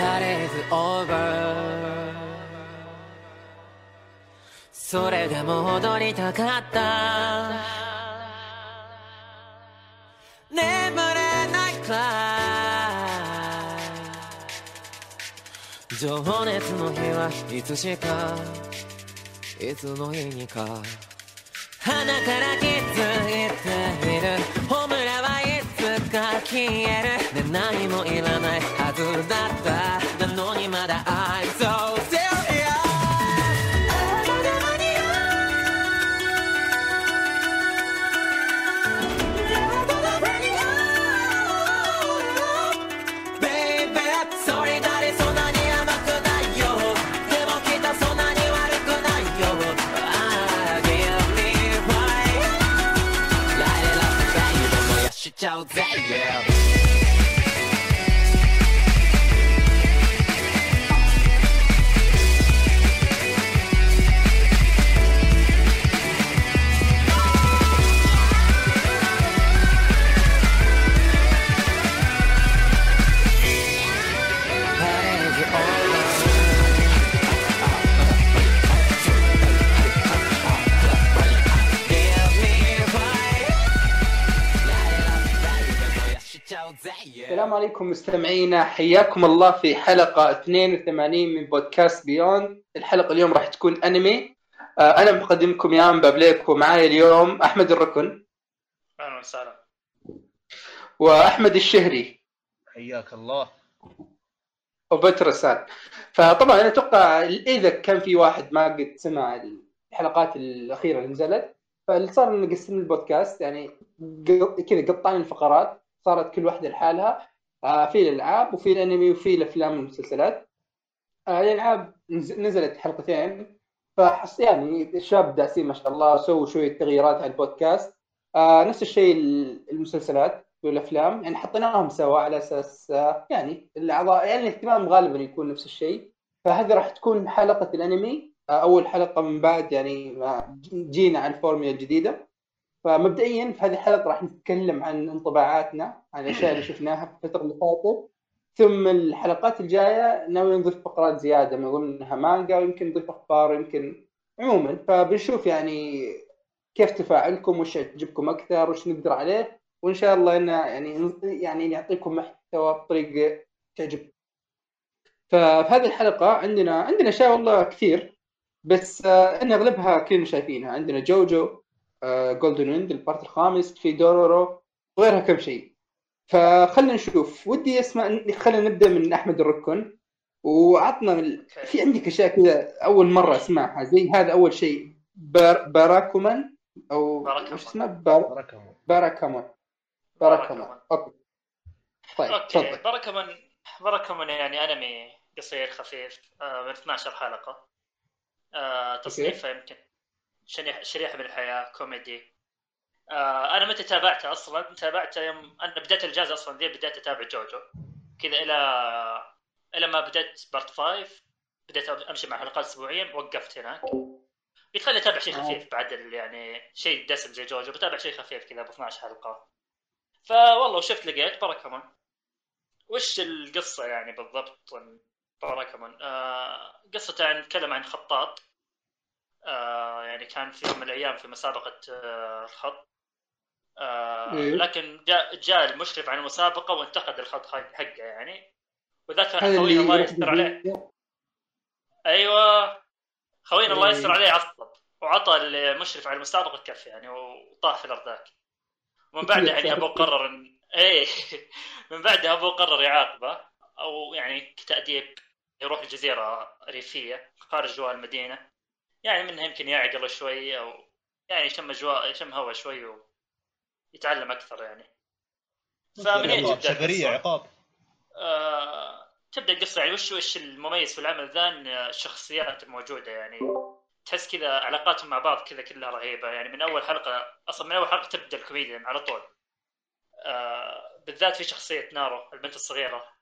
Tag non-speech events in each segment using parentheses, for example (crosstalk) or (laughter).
That is over それでも踊りたかった。眠れないくらい情熱の日はいつしか。いつの日にか。鼻から気づいている。消える。で何もいらないはずだった。なのにまだ I'm so السلام عليكم مستمعينا. حياكم الله في حلقة 82 من بودكاست بيوند. الحلقة اليوم راح تكون أنمي. آه، أنا مقدمكم يان بابليك ومعاي اليوم أحمد الركن. أهلا وسهلا. وأحمد الشهري. حياك الله. وبتر رسال. فطبعا أنا أتوقع إذا كان في واحد ما قد سمع الحلقات الأخيرة اللي نزلت فاللي صار إنه قسمنا البودكاست. يعني كذا قطعنا الفقرات. صارت كل واحدة لحالها. آه، في الألعاب وفي الأنمي وفي الأفلام والمسلسلات. آه، الألعاب نز- نزلت حلقتين. فحس يعني الشباب داسين ما شاء الله سووا شوية تغييرات على البودكاست. آه، نفس الشيء ال- المسلسلات والأفلام. يعني حطيناهم سوا على أساس آه، يعني الأعضاء يعني الاهتمام غالبا يكون نفس الشيء. فهذه راح تكون حلقة الأنمي. آه، أول حلقة من بعد يعني ما جينا على الفورمولا الجديدة. فمبدئيا في هذه الحلقة راح نتكلم عن انطباعاتنا عن الأشياء اللي شفناها في الفترة اللي فاتت. ثم الحلقات الجاية ناوي نضيف فقرات زيادة من ضمنها مانجا ويمكن نضيف أخبار يمكن عموما. فبنشوف يعني كيف تفاعلكم وش يعجبكم أكثر وش نقدر عليه. وإن شاء الله انه يعني يعني نعطيكم محتوى بطريقة تعجبكم. ففي هذه الحلقة عندنا عندنا أشياء والله كثير بس إن أغلبها كلنا شايفينها. عندنا جوجو جولدن ويند ال part الخامس في دورورو وغيرها كم شيء. فخلنا نشوف. ودي أسمع خلينا نبدأ من أحمد الركن. وعطنا ال... في عندك أشياء كذا أول مرة أسمعها. زي هذا أول شيء. بار... باراكومان أو باراكومان. وش اسمه؟ بار... بركة باراكومان. باراكومان. أوكي. طيب أوكي. تفضل. باراكامون يعني أنمي قصير خفيف آه، من 12 حلقة. آه، تصنيفه يمكن شريحه شريحه من الحياة كوميدي. آه، أنا متى تابعته أصلا؟ تابعته يوم أنا بديت الاجازه أصلا ذي بديت أتابع جوجو. كذا إلى إلى ما بديت part 5 بديت أمشي مع حلقات اسبوعيا وقفت هناك. قلت خليني أتابع شيء خفيف بعد ال- يعني شيء دسم زي جوجو بتابع شيء خفيف كذا ب 12 حلقة. فوالله وشفت لقيت باراكامون وش القصة يعني بالضبط؟ باراكامون آه قصته عن نتكلم عن خطاط. آه يعني كان في يوم من الأيام في مسابقة آه الخط. آه إيه. لكن جاء جاء المشرف عن المسابقة وانتقد الخط حق- حقه يعني. وذاك خوينا الله يستر عليه. أيوه. خوينا الله إيه. يستر عليه عصب. وعطى المشرف على المسابقة الكف يعني وطاح في الأرض ذاك. ومن بعدها يعني ابوه قرر ان إيه. (laughs) من بعدها أبوه قرر يعاقبه. أو يعني كتاديب يروح لجزيره ريفية خارج جوا المدينة. يعني منها يمكن يعقل شوي أو يعني يشم أجواء يشم هواء شوي ويتعلم أكثر يعني. فمن هنا تبدأ القصة. عقاب. آه، تبدأ القصة يعني وش وش المميز في العمل ذا إن الشخصيات الموجودة يعني. تحس كذا علاقاتهم مع بعض كذا كلها رهيبة يعني. من أول حلقة أصلا من أول حلقة تبدأ الكوميديا على طول. آه بالذات في شخصية نارو البنت الصغيرة.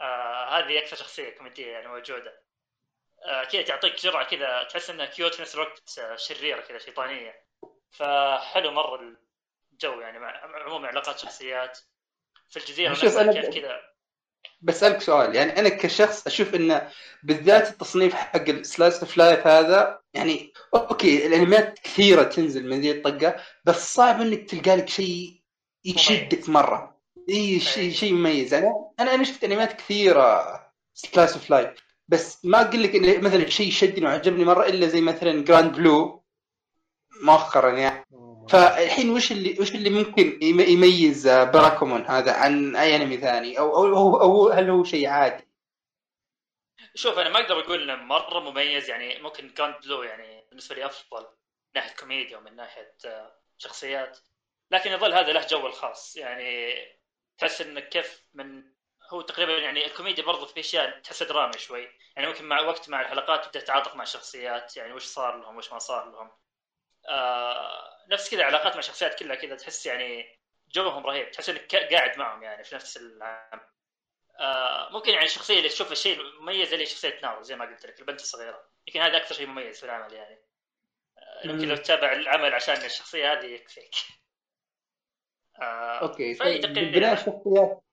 آه هذه أكثر شخصية كوميدية يعني موجودة. آه كذا تعطيك جرعة كذا تحس انها cute في نفس الوقت آه، شريرة كذا شيطانية. فحلو مرة الجو يعني مع عموما علاقات شخصيات. في الجزيرة نفسها أنا كيف كذا. بسألك سؤال يعني أنا كشخص أشوف انه بالذات التصنيف حق ال slice of life هذا يعني أوكي الأنميات كثيرة تنزل من ذي الطقة بس صعب إنك تلقى لك شيء يشدك مرة. إي شيء شيء مميز. يعني أنا أنا شفت أنميات كثيرة slice of life بس ما أقول لك انه مثلا شيء شدني وعجبني مرة إلا زي مثلا جراند بلو مؤخرا يعني. فالحين وش اللي وش اللي ممكن يميز براكومون هذا عن أي أنمي ثاني؟ أو أو أو هل هو شيء عادي؟ شوف أنا ما أقدر أقول إنه مرة مميز يعني ممكن جراند بلو يعني بالنسبة لي أفضل من ناحية كوميديا ومن ناحية آه، شخصيات. لكن يظل هذا له جو الخاص. يعني تحس انك كيف من هو تقريبا يعني الكوميديا برضو في أشياء تحسها دراما شوي. يعني ممكن مع وقت مع الحلقات تبدا تتعاطف مع الشخصيات يعني وش صار لهم؟ وش ما صار لهم؟ آه نفس كذا علاقات مع شخصيات كلها كذا تحس يعني جوهم رهيب. تحس إنك قاعد معهم يعني في نفس العام آه ممكن يعني الشخصيه اللي تشوف الشيء المميز اللي شخصية ناو زي ما قلت لك البنت الصغيرة. يمكن هذا أكثر شيء مميز في العمل يعني. آه يمكن لو تتابع العمل عشان الشخصية هذه يكفيك. آه أوكي طيب بناء الشخصيات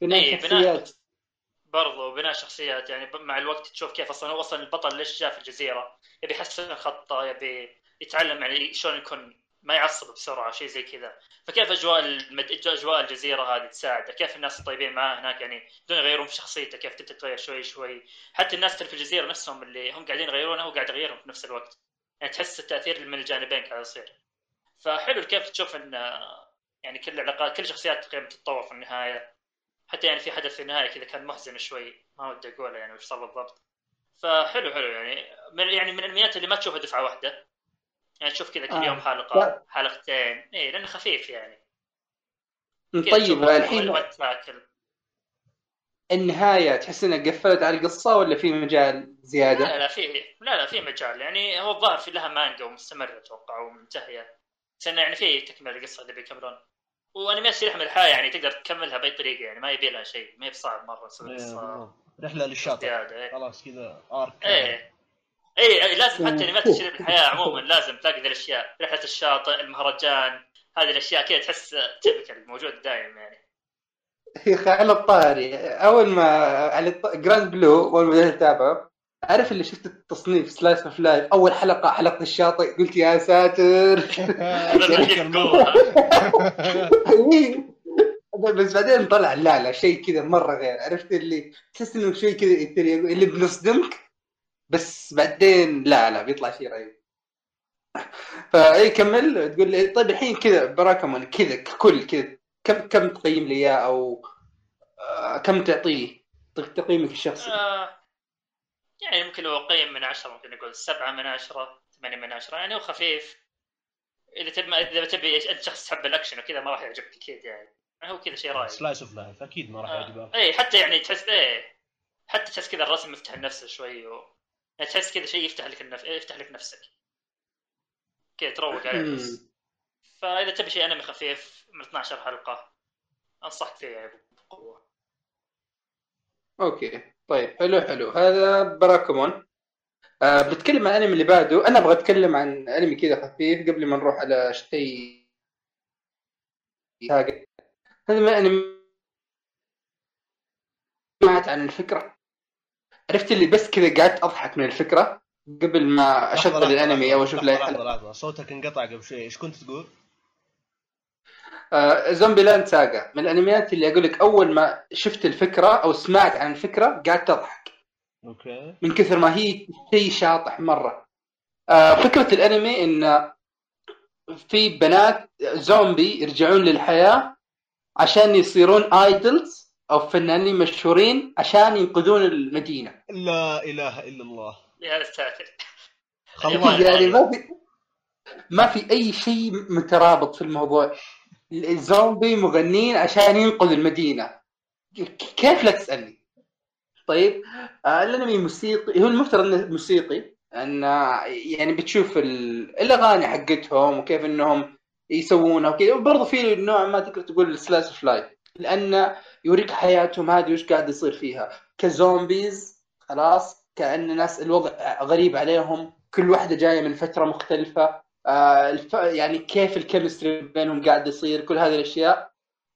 بناء إيه، شخصيات. برضو بناء شخصيات يعني مع الوقت تشوف كيف أصلا أصلا البطل ليش جاء في الجزيرة؟ يبي يحسن خطة يبي يتعلم يعني شلون يكون ما يعصب بسرعة شيء زي كذا. فكيف أجواء المد... أجواء الجزيرة هذه تساعده؟ كيف الناس الطيبين معاه هناك؟ يعني بدون يغيرون في شخصيته كيف تبدأ تتغير شوي شوي. حتى الناس اللي في الجزيرة نفسهم اللي هم قاعدين يغيرونه هو قاعد يغيرهم في نفس الوقت. يعني تحس التأثير من الجانبين قاعد يصير. فحلو كيف تشوف إن يعني كل العلاقات كل شخصيات تقريبا تتطور في النهاية. حتى يعني في حدث في النهاية كذا كان محزن شوي. ما ودي أقوله يعني وش صار بالضبط. فحلو حلو يعني. من يعني من الانميات اللي ما تشوفها دفعة واحدة. يعني تشوف كذا كل آه. يوم حلقة. حلقتين. اي لأنه خفيف يعني. طيب الحين النهاية تحس إنها قفلت على القصة ولا في مجال زيادة؟ لا لا في لا لا في مجال. يعني هو الظاهر في لها مانجا ومستمرة أتوقع ومنتهية. بس يعني في تكمل القصة اللي بيكملون سلاح من الحياة يعني تقدر تكملها بأي طريقة يعني ما يبي لها شيء ما هي بصعب مره تسوي قصه رحلة للشاطئ. إيه. خلاص كذا أرك. إيه. اي اي لازم حتى انميات تشريح الحياة عموما لازم تلاقي ذي الأشياء. رحلة الشاطئ المهرجان هذه الأشياء كذا تحس typical موجود دايم يعني. يا أخي على الطاري. أول ما على جراند بلو أول ما أتابعه عارف اللي شفت التصنيف slice of life أول حلقة حلقة الشاطئ. قلت يا ساتر. (laughs) بس بعدين طلع لا لا شيء كذا مرة غير. عرفت اللي تحس إنه شيء كذا اللي بنصدمك بس بعدين لا لا بيطلع شيء رهيب. فأي كمل. تقول لي طيب الحين كذا ريكومنديشن كذا ككل كذا كم كم تقيم لي إياه أو آه، كم تعطيه؟ تقييمك الشخصي؟ آه يعني ممكن لو اقيم من عشرة ممكن نقول سبعة من عشرة ثمانية من عشرة يعني هو خفيف. إذا تبي إذا تبي أنت شخص تحب الأكشن وكذا ما راح يعجبك أكيد يعني. هو كذا شيء رايق slice of life أكيد ما راح آه. يعجبك. اي حتى يعني تحس إيه حتى تحس كذا الرسم يفتح لنفسه شوي و... يعني تحس كذا شيء يفتح لك النف... يفتح لك نفسك. كذا تروق عليه بس فإذا تبي شيء أنمي خفيف من 12 حلقة أنصحك فيه يعني بقوة. أوكي. طيب حلو حلو. هذا براكمون آه بتكلم عن الانمي اللي بعده. أنا أبغى أتكلم عن أنمي كذا خفيف قبل ما نروح على شيء هذا من الانمي سمعت عن الفكرة. عرفت اللي بس كذا قعدت أضحك من الفكرة قبل ما أشغل الأنمي أو أشوف لحظة لحظة. صوتك انقطع قبل شوي. إيش كنت تقول؟ آه Zombie Land Saga من الأنميات اللي أقول لك أول ما شفت الفكرة أو سمعت عن الفكرة قعدت اضحك أوكي. من كثر ما هي شيء شاطح مرة. آه فكرة الأنمي إن في بنات زومبي يرجعون للحياة عشان يصيرون ايدلز أو فنانين مشهورين عشان ينقذون المدينة. لا إله إلا الله. يا ساتر. يعني ما في ما في أي شيء مترابط في الموضوع. الزومبي مغنين عشان ينقذ المدينة. كيف لا تسألني؟ طيب آه الانمي موسيقي هو المفترض إنه موسيقي إن يعني بتشوف الأغاني حقتهم وكيف إنهم يسوونها وكذا. وبرضه في نوع ما تقدر تقول slice of life لأن يوريك حياتهم هذه وش قاعد يصير فيها. ك zombies خلاص كأن ناس الوضع غريب عليهم كل واحدة جاية من فترة مختلفة. آه. يعني كيف ال chemistry بينهم قاعد يصير كل هذه الأشياء.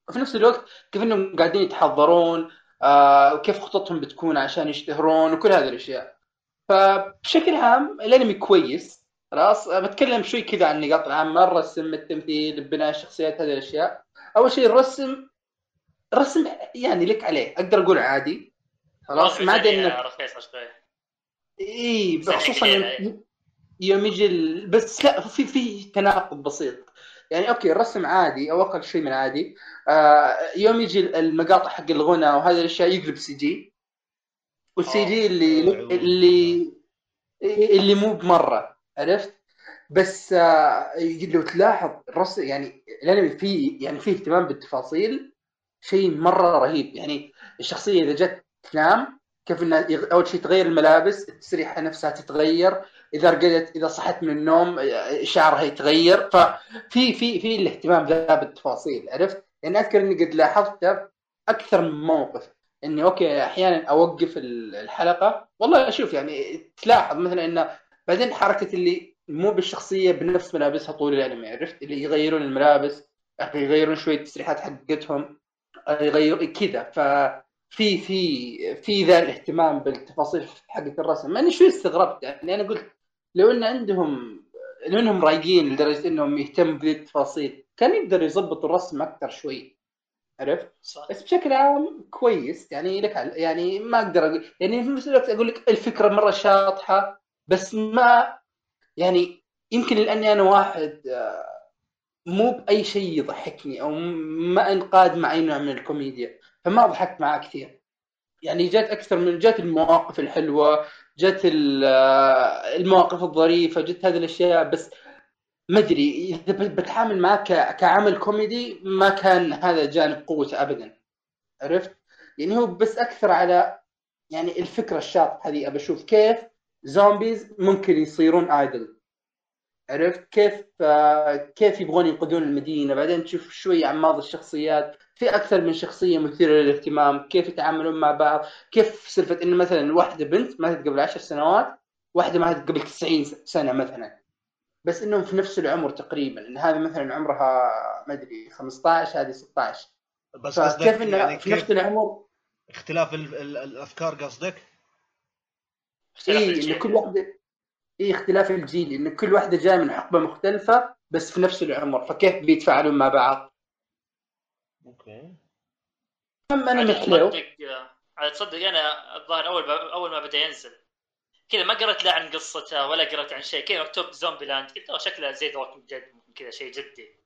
وفي نفس الوقت كيف إنهم قاعدين يتحضرون آه وكيف خططهم بتكون عشان يشتهرون وكل هذه الأشياء. فبشكل عام الانمي كويس. خلاص آه، بتكلم شوي كذا عن النقاط العامه الرسم التمثيل بناء الشخصيات هذه الأشياء. أول شيء الرسم الرسم يعني لك عليه. أقدر أقول عادي. خلاص ما عدا انك رخيصه شوي. اي خصوصا. يوم- يجي ال... بس لا في في تناقض بسيط. يعني أوكي الرسم عادي أو أقل شيء من عادي. آه يوم يجي المقاطع حق الغنى وهذه الأشياء يقلب CG. وال CG اللي أوه. اللي اللي مو بمرة عرفت؟ بس آه لو تلاحظ الرسم يعني الانمي فيه يعني فيه اهتمام بالتفاصيل. شيء مرة رهيب. يعني الشخصية إذا جت تنام كيف إنها أول شيء تغير الملابس التسريحه نفسها تتغير إذا رقدت إذا صحت من النوم شعرها يتغير. ففي في في الاهتمام ذا بالتفاصيل عرفت؟ يعني أذكر إني قد لاحظته أكثر من موقف. إني أوكي أحيانا أوقف ال- الحلقة. والله أشوف يعني تلاحظ مثلا إنه بعدين حركة اللي مو بالشخصية بنفس ملابسها طول الأنمي عرفت؟ اللي يغيرون الملابس يغيرون شوية التسريحات حقتهم يغير كذا. ففي في في ذا الاهتمام بالتفاصيل حقت الرسم. ماني شوي استغربت. يعني أنا قلت لو ان عندهم لو انهم رايقين لدرجة إنهم يهتموا بذي التفاصيل كان يقدر يضبط الرسم أكثر شوي. عرفت؟ صح. بس بشكل عام كويس. يعني لك يعني ما أقدر أقول يعني في نفس الوقت أقول لك الفكرة مرة شاطحة بس ما يعني يمكن لأني أنا واحد آه، مو بأي شيء يضحكني أو ما أنقاد مع اي نوع من الكوميديا فما ضحكت معاه كثير. يعني جات أكثر من جات المواقف الحلوة ال- آه، المواقف الظريفة جت هذه الأشياء بس ما أدري إذا بتعامل معاه كعمل كوميدي ما كان هذا جانب قوته ابدا عرفت؟ يعني هو بس أكثر على يعني الفكرة الشاطحة هذه ابى أشوف كيف zombies ممكن يصيرون idol عرفت كيف آه، كيف يبغون ينقذون المدينة؟ بعدين تشوف شوي عن ماضي الشخصيات. في أكثر من شخصية مثيرة للاهتمام. كيف يتعاملون مع بعض؟ كيف سالفه إن مثلا واحدة بنت ماتت قبل عشر سنوات واحدة ماتت قبل 90 سنة مثلا. بس إنهم في نفس العمر تقريبا. إن هذه مثلا عمرها ما أدري 15 هذه 16 بس قصدك فكيف إنه يعني في نفس كيف العمر؟ اختلاف ال ال الأفكار قصدك؟ اي كل واحدة اي اختلاف الجيل إن كل واحدة جاية من حقبة مختلفة بس في نفس العمر فكيف بيتفاعلون مع بعض؟ أوكي. اما أنا عاد محلو تصدق أنا الظاهر أول ما أول ما بدأ ينزل كذا ما قرأت لا عن قصته ولا قرأت عن شيء كذا مكتوب Zombie Land قلت أوه شكله زي the dead كذا شيء جدي.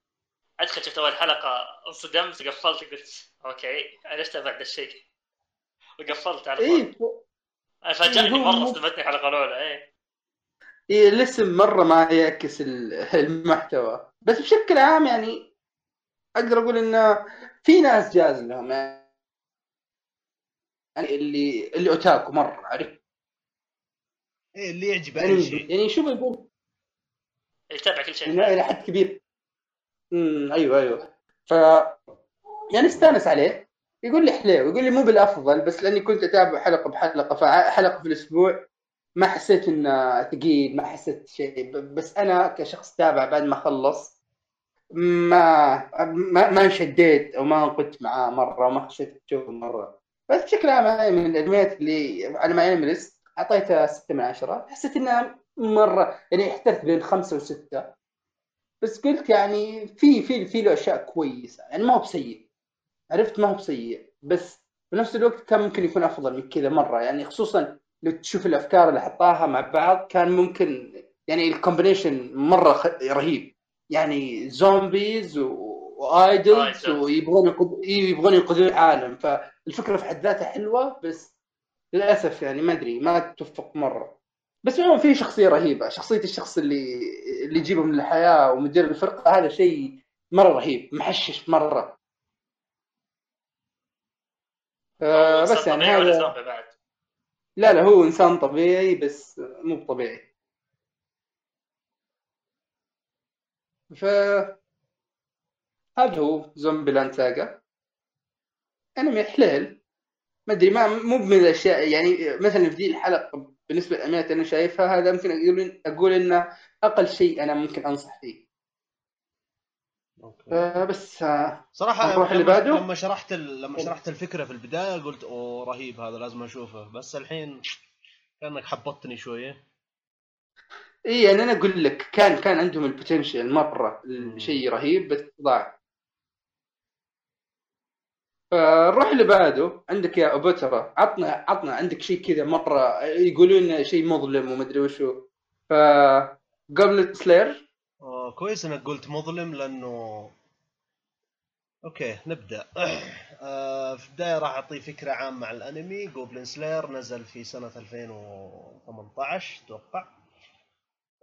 ادخل شفت أول حلقة انصدمت قفلت قلت أوكي عرفتها بعد الشيء؟ وقفلت على طول. فاجأني إيه، هو مرة صدمتني الحلقة الأولى اي إيه الاسم مرة ما يعكس ال- المحتوى. بس بشكل عام يعني أقدر أقول إنه في ناس جاز لهم يعني اللي اللي أوتاكو مرة عارف إيه اللي يعجب أي يعني شيء. يعني شو بيقول؟ يتابع كل شيء. يعني إلى حد كبير. امم أيوه أيوه. ف يعني استانس عليه. يقول لي حليو يقول لي مو بالأفضل بس لأني كنت أتابع حلقة بحلقة فحلقة في الأسبوع. ما حسيت إنه ثقيل ما حسيت شيء بس أنا كشخص تابع بعد ما خلص ما ما ما انشديت أو ما انقدت معاه مرة وما خشيت اشوفه مرة. بس بشكل عام من الانميات اللي مع انمي ليست اعطيتها 6 من 10 حسيت انها مرة يعني احترت بين خمسة وستة. بس قلت يعني في في في له أشياء كويسة يعني ما هو بسيء. عرفت؟ ما هو بسيء. بس بنفس الوقت كان ممكن يكون أفضل من كذا مرة يعني خصوصا لو تشوف الأفكار اللي حطاها مع بعض كان ممكن يعني ال combination مرة خ... رهيب. يعني zombies و... و idols. ويبغون ينقذ... يبغون ينقذون العالم. فالفكرة في حد ذاتها حلوة بس للأسف يعني ما أدري ما تتوفق مرة. بس عموما في شخصية رهيبة شخصية الشخص اللي اللي يجيبه من الحياة ومدير الفرقة هذا شيء مرة رهيب محشش مرة. آه بس يعني هذا بعد. لا لا هو إنسان طبيعي بس مو طبيعي ف هذا هو Zombie Land Saga انمي حليل ما أدري ما مو من الأشياء يعني مثلا في دي الحلقة بالنسبة اللي أنا شايفها هذا ممكن أقول أقول انه أقل شيء أنا ممكن أنصح فيه. أوكي. آه، بس آه، صراحة نروح اللي لما- بعده؟ لما شرحت ال... لما شرحت الفكرة في البداية قلت أوه رهيب هذا لازم أشوفه. بس الحين كأنك حبطتني شوية. إي يعني أنا أقول لك كان كان عندهم ال potential مرة شيء رهيب بس ضاع. فنروح اللي بعده. عندك يا اوبوترا عطنا عطنا عندك شيء كذا مرة يقولون شيء مظلم ومدري وشو. ف Goblin Slayer آه كويس انك قلت مظلم لأنه أوكي نبدأ. (clears throat) آه في البداية راح اعطي فكرة عامة عن الأنمي. Goblin Slayer نزل في سنة 2018 أتوقع.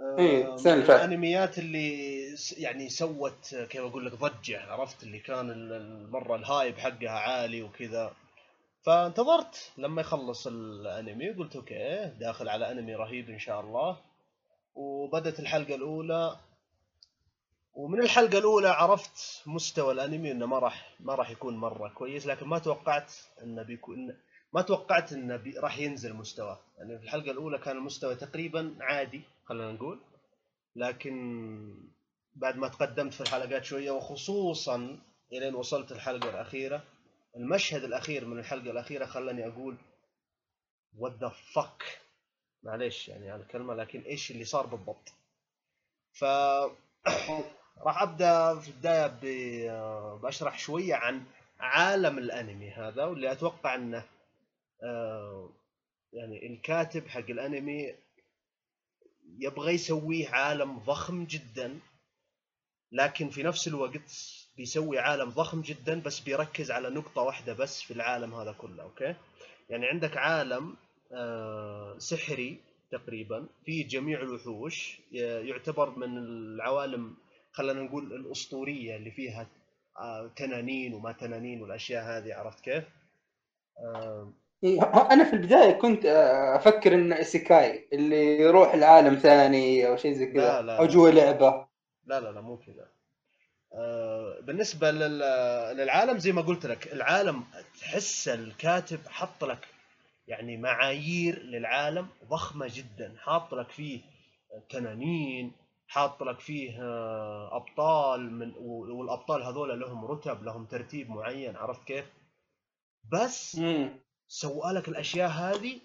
آه، إيه، اللي من فاتت. الأنميات اللي يعني سوت آه، كيف أقول لك ضجة عرفت؟ اللي كان ال- المرة ال hype حقها عالي وكذا. فانتظرت لما يخلص الأنمي وقلت أوكي داخل على أنمي رهيب إن شاء الله. وبدت الحلقة الأولى ومن الحلقة الأولى عرفت مستوى الأنمي إنه ما راح ما راح يكون مرة كويس لكن ما توقعت انه بيكون ما توقعت انه بي... راح ينزل مستواه يعني في الحلقة الأولى كان المستوى تقريبا عادي خلينا نقول. لكن بعد ما تقدمت في الحلقات شوية وخصوصا إلين وصلت الحلقة الأخيرة المشهد الأخير من الحلقة الأخيرة خلاني أقول what the fuck معليش يعني على الكلمة لكن إيش اللي صار بالضبط؟ ف راح أبدأ في البدايه بشرح شوية عن عالم الأنمي هذا واللي أتوقع إنه آه، يعني الكاتب حق الأنمي يبغى يسويه عالم ضخم جدا لكن في نفس الوقت بيسوي عالم ضخم جدا بس بيركز على نقطة واحدة بس في العالم هذا كله أوكي؟ يعني عندك عالم آه، سحري تقريبا فيه جميع الوحوش يعتبر من العوالم خلينا نقول الأسطورية اللي فيها آه، تنانين وما تنانين والأشياء هذه عرفت كيف؟ آه، إيه، أنا في البداية كنت آه، أفكر انه ايسيكاي اللي يروح لعالم ثاني أو شيء زي كذا أو. جوا لعبة لا لا لا مو كذا بالنسبة لل- للعالم زي ما قلت لك العالم تحس الكاتب حط لك يعني معايير للعالم ضخمة جدا حاط لك فيه تنانين حاط لك فيه آه، أبطال من والأبطال هذول لهم رتب لهم ترتيب معين عرفت كيف؟ بس. سوى لك الأشياء هذه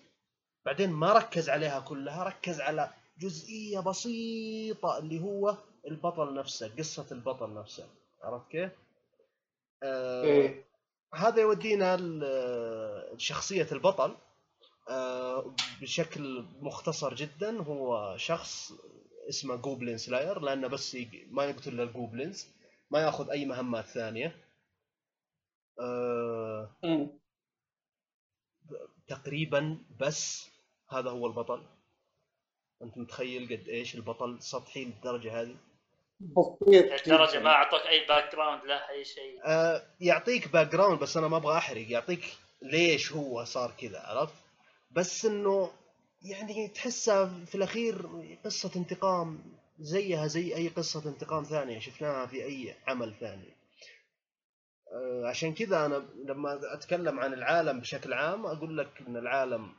بعدين ما ركز عليها كلها ركز على جزئية بسيطة اللي هو البطل نفسه قصة البطل نفسه عرفت كيف؟ آه إيه. هذا يودينا لشخصيه البطل آه بشكل مختصر جدا هو شخص اسمه Goblin Slayer لأنه بس يق- ما يقتل إلا ال goblins ما يأخذ أي مهمات ثانية. مم. تقريبا بس هذا هو البطل. أنت متخيل قد إيش البطل سطحي للدرجة هذه؟ بسيط لدرجه جداً. ما أعطوك أي background له أي شيء. آه يعطيك background بس أنا ما أبغى أحرق. يعطيك ليش هو صار كذا عرفت؟ بس إنه يعني تحسها في الأخير قصة انتقام زيها زي أي قصة انتقام ثانية شفناها في أي عمل ثاني. آه، عشان كذا أنا لما أتكلم عن العالم بشكل عام أقول لك إن العالم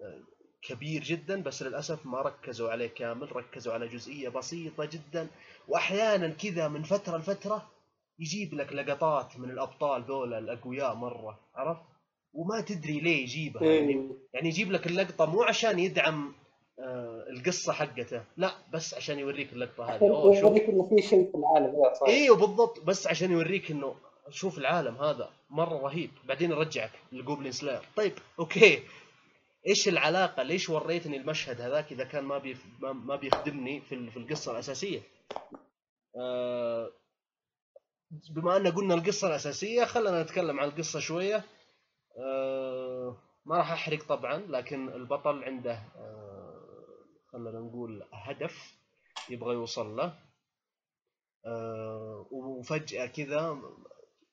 آه، كبير جدا بس للأسف ما ركزوا عليه كامل ركزوا على جزئية بسيطة جدا. واحيانا كذا من فترة لفترة يجيب لك لقطات من الأبطال ذولا الأقوياء مرة عرفت؟ وما تدري ليه يجيبها. يعني إيه. يعني يجيب لك اللقطة مو عشان يدعم آه، القصة حقته. لا بس عشان يوريك اللقطة هذه. أوه شوف. يوريك إنه في شيء في العالم. صاير أيوه بالضبط. بس عشان يوريك إنه شوف العالم هذا مرة رهيب. بعدين يرجعك ل Goblin Slayer. طيب أوكي. إيش العلاقة؟ ليش وريتني المشهد هذاك إذا كان ما بيف... ما- بيخدمني في في القصة الأساسية؟ آه... بما أن قلنا القصة الأساسية خلينا نتكلم عن القصة شوية. ما راح أحرق طبعا لكن البطل عنده آه... خلينا نقول هدف يبغى يوصل له. آه، وفجأة كذا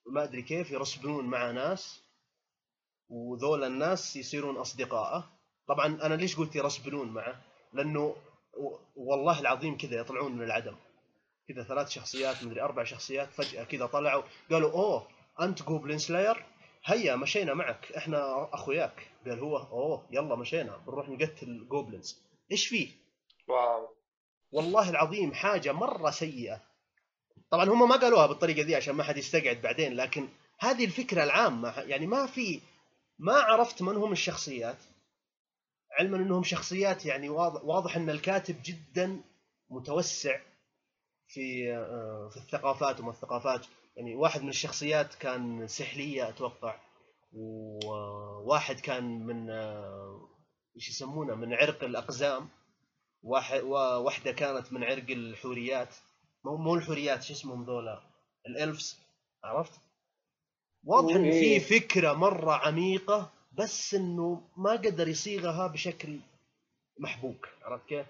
ما أدري كيف يرسبون مع ناس وذول الناس يصيرون أصدقائه. طبعا أنا ليش قلت يرسبلون معه؟ لأنه والله العظيم كذا يطلعون من العدم. كذا ثلاث شخصيات مدري أربع شخصيات فجأة كذا طلعوا قالوا أوه أنت Goblin Slayer؟ هيا مشينا معك إحنا أخوياك. قال هو أوه يلا مشينا بنروح نقتل goblins إيش فيه؟ wow. والله العظيم حاجة مرة سيئة. طبعا هم ما قالوها بالطريقة دي عشان ما حد يستقعد بعدين لكن هذه الفكرة العامة يعني ما في ما عرفت من هم الشخصيات. علما إنهم شخصيات يعني واضح, واضح إن الكاتب جدا متوسع في آه، في الثقافات وما الثقافات. يعني واحد من الشخصيات كان سحلية أتوقع وواحد كان من آه، إيش يسمونه من عرق الأقزام واحد وواحده كانت من عرق الحوريات. مو مو الحوريات شو اسمهم ذولا؟ ال elves عرفت؟ واضح ان في فكرة مرة عميقة بس إنه ما قدر يصيغها بشكل محبوك عرفت كيف؟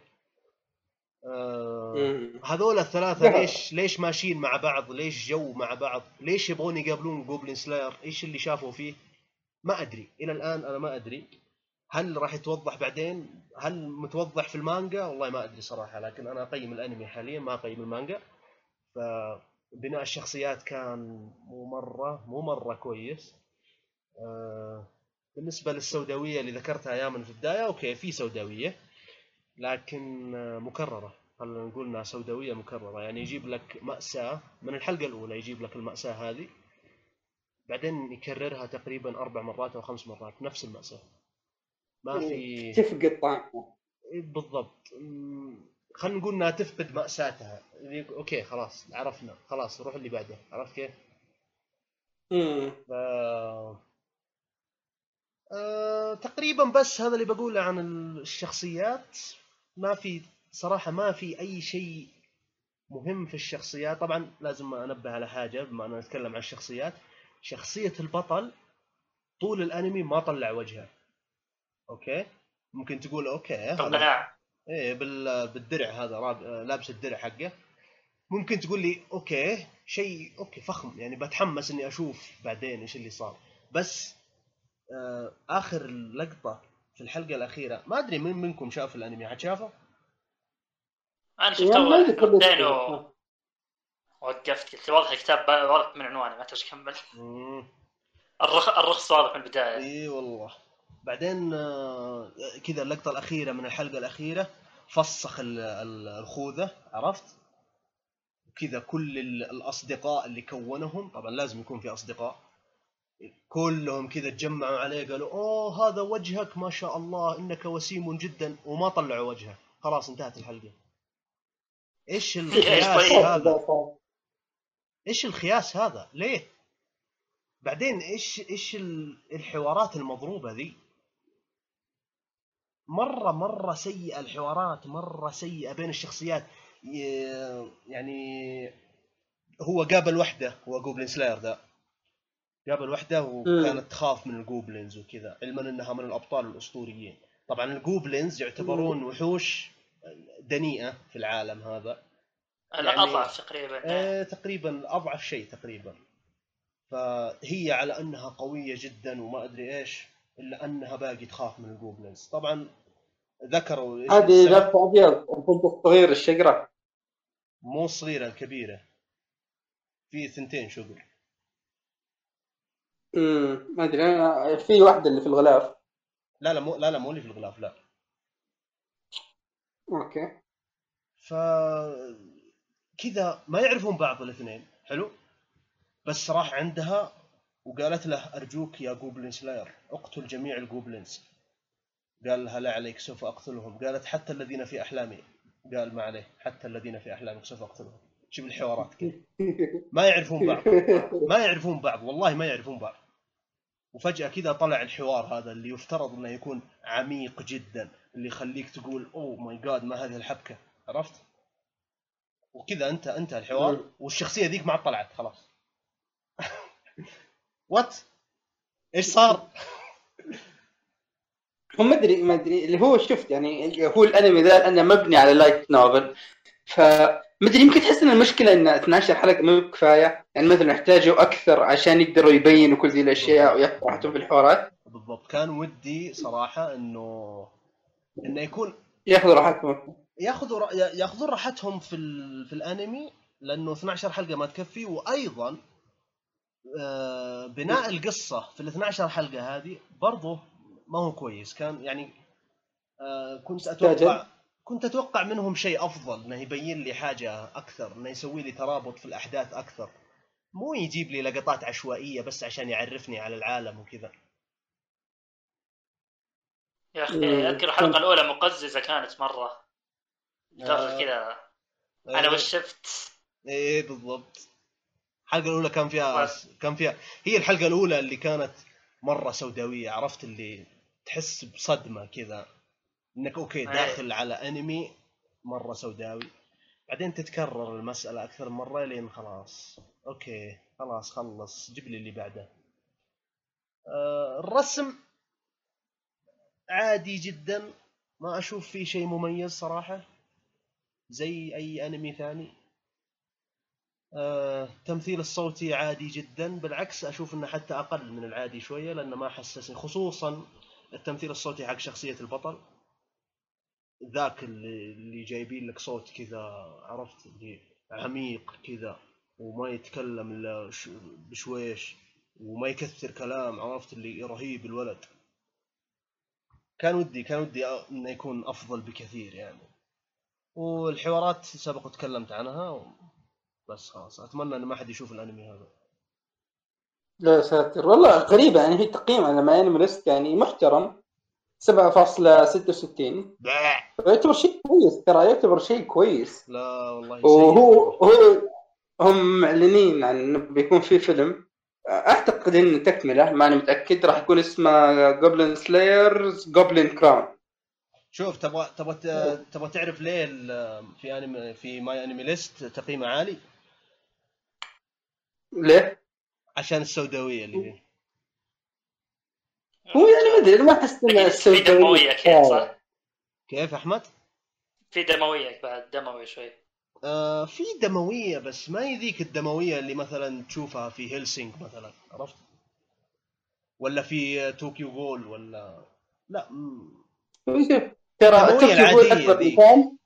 آه هذول الثلاثة ليش ليش ماشيين مع بعض؟ ليش جو مع بعض؟ ليش يبغون يقابلون Goblin Slayer؟ إيش اللي شافوا فيه؟ ما أدري، إلى الآن أنا ما أدري. هل راح يتوضح بعدين؟ هل متوضح في المانجا؟ والله ما أدري صراحة، لكن أنا أقيم الأنمي حاليا ما أقيم المانجا. فبناء الشخصيات كان مو مرة مو مرة كويس. آه بالنسبة للسوداوية اللي ذكرتها أيام في البداية، أوكي في سوداوية. لكن مكررة. خلينا نقول إنها سوداوية مكررة. يعني يجيب لك مأساة من الحلقة الأولى يجيب لك المأساة هذه بعدين يكررها تقريبا أربع مرات أو خمس مرات نفس المأساة. ما في تفقد الطعم بالضبط. خلينا نقول إنها تفقد مأساتها. أوكي خلاص عرفنا. خلاص روح اللي بعده. عرفت كيف؟ امم ف... أه... تقريبا بس هذا اللي بقوله عن الشخصيات. ما في صراحة ما في أي شيء مهم في الشخصيات. طبعا لازم أنبه على حاجة بما أننا نتكلم عن الشخصيات. شخصية البطل طول الأنمي ما طلع وجهه أوكي؟ ممكن تقول أوكي طلع. إيه بالدرع هذا لابس الدرع حقه. ممكن تقول لي أوكي شيء أوكي فخم. يعني بتحمس إني أشوف بعدين إيش اللي صار. بس آه آخر لقطة في الحلقة الأخيرة. ما أدري من منكم شاف الأنمي. حد شافه؟ أنا شفته و... وقفت. قلت واضح الكتاب واضح من عنوانه ما تبغى كمل. الرخ... الرخص واضح من البداية. إي والله. بعدين آه، كذا اللقطة الأخيرة من الحلقة الأخيرة. فسخ الخوذة عرفت؟ كذا كل الأصدقاء اللي كونهم طبعا لازم يكون في أصدقاء. كلهم كذا تجمعوا عليه قالوا أوه هذا وجهك ما شاء الله إنك وسيم جدا. وما طلعوا وجهه. خلاص انتهت الحلقة. إيش الخياس (laughs) هذا؟ إيش الخياس هذا؟ ليه؟ بعدين إيش إيش الحوارات المضروبة ذي؟ مرة مرة سيئة الحوارات مرة سيئة بين الشخصيات. يعني هو قابل وحدة هو Goblin Slayer ذا قابل وحده وكانت تخاف من ال goblins وكذا علما إنها من الأبطال الأسطوريين. طبعا ال goblins يعتبرون وحوش دنيئة في العالم هذا. الاضعف يعني تقريبا. آه تقريبا أضعف شيء تقريبا. فهي على أنها قوية جدا وما أدري إيش إلا أنها باقي تخاف من الجوبلينز. طبعا ذكروا هذه لفه ابيض البنت الصغير الشقره مو الصغيره الكبيره في ثنتين شقر امم ما أدري. أنا في واحدة اللي في الغلاف. لا لا مو لا لا مو اللي في الغلاف لا. أوكي. ف كذا ما يعرفون بعض الاثنين. حلو؟ بس راح عندها وقالت له أرجوك يا Goblin Slayer. اقتل جميع ال goblins. قال لها لا عليك سوف أقتلهم. قالت حتى الذين في أحلامي. قال ما عليه. حتى الذين في أحلامك سوف أقتلهم. شوف الحوارات كيف. ما يعرفون بعض. ما يعرفون بعض. والله ما يعرفون بعض. وفجأة كذا طلع الحوار هذا اللي يفترض إنه يكون عميق جدا اللي يخليك تقول oh my god ما هذه الحبكة عرفت؟ وكذا انت انتهى الحوار والشخصية ذيك ما عاد طلعت خلاص (laughs) what؟ إيش صار؟ (laughs) هو ما أدري ما أدري اللي هو شفت يعني هو الأنمي ذا انه مبني على light novel ف مدري يمكن تحس إن المشكلة إن 12 حلقة مو بكفايه يعني مثلا يحتاجوا أكثر عشان يقدروا يبينوا كل ذي الأشياء راحتهم في الحوارات بالضبط. كان ودي صراحة إنه إنه يكون يأخذوا راحتهم. يأخذوا ياخذون راحتهم في ال... في الأنمي لأنه 12 حلقة ما تكفي. وأيضا آه، بناء القصة في ال 12 حلقة هذه برضه ما هو كويس. كان يعني آه، كنت أتوقع كنت أتوقع منهم شيء أفضل إنه يبين لي حاجة أكثر إنه يسوي لي ترابط في الأحداث أكثر مو يجيب لي لقطات عشوائية بس عشان يعرفني على العالم وكذا يا أخي مم. أذكر الحلقة الأولى مقززة كانت مرة آه. كذا أنا إيه. وش شفت إيه بالضبط الحلقة الأولى كان فيها بس. كان فيها هي الحلقة الأولى اللي كانت مرة سوداوية عرفت اللي تحس بصدمة كذا إنك أوكي أيه. داخل على أنمي مرة سوداوي بعدين تتكرر المسألة أكثر من مرة لين خلاص. أوكي خلاص خلص جيب لي اللي بعده. آه الرسم عادي جدا ما أشوف فيه شيء مميز صراحة زي أي أنمي ثاني. آه، التمثيل الصوتي عادي جدا بالعكس أشوف إنه حتى أقل من العادي شوية لأنه ما حسسني خصوصا التمثيل الصوتي حق شخصية البطل. ذاك اللي, اللي جايبين لك صوت كذا عرفت؟ اللي عميق كذا وما يتكلم إلا بشويش وما يكثر كلام عرفت؟ اللي رهيب الولد. كان ودي كان ودي إنه يكون أفضل بكثير يعني. والحوارات سبق وتكلمت عنها بس خلاص. أتمنى إن ما حد يشوف الأنمي هذا. لا ساتر. والله غريبة يعني هي تقييم على ما انمي ليست يعني محترم. 7.66 يعتبر شيء كويس ترى يعتبر شيء كويس لا والله وهو. هو هم معلنين عن إنه بيكون في فيلم أعتقد انه تكملة ماني متأكد راح يكون اسمه Goblin Slayer's Goblin Crown شوف تبغى تبغى تبغى تعرف ليه ال- في انمي في MyAnimeList تقييمه عالي ليه؟ عشان السوداوية اللي فيه هو يعني ما أدري ما أحس إنه في دموية كذا صح؟ كيف أحمد؟ في دموية بعد دموي شوي آه في دموية بس ما هي ذيك الدموية اللي مثلا تشوفها في Hellsing مثلا عرفت؟ ولا في Tokyo Ghoul ولا لا ترى يقول العادية أكبر. مثال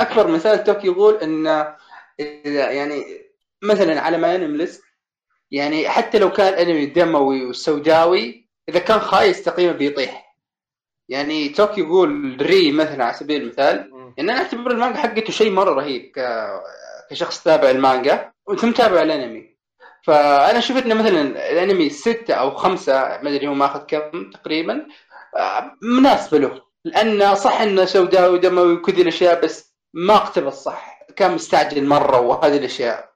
أكبر مثال توكيو يقول انه إذا يعني مثلا على MyAnimeList يعني حتى لو كان أنمي دموي وسوداوي إذا كان خايس تقييمه بيطيح يعني Tokyo Ghoul re مثلا على سبيل المثال. ان أنا أعتبر المانجا حقته شيء مرة رهيب ك... كشخص تابع المانجا وأنت متابع الأنمي. فأنا أشوف إنه مثلا الأنمي ستة أو خمسة ما أدري هو ماخذ كم تقريبا مناسبة له لأنه صح إنه سوداوي ودموي وكذا الأشياء بس ما اقتبس صح كان مستعجل مرة وهذه الأشياء.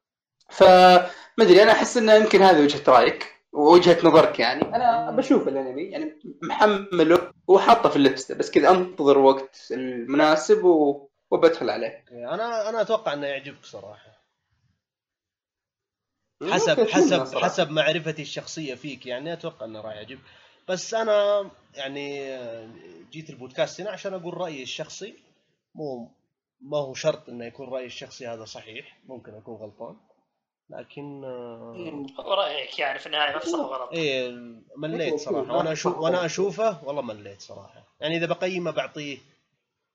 فما أدري أنا أحس إنه يمكن هذه وجهة رأيك. ووجهة نظرك يعني. أنا بشوف الانمي يعني محمله وحاطه في الليسته بس كذا أنتظر وقت المناسب و... وبدخل عليه. أنا أنا أتوقع إنه يعجبك صراحة. حسب حسب صراحة. حسب معرفتي الشخصية فيك يعني أتوقع إنه راح يعجبك. بس أنا يعني جيت البودكاست هنا عشان أقول رأيي الشخصي. مو ما هو شرط إنه يكون رأيي الشخصي هذا صحيح. ممكن أكون غلطان. لكن آه، هو رايك يعني في النهاية صح وغلط إيه مليت صراحة. وأنا أشوف وأنا أشوفه والله مليت صراحة. يعني إذا بقيمه بعطيه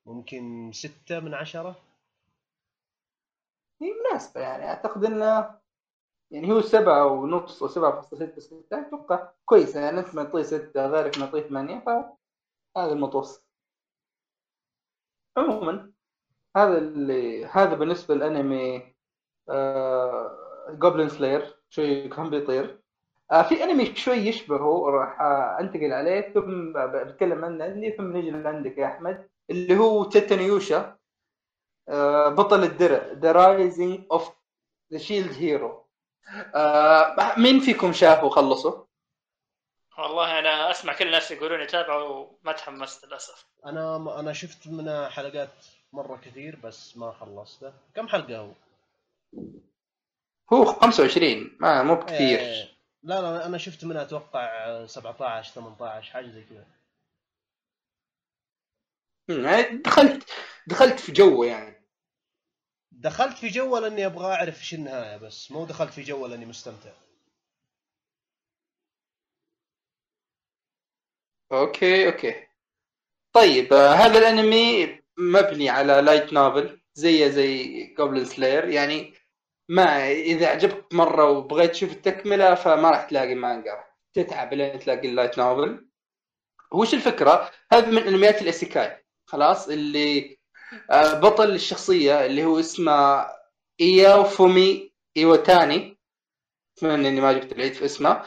ممكن ستة من عشرة. هي مناسبة يعني. أعتقد إنه يعني هو سبعة ونص وسبعة فاصلة ستة ستة أتوقع كويسة. يعني أنت معطيه ستة غيرك معطيه ثمانية فهذا المتوسط. عموما هذا اللي هذا بالنسبة للأنمي آه... Goblin Slayer شوي كان بيطير. آه في انمي شوي يشبهه راح آه أنتقل عليه. ثم بتكلم عنه عندي ثم نجي لعندك يا أحمد اللي هو Tate no Yuusha آه بطل الدرع The Rising of the Shield Hero مين فيكم شافه وخلصه؟ والله أنا أسمع كل الناس يقولون يتابعوا وما تحمست للأسف. أنا أنا شفت منها حلقات مرة كثير بس ما خلصته. كم حلقة هو؟ هو 25 ما مو بكثير. إيه، لا لا أنا شفت منها أتوقع 17 18 حاجة زي كذا. يعني دخلت دخلت في جو يعني. دخلت في جو لأني أبغى أعرف إيش النهاية بس مو دخلت في جو لأني مستمتع. okay okay. طيب آه، هذا الأنمي مبني على light novel زيه زي Goblin Slayer يعني ما إذا عجبك مرة وبغيت تشوف التكملة فما راح تلاقي مانجا. تتعب لين تلاقي ال light novel. وش الفكرة؟ هذا من أنميات ال isekai خلاص اللي آه، بطل الشخصية اللي هو اسمه ناوفومي إيواتاني. اتمنى إني ما جبت العيد في اسمه.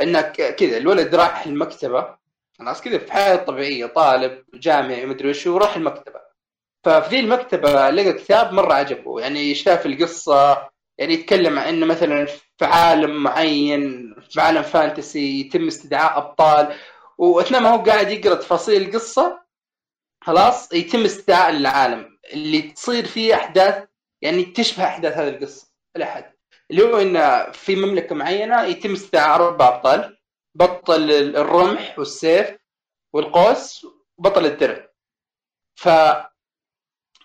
إنه ك- كذا الولد راح المكتبة. خلاص كذا في حياة طبيعية طالب جامعي مدري وش وراح المكتبة. ففي المكتبة لقى كتاب مرة عجبه. يعني شاف القصة يعني يتكلم عن انه مثلا في عالم معين في عالم فانتسي يتم استدعاء أبطال وأثناء ما هو قاعد يقرأ تفاصيل القصة خلاص يتم استدعاء العالم. اللي تصير فيه أحداث يعني تشبه أحداث هذه القصة الاحد اللي هو إن في مملكة معينة يتم استدعاء أربع أبطال بطل الرمح والسيف والقوس وبطل الدرع. ف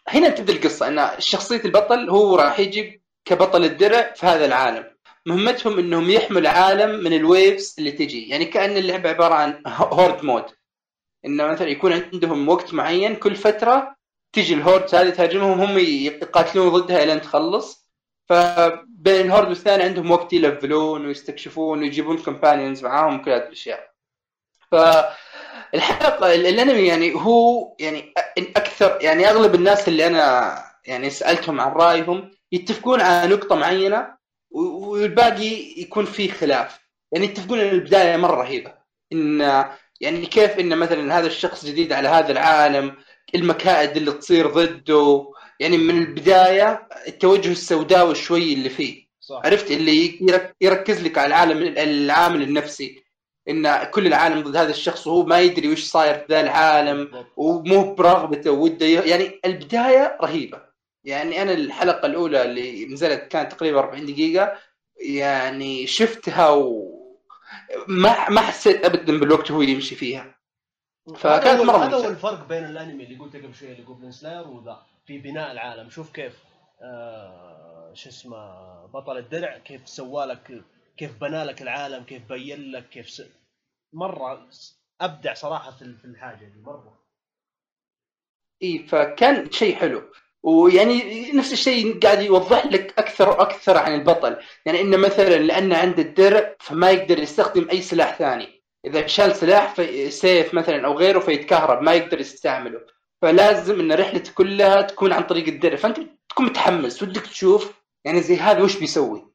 هنا تبدأ القصة إن شخصية البطل هو راح يجي كبطل الدرع في هذا العالم. مهمتهم إنهم يحموا العالم من ال waves اللي تجي. يعني كأن اللعبة عبارة عن horde mode. انه مثلا يكون عندهم وقت معين كل فترة تجي الهورد هذه تهاجمهم هم يقاتلون ضدها الين تخلص. فبين الهورد والثاني عندهم وقت يلفلون ويستكشفون ويجيبون كومبانيونز معاهم كل هذه الأشياء. فالحلقة الأنمي يعني هو يعني أكثر يعني أغلب الناس اللي أنا يعني سألتهم عن رأيهم يتفقون على نقطة معينة والباقي يكون فيه خلاف. يعني يتفقون ان البداية مرة رهيبة. إن يعني كيف إن مثلا هذا الشخص جديد على هذا العالم المكائد اللي تصير ضده. يعني من البداية التوجه السوداوي شوي اللي فيه. صح. عرفت؟ اللي يرك- يركز لك على العالم العامل النفسي. إن كل العالم ضد هذا الشخص وهو ما يدري وش صاير في ذا العالم. ومو برغبته وده يعني البداية رهيبة. يعني أنا الحلقة الأولى اللي نزلت كانت تقريبا 40 دقيقة يعني شفتها و ما ما حسيت ابدا بالوقت وهو يمشي فيها. فكانت هو- مرة هذا هو. الفرق بين الأنمي اللي قلته قبل شوية اللي جوبلin سلاير وذا في بناء العالم. شوف كيف آه شو اسمه بطل الدرع كيف سوى لك كيف بنى لك العالم كيف بين لك كيف س... مرة أبدع صراحة في في الحاجة دي مرة. إي فكان شيء حلو. ويعني نفس الشيء قاعد يوضح لك أكثر وأكثر عن البطل. يعني إنه مثلا لأنه عنده الدرع فما يقدر يستخدم أي سلاح ثاني. إذا شال سلاح في سيف مثلا أو غيره فيتكهرب ما يقدر يستعمله. فلازم إن رحلته كلها تكون عن طريق الدرع. فأنت تكون متحمس ودك تشوف يعني زي هذا وش بيسوي.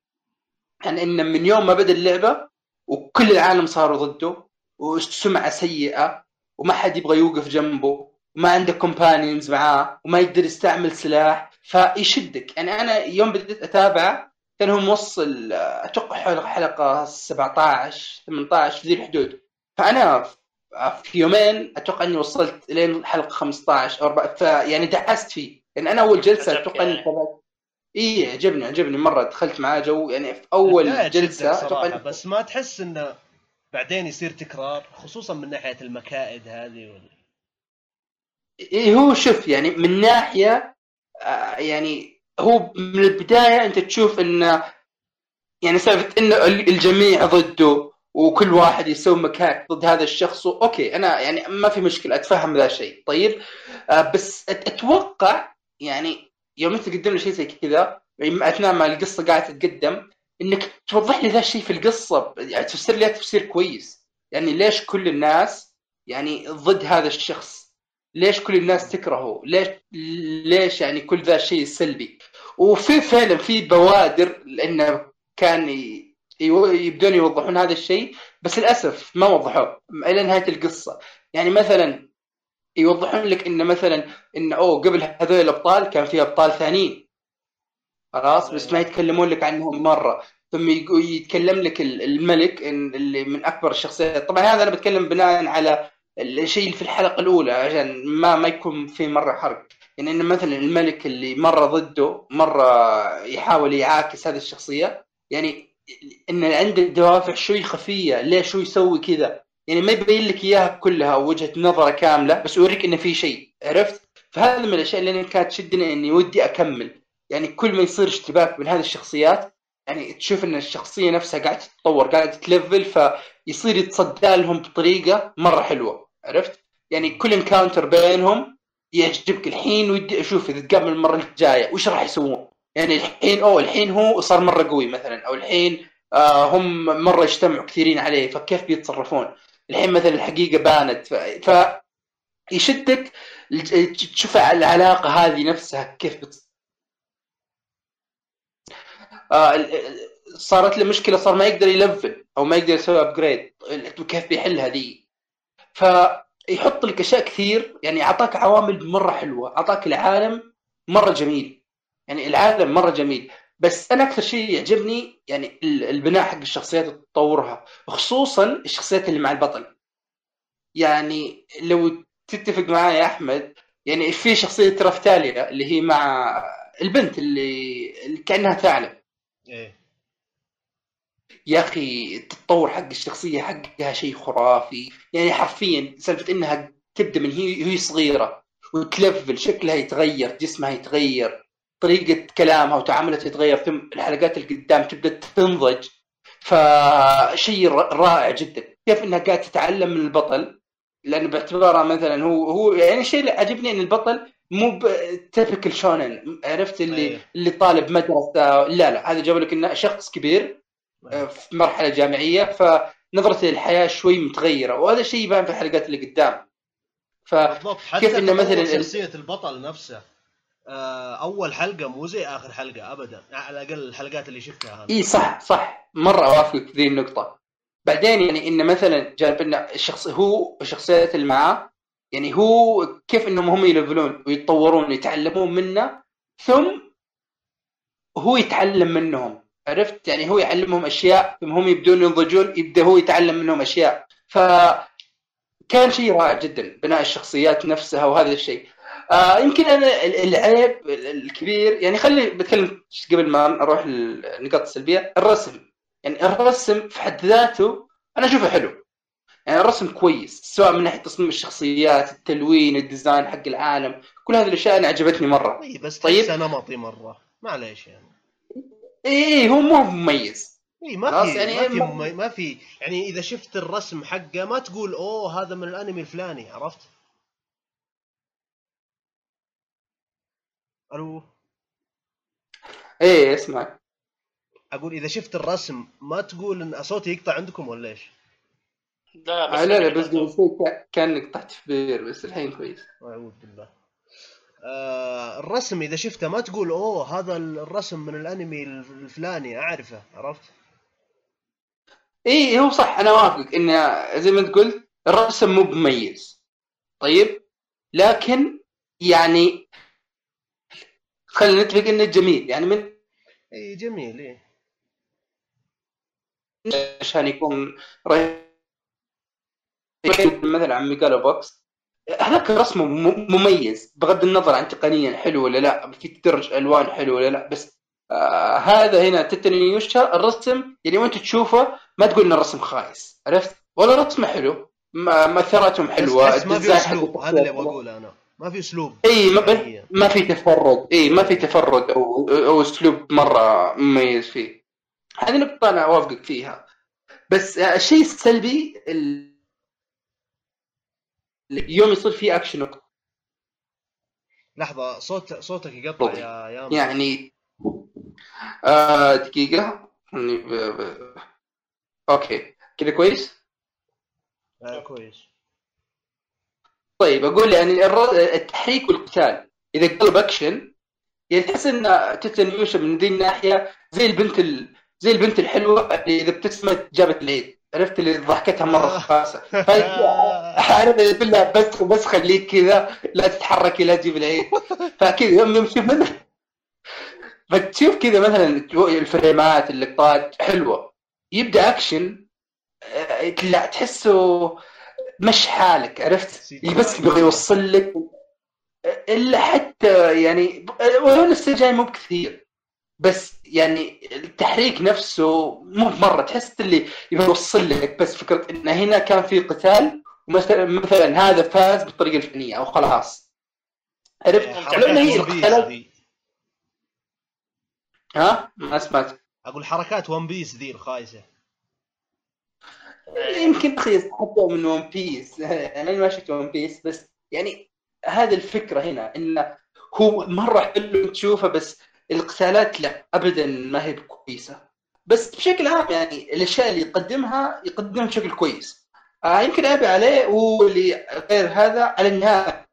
يعني انه من يوم ما بدأ اللعبة وكل العالم صاروا ضده وسمعه سيئة وما حد يبغى يوقف جنبه وما عنده companions معاه وما يقدر يستعمل سلاح فيشدك. يعني أنا يوم بديت أتابعه كان هو موصل آه، أتوقع حلقه حلقة 17 18 في ذي الحدود. فأنا في يومين أتوقع إني وصلت لين حلقة 15 أو 4 فيعني دعست فيه. يعني أنا أول جلسة أتوقع إني يعني. إي عجبني عجبني. مرة دخلت معاه جو يعني في أول جلسة إني- بس ما تحس إنه بعدين يصير تكرار خصوصا من ناحية المكائد هذه وال... إيه هو شوف يعني من ناحية آه، يعني هو من البداية أنت تشوف انه يعني سالفة انه ال- الجميع ضده وكل واحد يسوي مكاك ضد هذا الشخص okay أنا يعني ما في مشكلة أتفهم ذا الشيء طيب؟ آه، بس أتوقع يعني يوم أنت تقدم لي شيء زي كذا يعني أثناء ما القصة قاعدة تتقدم إنك توضح لي ذا الشيء في القصة يعني تفسر لي تفسير كويس. يعني ليش كل الناس يعني ضد هذا الشخص؟ ليش كل الناس تكرهه؟ ليش ليش يعني كل ذا الشيء السلبي وفي فعلا في بوادر لأنه كان يبدون يوضحون هذا الشيء بس للأسف ما وضحوه إلى نهاية القصة. يعني مثلا يوضحون لك إن مثلا إن أوه قبل هذول الأبطال كان في أبطال ثانيين. خلاص؟ بس ما يتكلمون لك عنهم مرة. ثم يتكلم لك ال- الملك اللي من أكبر الشخصيات. طبعا هذا أنا بتكلم بناء على الشيء اللي في الحلقة الأولى عشان ما ما يكون في مرة حرق. يعني ان مثلا الملك اللي مرة ضده مرة يحاول يعاكس هذه الشخصية يعني إن عنده دوافع شوي خفية ليش هو يسوي كذا؟ يعني ما يبين لك إياها كلها وجهة نظرة كاملة بس يوريك إنه في شيء. عرفت؟ فهذا من الأشياء اللي كانت تشدني إني ودي أكمل. يعني كل ما يصير اشتباك بين هذه الشخصيات يعني تشوف إن الشخصية نفسها قاعدة تتطور قاعدة تلفل فيصير يتصدى لهم بطريقة مرة حلوة. عرفت؟ يعني كل encounter بينهم يعجبك. الحين ودي أشوف إذا تقابل المرة الجاية وش راح يسوون؟ يعني الحين أوه الحين هو صار مرة قوي مثلا أو الحين آه هم مرة اجتمعوا كثيرين عليه فكيف بيتصرفون؟ الحين مثلا الحقيقة بانت. ف, ف... يشدك تشوف العلاقة هذه نفسها كيف بت... آه صارت له مشكلة صار ما يقدر ي level أو ما يقدر يسوي upgrade كيف بيحلها ذي فيحط لك أشياء كثير يعني أعطاك عوامل مرة حلوة أعطاك العالم مرة جميل يعني العالم مرة جميل. بس أنا أكثر شيء يعجبني يعني ال- البناء حق الشخصيات وتطورها خصوصا الشخصيات اللي مع البطل. يعني لو تتفق معي يا أحمد يعني في شخصية رافتاليا اللي هي مع البنت اللي كأنها ثعلب. إيه. يا أخي التطور حق الشخصية حقها شيء خرافي. يعني حرفيا سالفة إنها تبدأ من هي هي صغيرة وتلفل شكلها يتغير جسمها يتغير طريقة كلامها وتعاملها يتغير ثم الحلقات اللي قدام تبدأ تنضج. فشيء رائع جدا. كيف إنها قاعدة تتعلم من البطل؟ لأنه باعتبارها مثلا هو هو يعني الشيء اللي عجبني إن البطل مو تيبكال شونن عرفت اللي أيه. اللي طالب مدرسة. لا لا هذا جاب لك إنه شخص كبير. في مرحلة جامعية فنظرته للحياه شوي متغيرة وهذا الشيء يبان في الحلقات اللي قدام. ف بالضبط حتى كيف إنه تطور مثلاً شخصية البطل نفسه آه، أول حلقة مو زي آخر حلقة ابدا على الأقل الحلقات اللي شفتها إي صح صح. مرة اوافقك في ذي النقطة. بعدين يعني إن مثلا جانب إن الشخص هو الشخصيات اللي معاه يعني هو كيف إنهم هم يلفلون ويتطورون ويتعلمون منه ثم هو يتعلم منهم. عرفت؟ يعني هو يعلمهم أشياء ثم هم يبدون ينضجون يبدأ هو يتعلم منهم أشياء. ف كان شيء رائع جدا بناء الشخصيات نفسها وهذا الشيء. آه يمكن أنا ال- العيب الكبير يعني خلي بتكلم قبل ما أروح للنقاط السلبية الرسم. يعني الرسم في حد ذاته أنا أشوفه حلو. يعني الرسم كويس سواء من ناحية تصميم الشخصيات التلوين ال design حق العالم كل هذه الأشياء أنا عجبتني مرة. اي بس طيب. نمطي مرة. معليش يعني. اي إيه هو مو مميز. اي ما خلاص في يعني ما في ما- ممي- ما في. يعني إذا شفت الرسم حقه ما تقول أوه هذا من الأنمي الفلاني. عرفت؟ ألو؟ إيه اسمع. أقول إذا شفت الرسم ما تقول إن صوتي يقطع عندكم ولا إيش؟ لا بس آه لا لا بس قلت- قبل شوي كأ- كأنك طحت في بير بس الحين كويس. أعوذ بالله. آه الرسم إذا شفته ما تقول أوه هذا الرسم من الأنمي الفلاني. أعرفه عرفت؟ إي هو صح أنا وافقك إن زي ما أنت قلت الرسم مو مميز طيب؟ لكن يعني خلينا نتفق إنه جميل. يعني من إي جميل إي. عشان يكون رهيب. مثلا عن Megalo Box. هذاك رسمه مميز بغض النظر عن تقنيا حلو ولا لا في تدرج ألوان حلو ولا لا بس آه هذا هنا Tate no Yuusha الرسم يعني وأنت تشوفه ما تقول إن الرسم خايس عرفت؟ ولا رسمه حلو مؤثراتهم حلوة بس ما في أسلوب هذا اللي اقوله أنا. ما في أسلوب. إي ما, حقيقية. ما في تفرد إي ما في تفرد أو أو أسلوب مرة مميز فيه. هذه نقطة أنا أوافقك فيها. بس آه، الشيء السلبي ال- يوم يصير فيه اكشن لحظة صوت صوتك يقطع طبيعي. يا يا يعني آه دقيقة. ب... ب... okay. كذا كويس؟ آه كويس. طيب أقول يعني التحريك والقتال. إذا قلب اكشن يعني تحس إن تتن يوشا من ذي الناحية زي البنت ال... زي البنت الحلوة اللي إذا ابتسمت جابت العيد. عرفت اللي ضحكتها مرة خاصه عارف بالله بس بس خليك كذا لا تتحركي لا تجيب العيد. فكذا يوم تشوف مثلا فتشوف كذا مثلا الفريمات اللقطات حلوة. يبدأ أكشن. لا تحسه مش حالك عرفت؟ بس يبغى يوصل لك. إلا حتى يعني ولو السي جاي مو بكثير. بس يعني التحريك نفسه مو مره تحس اللي يوصل لك بس فكرة إن هنا كان في قتال ومثلا مثلا هذا فاز بالطريقة الفنية أو خلاص. عرفت؟ حركات لأن هي القتالات ها؟ ما سمعت. أقول حركات One Piece ذي الخايسة. يمكن رخيص حتى من One (laughs) Piece أنا ما شفت One Piece بس يعني هذه الفكرة هنا انه هو مرة حلو تشوفه بس القتالات لا ابدا ما هي كويسة. بس بشكل عام يعني الأشياء اللي يقدمها يقدمها بشكل كويس. آه يمكن عيبي عليه واللي غير هذا على النهاية.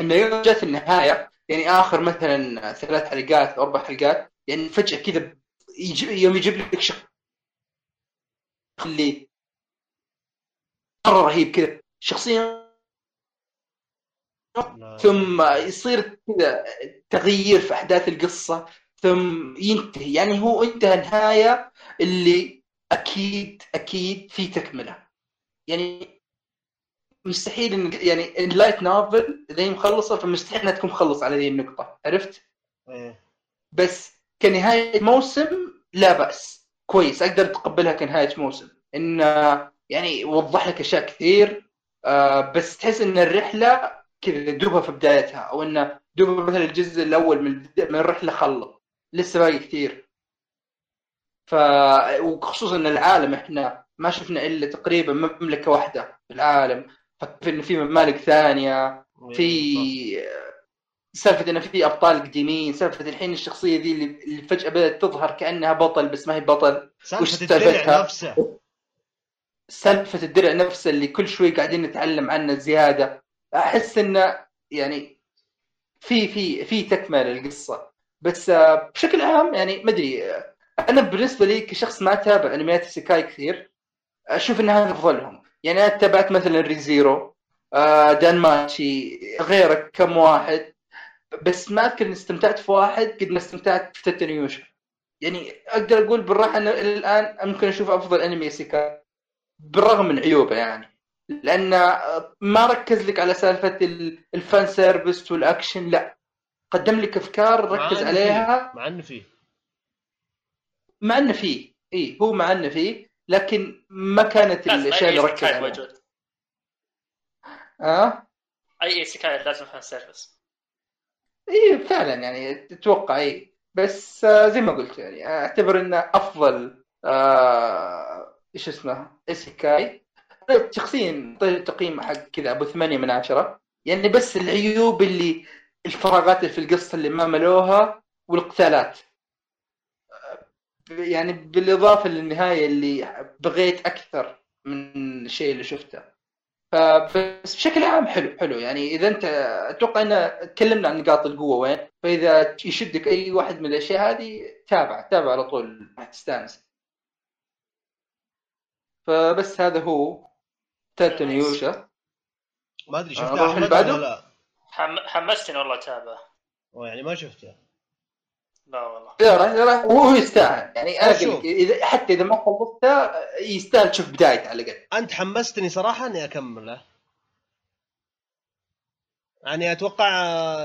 إنه يوم جت النهاية يعني آخر مثلا ثلاث حلقات أو أربع حلقات يعني فجأة كذا يوم يجيب لك شخص اللي مرة رهيب كذا. شخصيه. ثم يصير كذا تغيير في أحداث القصة ثم ينتهي. يعني هو انتهى نهايه اللي أكيد أكيد في تكملة. يعني مستحيل إن يعني اللايت نوفل إذا مخلصة فمستحيل إنها تكون مخلصة على ذي النقطة. عرفت؟ إيه. بس كنهاية موسم لا بأس. كويس. أقدر أتقبلها كنهاية موسم. إن يعني وضح لك أشياء كثير. آه، بس تحس إن الرحلة كذا دوبها في بدايتها أو إنه دوبها مثلا الجزء الأول من من الرحله خلص لسه باقي كثير. ف وخصوصا إن العالم إحنا ما شفنا إلا تقريبا مملكة واحدة في العالم فكيف انه في ممالك ثانية في سالفة انه في أبطال قديمين سالفة الحين الشخصية ذي اللي فجأة بدأت تظهر كأنها بطل بس ما هي بطل. وش سالفة سالفتها؟ الدرع نفسه. سالفة الدرع نفسه اللي كل شوي قاعدين نتعلم عنه زيادة. أحس انه يعني في في في تكملة للقصة. بس بشكل عام يعني ما أدري أنا بالنسبة لي كشخص ما أتابع أنميات ال isekai كثير أشوف ان هذا أفضلهم. يعني أنا تابعت مثلا Re:Zero آه، DanMachi غيرك كم واحد. بس ما أذكر إني استمتعت في واحد قد ما استمتعت في Tate no Yuusha يعني أقدر أقول بالراحة انه الآن ممكن أشوف أفضل أنمي isekai بالرغم من عيوبه يعني. لأن ما ركز لك على سالفة ال- ال fan service والأكشن لا. قدم لك أفكار مع ركز إنه عليها. مع إنه فيه. مع إنه فيه. إي هو مع إنه فيه لكن ما كانت الاشياء أي اللي ركز سكاي عليها موجود. آه؟ أي سكاي لازم fan service. إي فعلا يعني تتوقع إي. بس آه زي ما قلت يعني أعتبر إنه أفضل آه إيش اسمه اسكاي أنا شخصيا طيب التقييم حق كذا أبو ثمانية من عشرة. يعني بس العيوب اللي الفراغات اللي في القصة اللي ما ملوها والقتالات. يعني بالإضافة للنهاية اللي بغيت أكثر من الشيء اللي شفته. فبس بشكل عام حلو حلو. يعني إذا أنت أتوقع إن تكلمنا عن نقاط القوة وين. فإذا يشدك أي واحد من الأشياء هذه تابع تابع على طول. حتستانس فبس هذا هو. تاتن يوشا ما أدري شفته أحمد بعده؟ ولا لا؟ حم... حمستني والله اتابع أو يعني ما شفته. لا والله. لا راح راح. هو يستاهل. يعني أنا اذا حتى إذا ما خلصته يستاهل تشوف بدايته على الأقل. أنت حمستني صراحة إني أكمله. يعني أتوقع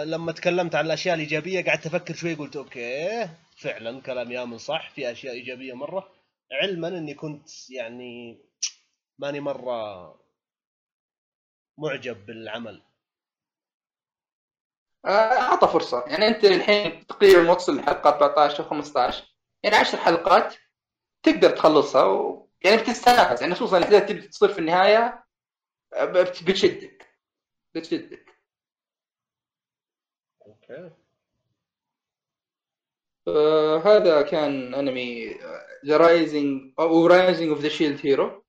لما تكلمت عن الأشياء الإيجابية قعدت أفكر شوي قلت أوكي فعلا كلام يامن صح. في أشياء إيجابية مرة. علما إني كنت يعني ماني مرة معجب بالعمل. آه، أعطى فرصة. يعني أنت الحين تقريبا موصل للحلقه 14 أو 15 يعني 10 حلقات تقدر تخلصها و... يعني بتستانس. يعني خصوصا الاحداث تبدأ تصير في النهاية آه، بت- بتشدك. بتشدك. okay. آه، هذا كان أنمي the rising أو Rising of the Shield Hero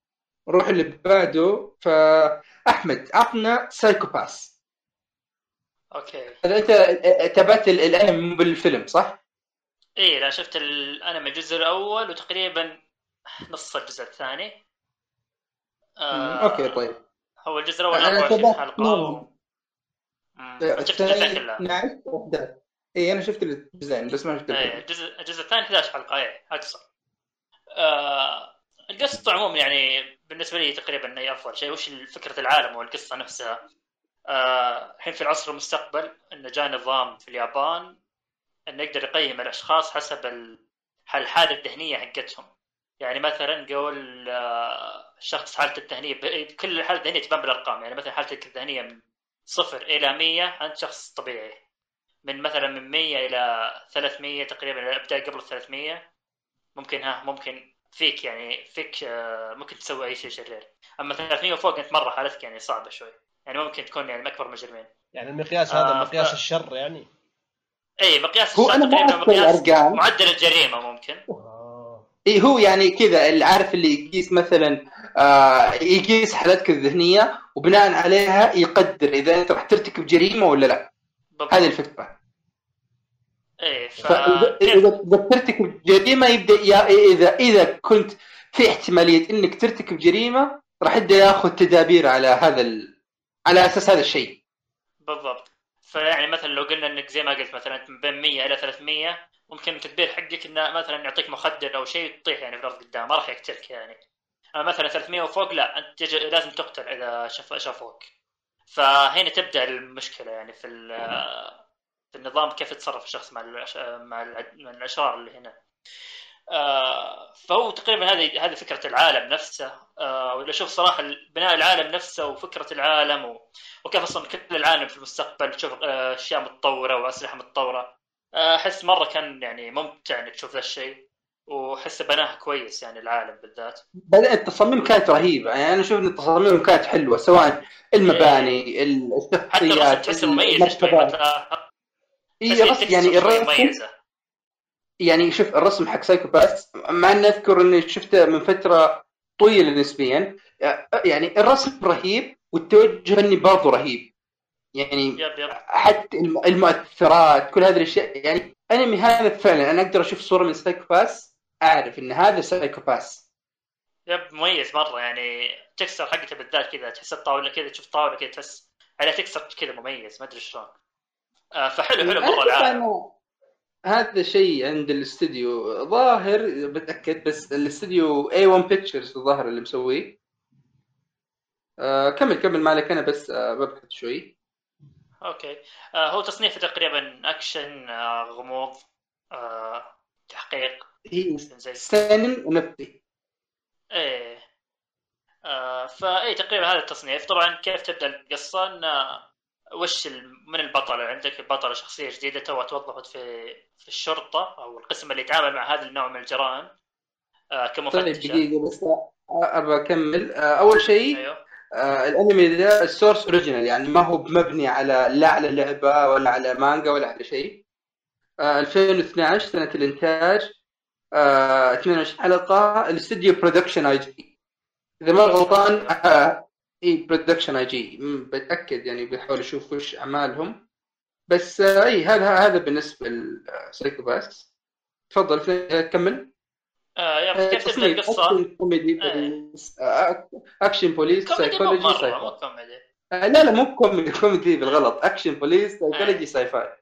نروح اللي بعده فأحمد عطنا Psycho-Pass okay. هذا أنت آه، تابعت ال- الأنمي بالفيلم صح؟ إيه لا شفت الأنمي الجزء الأول وتقريبا نص الجزء الثاني. آه okay طيب. هو الجزء الأول أنا 24 تابعت حلقة. و... مم. شفت الجزئين كلها 12 11 اي أنا شفت الجزئين بس ما شفت الفيلم. الجزء الجزء الثاني 11 حلقة إيه اقصر آه القصة عموما يعني بالنسبة لي تقريبا هي أفضل شيء. وش فكرة العالم والقصة نفسها؟ آه، الحين في العصر المستقبل انه جاء نظام في اليابان انه يقدر يقيم الأشخاص حسب ال- الحالة الذهنية حقتهم. يعني مثلا قول آه، شخص حالته الذهنية كل الحالة الذهنية تبان بالأرقام. يعني مثلا حالتك الذهنية من صفر إلى 100 أنت شخص طبيعي. من مثلا من 100 إلى 300 تقريبا ابدا قبل ال 300 ممكن ها ممكن فيك يعني فيك آه، ممكن تسوي أي شيء شرير. أما 300 وفوق انت مرة حالتك يعني صعبة شوي. يعني ممكن تكون يعني من اكبر مجرمين يعني المقياس هذا آه، مقياس ف- الشر يعني؟ اي مقياس هو الشر تقريبا مقياس الأرقام. معدل الجريمة ممكن. إيه هو يعني كذا اللي عارف اللي يقيس مثلا آه يقيس حالتك الذهنية وبناء عليها يقدر إذا أنت راح ترتكب جريمة ولا لا. بالضبط. هذه الفكرة. إيه ف فاذا إذا بترتكب جريمه يبدأ يا اذا إذا كنت في احتمالية إنك ترتكب جريمة راح يبدأ يأخذ تدابير على هذا ال... على أساس هذا الشيء. بالضبط. فيعني مثلا لو قلنا إنك زي ما قلت مثلا من بين 100 إلى 300 ممكن التدبير حقك إنه مثلا يعطيك مخدر أو شيء تطيح يعني في الأرض قدام ما راح يقتلك يعني. أما مثلا 300 وفوق لا أنت لازم تقتل إذا شاف شافوك. فهنا تبدأ المشكلة يعني في ال- في النظام كيف يتصرف الشخص مع مع الع- مع الاشرار اللي هنا. آه، فهو تقريبا هذه هذه فكرة العالم نفسه. آه، ولا أشوف صراحة بناء العالم نفسه وفكرة العالم و... وكيف أصلا كل العالم في المستقبل تشوف آه، أشياء متطورة وأسلحة متطورة. أحس مرة كان يعني ممتع إنك تشوف ذا الشيء. وأحس بناه كويس يعني العالم بالذات. بدا التصاميم كانت رهيبة. يعني أنا أشوف إن التصاميم كانت حلوة سواء المباني حتى الشخصيات تحسه مميز مثلا إيه، الرسم- يعني الرسم يعني شوف الرسم حق Psycho-Pass مع اني اذكر إني شفته من فترة طويلة نسبيا. يعني الرسم رهيب والتوجه الفني برضه رهيب. يعني yep yep. حتى الم- المؤثرات كل هذه الأشياء. يعني أنمي هذا فعلا. أنا أقدر أشوف صورة من سايكو باس أعرف إن هذا سايكو باس يب مميز مرة. يعني تكسر حقته بالذات كذا تحس الطاولة كذا تشوف طاولة كذا تحس عليها تكسر كذا مميز ما أدري شلون. فحلو حلو مره العالم. أنا هذا شيء عند الاستديو ظاهر بتأكد بس الاستديو A1 Pictures الظاهر اللي مسويه. آه كمل كمل ما عليك أنا بس آه ببحث شوي. okay. آه هو تصنيفه تقريبا أكشن آه غموض آه تحقيق. هي زي سنن ونفسي إيه. آه فاي تقريبا هذا التصنيف. طبعا كيف تبدأ القصة؟ إن وش من البطلة؟ عندك البطله شخصية جديدة توها توظفت في في الشرطة أو القسم اللي يتعامل مع هذا النوع من الجرائم آه طيب كمفتشه دقيقة بس ابى أكمل. آه أول شيء أيوه. آه الأنمي ده ال source original يعني ما هو مبني على لا على لعبة ولا على مانجا ولا على شيء. آه 2012 سنة الإنتاج. آه 22 حلقة. الاستديو Production I.G إذا ما غلطان آه اي Production I.G بتأكد يعني بحاول أشوف وش أعمالهم. بس آه اي هذا هذا بالنسبة ل Psycho-Pass تفضل في- كمل. آه yep آه، كيف تبدأ القصة؟ اكشن كوميدي. بوليس آه، action police psychology مو كوميدي. آه، لا لا مو كوميدي (laughs) كوميدي بالغلط. اكشن بوليس سايكولوجي ساي فاي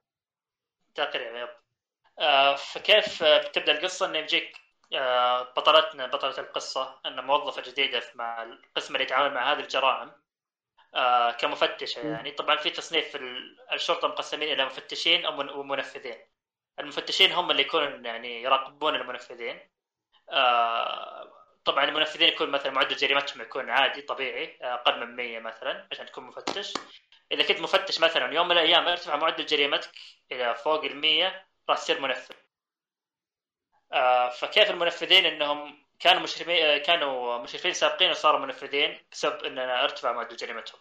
تقريبا يب. آه فكيف آه، بتبدأ القصة؟ إنه يجيك آه بطلتنا بطلة القصة أن موظفة جديدة في- مع القسم اللي يتعامل مع هذه الجرائم آه كمفتشة يعني. طبعا في تصنيف في ال- الشرطة مقسمين إلى مفتشين ومنفذين. المفتشين هم اللي يكونوا يعني يراقبون المنفذين. آه طبعا المنفذين يكون مثلا معدل جريمتهم يكون عادي طبيعي آه، أقل من 100 مثلا عشان تكون مفتش. إذا كنت مفتش مثلا يوم من الأيام ارتفع معدل جريمتك إلى فوق ال 100 راح تصير منفذ. آه، فكيف المنفذين إنهم كانوا مشرفين آه، كانوا مشرفين سابقين وصاروا منفذين بسبب ان ارتفع معدل جريمتهم.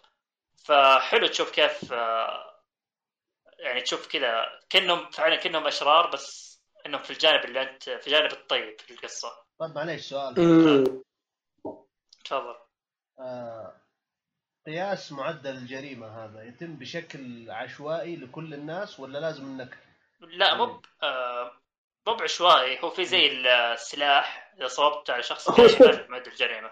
فحلو تشوف كيف آه، يعني تشوف كذا كأنهم فعلا كأنهم أشرار بس إنهم في الجانب اللي أنت في الجانب الطيب في القصة. طيب معليش سؤال. تفضل. آه قياس معدل الجريمة هذا يتم بشكل عشوائي لكل الناس ولا لازم إنك لا مو ب- آه، مو بعشوائي هو في زي السلاح إذا صوبت على شخص. يرتفع معدل الجريمه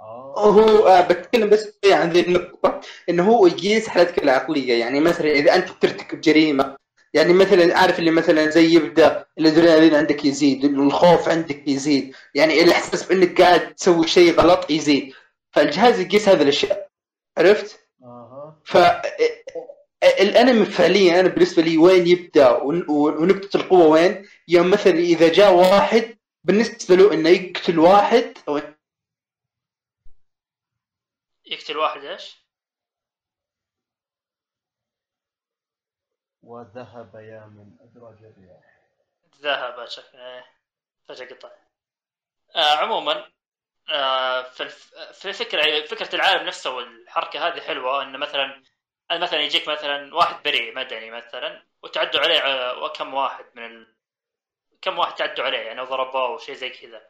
آه هو آه. بتكلم بس شوية عن ذي النقطة إنه هو يقيس حالتك العقلية. يعني مثلا إذا أنت بترتكب جريمة يعني مثلا عارف اللي مثلا زي يبدأ الأدرينالين عندك يزيد الخوف عندك يزيد. يعني الإحساس بإنك قاعد تسوي شيء غلط يزيد. فالجهاز يقيس هذه الأشياء. عرفت؟ أها. ف الانمي فعليا أنا بالنسبة لي وين يبدأ ون- ونقطة القوة وين؟ يوم مثلا إذا جاء واحد بالنسبة له إنه يقتل واحد أو يقتل واحد إيش؟ وذهب يا من أدراج الرياح ذهب شكل إيه. فجأة قطع آه عموما آه في الف... في فكرة فكرة العالم نفسه والحركة هذه حلوة إنه مثلا مثلا يجيك مثلا واحد بريء مدني مثلا وتعدوا عليه ع- كم واحد من ال... كم واحد تعدوا عليه يعني أو ضربوه أو شيء زي كذا.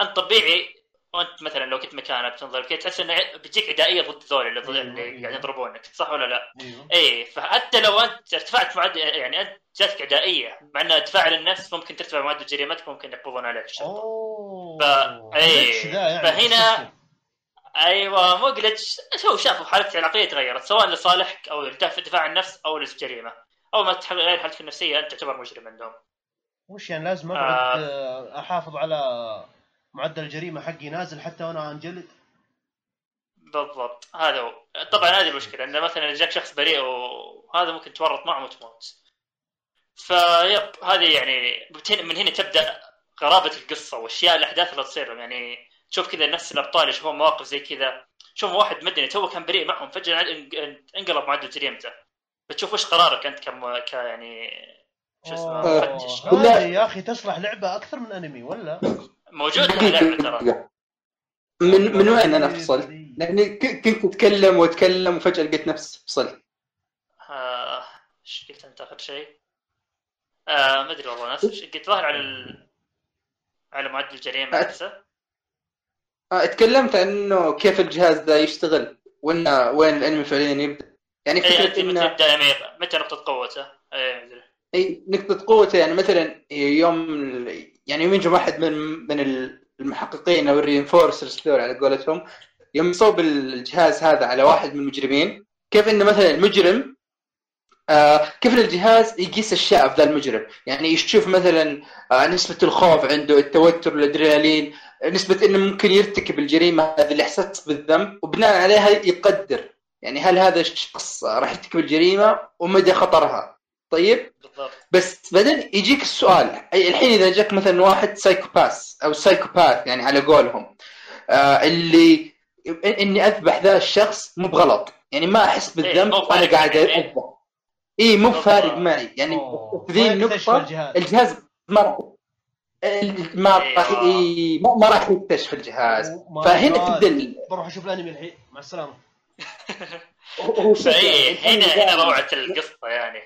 أنت طبيعي وأنت مثلا لو كنت مكانه بتنظر كذا تحس إنه بتجيك عدائية ضد ذول اللي, ضد أيوة، اللي أيوة. قاعدين يضربونك صح ولا لا؟ أيوه إيه فحتى لو أنت ارتفعت معدل يعني أنت جاتك عدائية مع ان دفاع عن النفس ممكن ترتفع معدل جريمتك ممكن يقبضون عليك الشرطة أوه ف- ذا يعني فهنا-. (laughs) أيوه مو جلتش شو شافوا حالتك العقليه تغيرت سواء لصالحك أو لدفع دفاع عن النفس أو للجريمه اول ما تغير حالتك النفسية أنت تعتبر مجرم عندهم. وش يعني لازم اقعد آه، أحافظ على معدل الجريمة حقي نازل حتى وأنا أنجلد. بالضبط. هذا هو. طبعا هذه المشكلة إن مثلا جاك شخص بريء وهذا ممكن تورط معه وتموت. فيب هذه يعني من هنا تبدأ غرابة القصة واشياء الأحداث اللي تصير. يعني تشوف كذا نفس الأبطال يشوفون مواقف زي كذا. شوف واحد مدني تو كان بريء معهم فجأة إن- انقلب معدل جريمته. بتشوف وش قرارك أنت كم ك يعني شو اسمه مفتش. هذه يا أخي تصلح لعبة أكثر من أنمي ولا؟ موجود لعبه ترى. من من وين أنا فصلت؟ لأني ك- كنت أتكلم وأتكلم وفجأة لقيت نفسي فصلت آه، إيش قلت أنت آخر شيء؟ آه ما أدري والله نفس الشيء. قلت ظاهر على ال... على معدل الجريمة نفسه. آه، اتكلمت عن إنه كيف الجهاز ذا يشتغل وين وين الأنمي فعليا يبدأ. يعني انت فكرة متى إنه يبدا يعني؟ متى نقطة قوته؟ اي مدري إي نقطة قوته يعني مثلا يوم يعني يوم يجي واحد من من المحققين أو ال enforcers ذول على قولتهم يوم يصوب الجهاز هذا على واحد من المجرمين كيف إنه مثلا المجرم آه كيف الجهاز يقيس اشياء في ذا المجرم؟ يعني يشوف مثلا آه نسبة الخوف عنده التوتر الأدرينالين نسبة إنه ممكن يرتكب الجريمة هذه الاحساس بالذنب وبناء عليها يقدر. يعني هل هذا الشخص راح يرتكب الجريمة؟ ومدى خطرها. طيب؟ بالضبط. بس بعدين يجيك السؤال. أي الحين إذا جاك مثلا واحد Psycho-Pass أو psychopath يعني على قولهم آه اللي إني أذبح ذا الشخص مو بغلط. يعني ما أحس بالذنب مو وأنا قاعد. اذبح اي مو. فارق معي. يعني في ذي النقطة الجهاز. الجهاز ما راح ما راح أيوة. إي، ما ما راح يكتشف الجهاز. فهنا ما- تبدا بروح أشوف الأنمي الحين. مع السلامة. (laughs) فاي يعني هنا هنا روعة القصة يعني.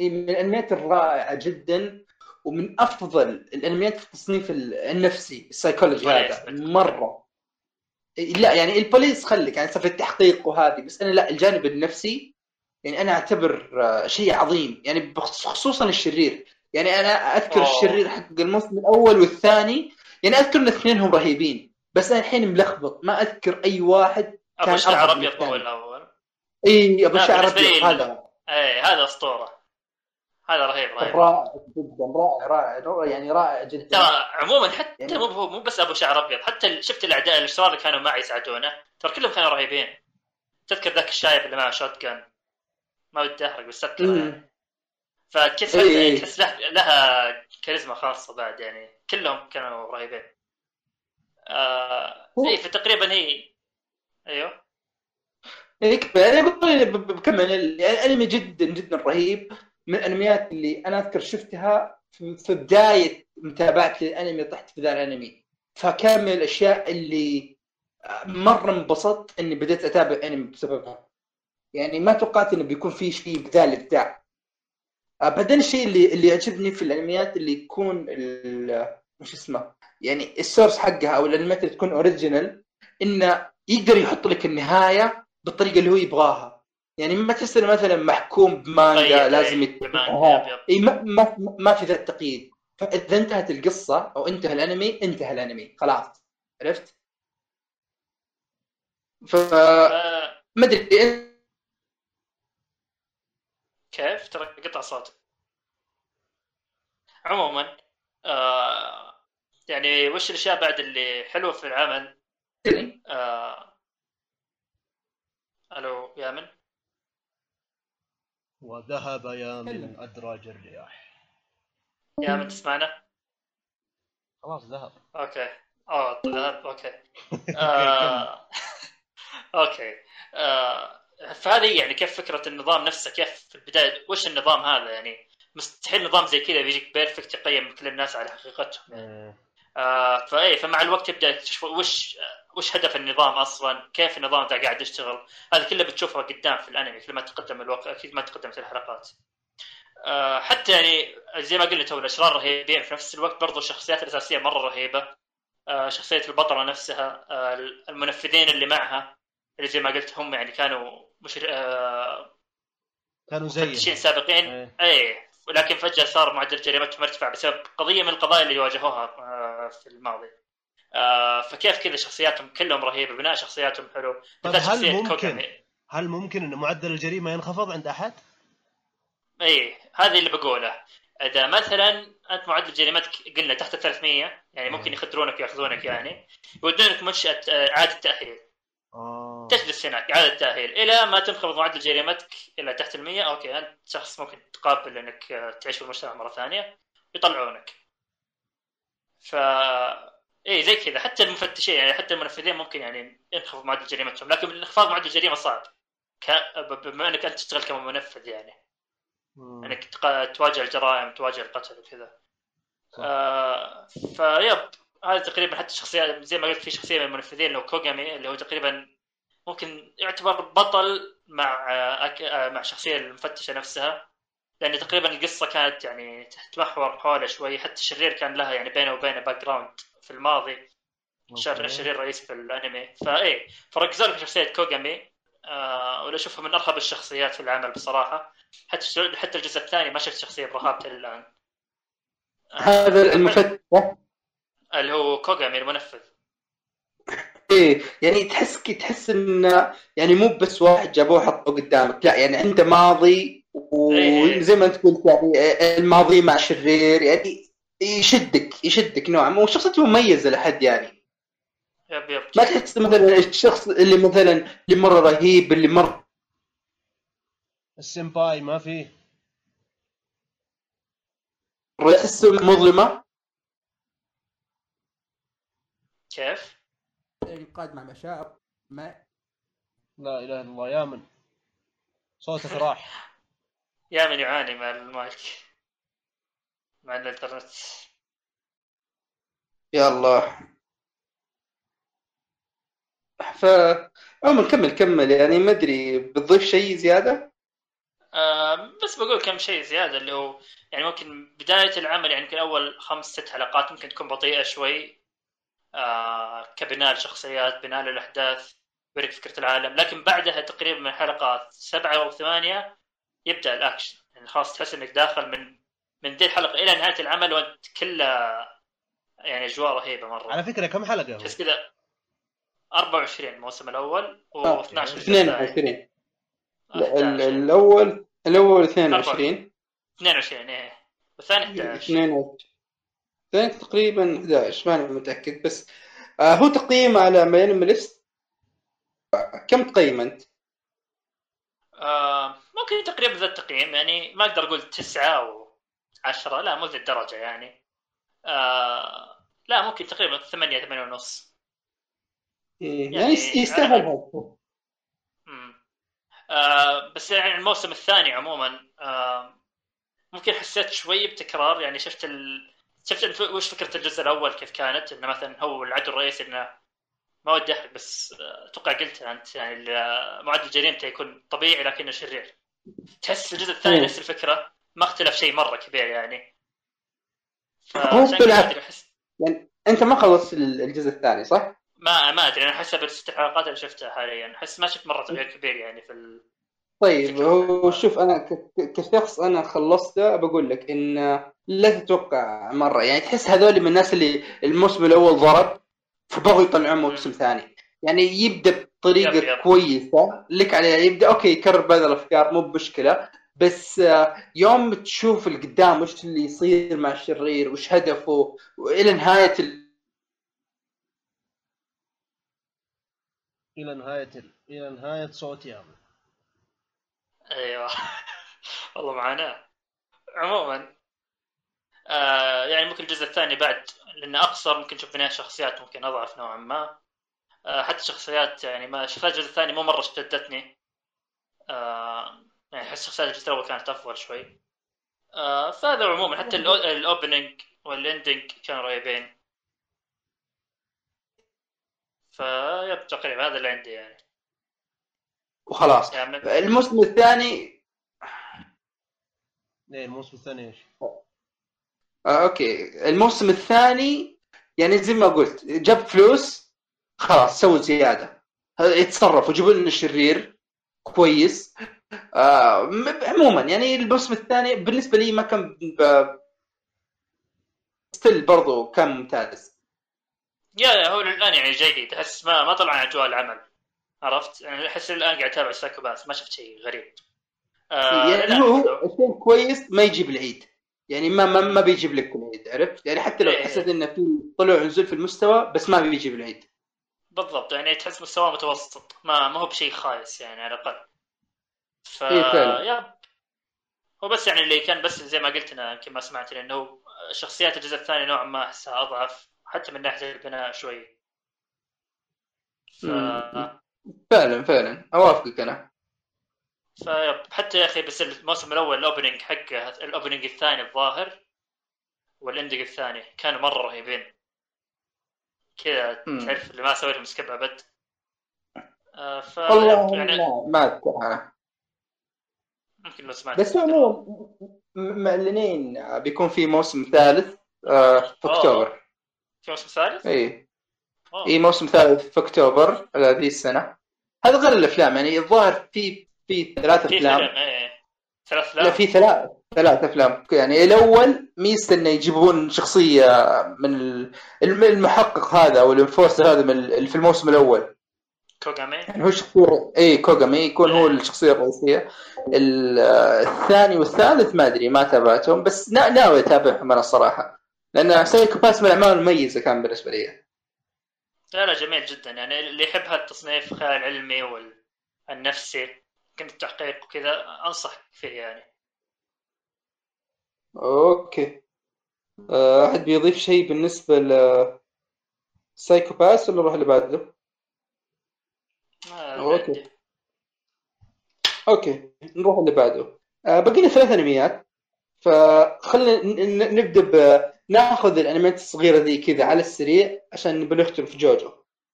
إيه، من الأنميات الرائعة جدا ومن أفضل الأنميات في التصنيف ال- النفسي السايكولوجي. هذا. مرة. إيه، لا يعني البوليس خليك يعني سالفه التحقيق وهذه بس أنا لا الجانب النفسي يعني أنا أعتبر آه، شيء عظيم. يعني خصوصا الشرير. يعني أنا أذكر أوه. الشرير حق الموسم الأول والثاني يعني أذكر إن اثنينهم رهيبين بس أنا الحين ملخبط ما أذكر أي واحد أبو كان شعر أفضل من أبيض هو. الأول. إي أبو شعر أبيض هذا. إي هذا أسطورة. هذا رهيب رهيب. رائع جدا رائع رائع يعني رائع جدا. ترى عموما حتى يعني- مو مو بس أبو شعر أبيض حتى شفت الأعداء الاشرار اللي كانوا معي يساعدونه ترى كلهم كانوا رهيبين. تذكر ذاك الشايب اللي معه شوت جن. ما ودي أحرق بس. يعني. فتحس إيه، إيه. تحس له- لها كاريزما خاصة بعد يعني. كلهم كانوا رهيبين. آه اي فتقريبا هي. أيوه. يعني أنا أقول ب- ب- بكمل ال- يعني الأنمي جدا جدا رهيب. من الأنميات اللي أنا أذكر شفتها في بداية متابعتي للأنمي طحت في ذا الأنمي. فكان من الأشياء اللي مرة انبسطت إني بديت أتابع أنمي بسببها. يعني ما توقعت إنه بيكون في شيء بذا الابداع بعدين الشيء اللي اللي يعجبني في الانميات اللي يكون ال- وش اسمه؟ يعني ال source حقها أو الانميات اللي تكون original إنه يقدر يحط لك النهاية بالطريقة اللي هو يبغاها. يعني ما تحس انه مثلا محكوم بمانجا طيب، لازم إيه، يت... إي ما, ما ما في ذا التقييد. فإذا انتهت القصة أو انتهى الأنمي انتهى الأنمي. خلاص. عرفت؟ ف آه. ما أدري كيف ترى قطع صوت عموما آه يعني وش الأشياء بعد اللي حلوة في العمل؟ آه ألو يامن وذهب يا من أدراج الرياح. يامن تسمعنا؟ خلاص ذهب. okay. آه ذهب okay. (laughs) آه... (laughs) okay. آه... فهذه يعني كيف فكرة النظام نفسه كيف في البداية وش النظام هذا؟ يعني مستحيل نظام زي كذا بيجيك perfect يقيم كل الناس على حقيقتهم. مم. آه فاي فمع الوقت تبدأ تكتشف وش وش هدف النظام أصلا؟ كيف النظام ذا قاعد يشتغل؟ هذا كله بتشوفه قدام في الأنمي كل ما تقدم الوقت أكيد ما تقدمت الحلقات. آه حتى يعني زي ما قلت هو الأشرار رهيبين في نفس الوقت برضو الشخصيات الأساسية مرة رهيبة. آه شخصية البطلة نفسها آه المنفذين اللي معها. اللي زي ما قلت هم يعني كانوا مش آه كانوا زي مفتشين سابقين. إيه. إيه. ولكن فجأة صار معدل جريمتهم مرتفع بسبب قضية من القضايا اللي واجهوها آه في الماضي. آه فكيف كذا شخصياتهم كلهم رهيبة بناء شخصياتهم حلو. طيب هل ممكن. هل ممكن إن معدل الجريمة ينخفض عند أحد؟ اي هذه اللي بقوله. إذا مثلا أنت معدل جريمتك قلنا تحت 300 يعني ممكن يخدرونك ويأخذونك يعني يودونك منشأة إعادة تأهيل. آه. تجلس هناك إعادة تاهيل إلى ما تنخفض معدل جريمتك إلى تحت ال 100 okay انت شخص ممكن قابل إنك آه، تعيش في المجتمع مرة ثانية؟ يطلعونك. ف اي زي كذا. حتى المفتشين يعني حتى المنفذين ممكن يعني ينخفض معدل جريمتهم لكن انخفاض معدل الجريمه صعب. ك... بما إنك أنت تشتغل كمنفذ يعني. مم. إنك تق- تواجه الجرائم تواجه القتل وكذا. آه فيب هذا تقريبا حتى شخصية زي ما قلت في شخصية من المنفذين اللي هو كوغامي اللي هو تقريبا ممكن يعتبر بطل مع آه أك- آه مع الشخصيه المفتشة نفسها. لأن تقريبا القصة كانت يعني تتمحور حوله شوي. حتى الشرير كان لها يعني بينه وبينه background في الماضي. شر. الشرير الرئيسي في الأنمي. فايه فركزوا لك في شخصية كوغامي آه ولا أشوفها من ارهب الشخصيات في العمل بصراحة. حتى حتى الجزء الثاني ما شفت شخصية برهابته إلى الآن. آه، هذا المفتش اللي هو كوغامي المنفذ. إيه يعني تحس تحس انه يعني مو بس واحد جابوه حطوه قدامك لا يعني عنده ماضي إيه. وزي ما انت قلت يعني الماضي مع شرير يعني يشدك يشدك نوعا ما وشخصيته مميزة لحد يعني يب يب ما تحس مثلا الشخص اللي مثلا اللي مرة رهيب اللي مرة السمباي ما فيه تحسه مظلمة كيف؟ انقاد مع مشاعر ما لا إله إلا الله. يا من؟ صوتك راح. (laughs) يا من يعاني مع المايك. مع الإنترنت. يا الله. ف عموما كمل كمل. يعني ما أدري بتضيف شيء زيادة؟ آه بس بقول كم شيء زيادة اللي هو يعني ممكن بداية العمل يعني يمكن أول خمس ست حلقات ممكن تكون بطيئة شوي. كبناء الشخصيات بناء الاحداث برك فكرة العالم. لكن بعدها تقريبا من حلقات سبعة أو ثمانية يبدأ الأكشن. يعني خلاص تحس إنك داخل من من ذي الحلقة إلى نهاية العمل وأنت كله يعني أجواء رهيبة مرة. على فكرة كم حلقة هو؟ تحس كذا 24 الموسم الأول آه، و12 الجزء 22 الثاني. ال- 11. الأول الأول 22 22 إيه. والثاني 11 22 الثاني تقريبا 11 ماني متأكد بس آه هو تقييم على MyAnimeList كم تقيم أنت؟ آه ممكن تقريبا ذا التقييم يعني ما أقدر أقول 9 أو 10 لا مو ذا الدرجة يعني. آه لا ممكن تقريبا 8 8 ونص. إيه، يعني يعني يس- يستاهل هذا. آه بس يعني الموسم الثاني عموما آه ممكن حسيت شوي بتكرار يعني شفت ال... شفت. وش فكرة الجزء الأول كيف كانت إنه مثلا هو العدو الرئيسي إنه ما ودي احرق بس أتوقع قلتها انت يعني معدل جريمته يكون طبيعي لكنه شرير تحس الجزء الثاني. نفس الفكرة ما اختلف شيء مرة كبير يعني هو بالعكس. يعني أنت ما خلصت ال- الجزء الثاني صح؟ ما ما أدري أنا حسب الست حلقات اللي شفتها حاليا أحس ما شفت مرة تغيير كبير يعني في ال... طيب هو شوف أنا كشخص أنا خلصته بقول لك إن لا تتوقع مرة. يعني تحس هذول من الناس اللي الموسم الأول ضرب فبغوا يطلعون موسم ثاني. يعني يبدأ يب- بطريقة يب. كويسة. لك عليها يبدأ أوكي يكرر بعض الأفكار مو بمشكلة. بس آه، يوم تشوف القدام وش اللي يصير مع الشرير وش هدفه وإلى نهاية ال... إلى نهاية ال... إلى نهاية صوت يا من أيوه. (laughs) والله معاناه عموما آه يعني ممكن الجزء الثاني بعد لأنه أقصر ممكن نشوف بناء شخصيات ممكن أضعف نوعا ما. آه حتى شخصيات يعني ما شخصيات الجزء الثاني مو مرة شدتني. آه يعني أحس شخصيات الجزء الأول كانت أفضل شوي. آه فهذا عموما حتى ال opening وال ending كانوا رهيبين. فيب تقريبا هذا اللي عندي يعني. وخلاص. يعني الموسم الثاني إيه الموسم الثاني إيش؟ آه أوكي. الموسم الثاني يعني زي ما قلت جاب فلوس خلاص سووا زيادة. يتصرفوا جيبوا لنا شرير كويس. آه عموما يعني الموسم الثاني بالنسبة لي ما كان ب... style برضو كان ممتاز. يا هو الآن يعني جيد. أحس ما ما طلع عن اجواء العمل. عرفت؟ يعني أحس الآن قاعد أتابع Psycho-Pass ما شفت شيء غريب. آه يعني. هو الشيء كويس ما يجيب العيد. يعني ما ما, ما بيجيب لك العيد عرفت؟ يعني حتى لو إيه. حسيت إنه في طلوع ونزول في المستوى بس ما بيجيب العيد. بالضبط يعني تحس مستواه متوسط ما ما هو بشيء خايس يعني على الأقل. ف إيه. يا. هو بس يعني اللي كان بس زي ما قلت أنا يمكن ما سمعت لأنه شخصيات الجزء الثاني نوعا ما أحسها أضعف حتى من ناحية البناء شوي. ف... فعلا فعلا. أوافقك أنا. حتى يا أخي بس الموسم الأول ال opening حقه ال opening الثاني الظاهر وال ending الثاني كانوا مرة رهيبين. كذا. تعرف اللي ما سويتهم skip أبد. آه ف والله يعني ما- ما ممكن لو سمعت. بس عموما معلنين بيكون في موسم ثالث آه، في. أكتوبر. في موسم ثالث؟ اي. اي موسم ثالث في أكتوبر هذه السنة. هذا غير الأفلام يعني الظاهر في في ثلاث أفلام. إيه. ثلاث لا افلام في ثلاث ثلاث أفلام. يعني الأول ميزته إنه يجيبون شخصية من ال- الم- المحقق هذا أو الإنفورسر هذا من في الموسم الأول. كوغامي؟ يعني هو شخصية اي كوغامي يكون هو الشخصية الرئيسية. ال- الثاني والثالث ما أدري ما تابعتهم بس نا- ناوي أتابعهم أنا الصراحه لأن Psycho-Pass من الأعمال المميزة كان بالنسبة لي. لا لا جميل جدا. يعني اللي يحب هالتصنيف الخيال العلمي والنفسي. يمكن التحقيق وكذا أنصح فيه يعني okay آه، أحد بيضيف شيء بالنسبة ل Psycho-Pass ولا نروح اللي بعده؟ okay. عندي. okay نروح اللي بعده آه باقي لنا ثلاث أنميات فخلينا نبدأ ب ناخذ الأنميات الصغيرة ذي كذا على السريع عشان نبي نختم في جوجو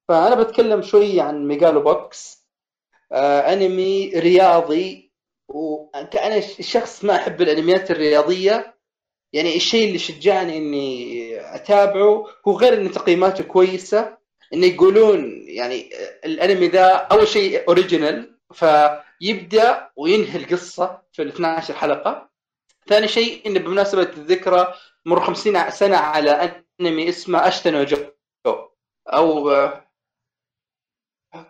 فأنا بتكلم شوي عن ميجالو بوكس آه انمي رياضي وأنا شخص ما أحب الأنميات الرياضية. يعني الشيء اللي شجعني إني أتابعه هو غير إن تقييماته كويسة. انه يقولون يعني الأنمي ذا أول شيء original فيبدأ وينهي القصة في ال 12 حلقة. ثاني شيء انه بمناسبة الذكرى مر 50 سنة على أنمي اسمه أشيتا نو جو. أو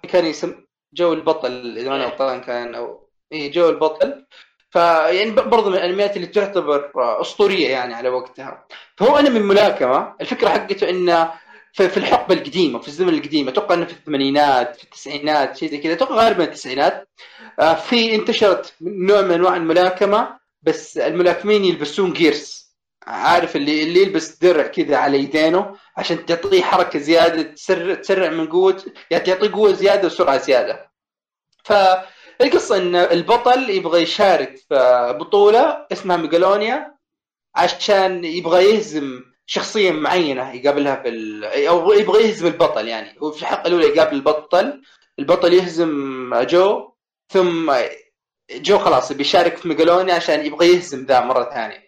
كان يسم جو البطل إذا أنا غلطان كان أو اي جو البطل. فيعني برضه من الأنميات اللي تعتبر أسطورية يعني على وقتها. فهو انمي ملاكمة. الفكرة حقته إنه في في الحقبة القديمة في الزمن القديم. أتوقع إنه في الثمانينات في التسعينات شيء زي كذا. أتوقع غالبا التسعينات. آه، في انتشرت نوع من أنواع الملاكمة بس الملاكمين يلبسون جيرس عارف اللي اللي يلبس درع كذا على يدينه عشان تعطيه حركة زيادة تسرع تسرع من قوة يعني تعطيه قوة زيادة وسرعة زيادة. فالقصة إن البطل يبغى يشارك في بطولة اسمها ميجالونيا عشان يبغى يهزم شخصية معينة يقابلها في ال... أو يبغى يهزم البطل يعني. هو في الحلقة الأولى يقابل البطل البطل يهزم جو ثم جو خلاص بيشارك في ميجالونيا عشان يبغى يهزم ذا مرة ثانية.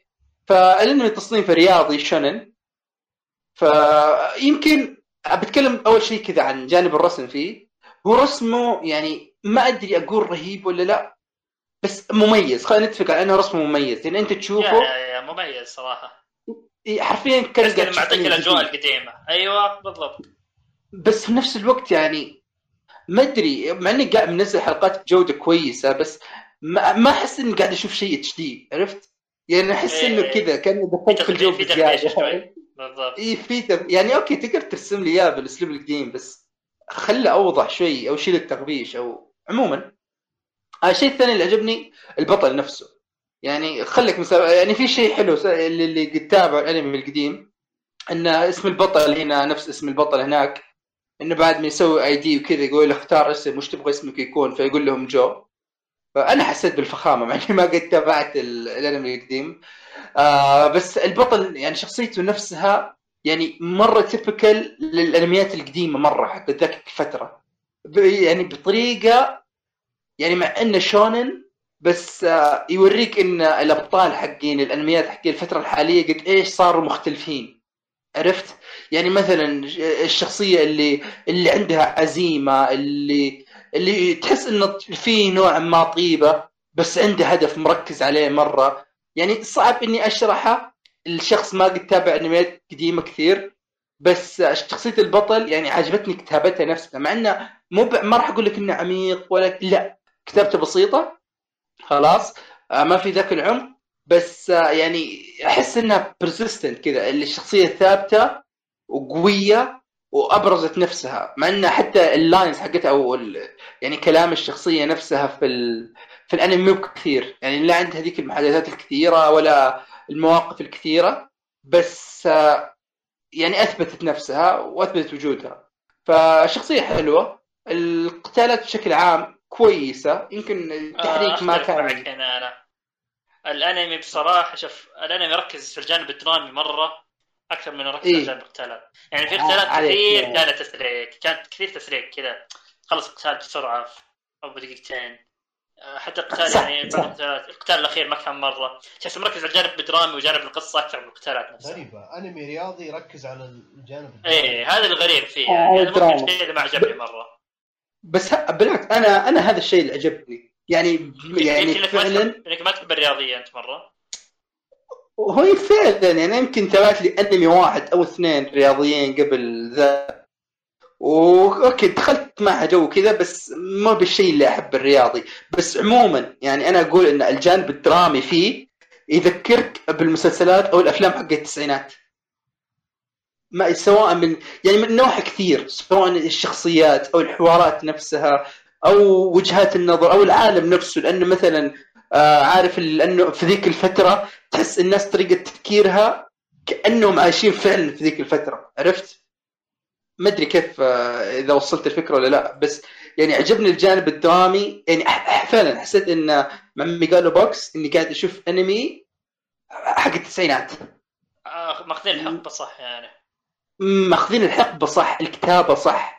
فالانمي تصنيفه رياضي شونين فيمكن بتكلم أول شيء كذا عن جانب الرسم فيه. هو رسمه يعني ما أدري أقول رهيب ولا لا بس مميز. خلينا نتفق على إنه رسمه مميز. لأن أنت يا, تشوفه. يا, يا مميز صراحة. حرفيا كان تشوف معطيك الاجواء. القديمه أيوه بالضبط. بس في نفس الوقت يعني ما أدري مع إني قاعد منزل حلقات بجوده كويسة بس ما ما أحس إني قاعد أشوف شيء HD عرفت؟ يعني أحس إيه. انه كذا كاني دخلت في الجو بزياده شوي. بالضبط. اي في تب... يعني okay تقدر ترسم لي إياه بالاسلوب القديم بس خله أوضح شوي أو شيل التغبيش أو عموما آه، الشيء الثاني اللي عجبني البطل نفسه. يعني خليك مسا... يعني في شيء حلو س- اللي اللي قد تابع الأنمي القديم إن اسم البطل هنا نفس اسم البطل هناك إنه بعد ما يسوي اي دي وكذا يقول اختار اسم وش تبغى اسمك يكون؟ فيقول لهم جو. فانا حسيت بالفخامة مع إني ما قد تابعت ال- الأنمي القديم. آه بس البطل يعني شخصيته نفسها يعني مرة تيبكال للأنميات القديمة مرة حق ذاك الفترة. يعني بطريقة يعني مع إنه شونن بس آه، يوريك إن الأبطال حقين الأنميات حقين الفترة الحالية قد إيش صاروا مختلفين. عرفت؟ يعني مثلا الشخصية اللي اللي عندها عزيمة اللي اللي تحس إنه في نوع ما طيبة بس عنده هدف مركز عليه مرة. يعني صعب إني اشرحها الشخص ما قد تابع أنميات قديمة كثير بس شخصية البطل يعني عجبتني كتابتها نفسها. مع إنه مو. ما راح أقول لك إنه عميق ولا لا كتابته بسيطة. خلاص. آه، ما في ذاك العمق. بس آه، يعني أحس إنها persistent كذا. الشخصية ثابتة وقوية وأبرزت نفسها مع إن حتى ال lines حقتها أو. يعني كلام الشخصية نفسها في ال... في الأنمي مو كثير. يعني لا عندها هذيك المحادثات الكثيرة ولا المواقف الكثيرة بس يعني أثبتت نفسها وأثبتت وجودها. فشخصية حلوة القتالات بشكل عام كويسة يمكن التحريك آه ما أختلف معك كان. هنا أنا الأنمي بصراحة شوف الأنمي يركز في الجانب الدرامي مرة أكثر من يركز إيه. القتالات يعني في آه، قتالات عليك. كثير يعني. كانت تسليك كانت كثير تسليك كذا. خلص القتال بسرعة في- أو بدقيقتين. آه، حتى القتال يعني. بعض القتالات القتال الأخير ما كان مرة. تحس مركز على الجانب الدرامي وجانب القصة أكثر من القتالات نفسها. غريبة. أنمي رياضي يركز على الجانب إيه هذا الغريب فيه. آه، يعني. ممكن الشيء اللي ما عجبني مرة. بس ه- بالعكس أنا أنا هذا الشيء اللي عجبني. يعني يعني فعلا إنك ما تحب الرياضية أنت مرة. هو فعلا يعني يمكن تابعت لي انمي واحد أو اثنين رياضيين قبل ذا. وأوكي دخلت معها جو كذا بس ما بالشيء اللي احب الرياضي. بس عموما يعني أنا أقول إن الجانب الدرامي فيه يذكرك بالمسلسلات أو الأفلام حق التسعينات. ما سواء من يعني من نواحي كثير سواء الشخصيات أو الحوارات نفسها أو وجهات النظر أو العالم نفسه. لأنه مثلا آه عارف لأنه في ذيك الفترة تحس الناس طريقة تفكيرها كأنهم عايشين فعلا في ذيك الفترة عرفت؟ ما أدري كيف آه إذا وصلت الفكرة ولا لا بس يعني عجبني الجانب الدرامي يعني فعلا حسيت إن مع Megalo Box إني قاعد أشوف أنمي حق التسعينات. آه ماخذين الحقبه صح يعني. ماخذين الحقبه صح الكتابة صح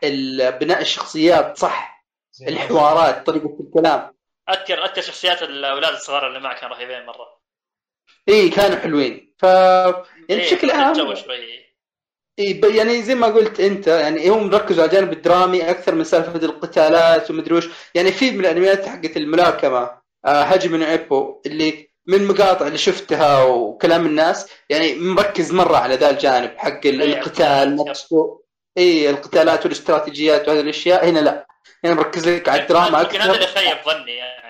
بناء الشخصيات صح الحوارات طريقة الكلام. اذكر أذكر شخصيات الأولاد الصغار اللي معك كانوا رهيبين مرة. إي كانوا حلوين. ف يعني إيه، بشكل عام الجو شوي. إيه ب- يعني زي ما قلت أنت يعني هم ركزوا على الجانب الدرامي أكثر من سالفة القتالات ومدري وش. يعني في من الأنميات حقت الملاكمة آه Hajime no Ippo اللي من مقاطع اللي شفتها وكلام الناس يعني مركز مرة على ذا الجانب حق ال- إيه، القتال. نفسه إي القتالات والاستراتيجيات وهذه الأشياء هنا لا. هنا مركز لك على الدراما يمكن هذا اللي أكثر خيب ظني يعني.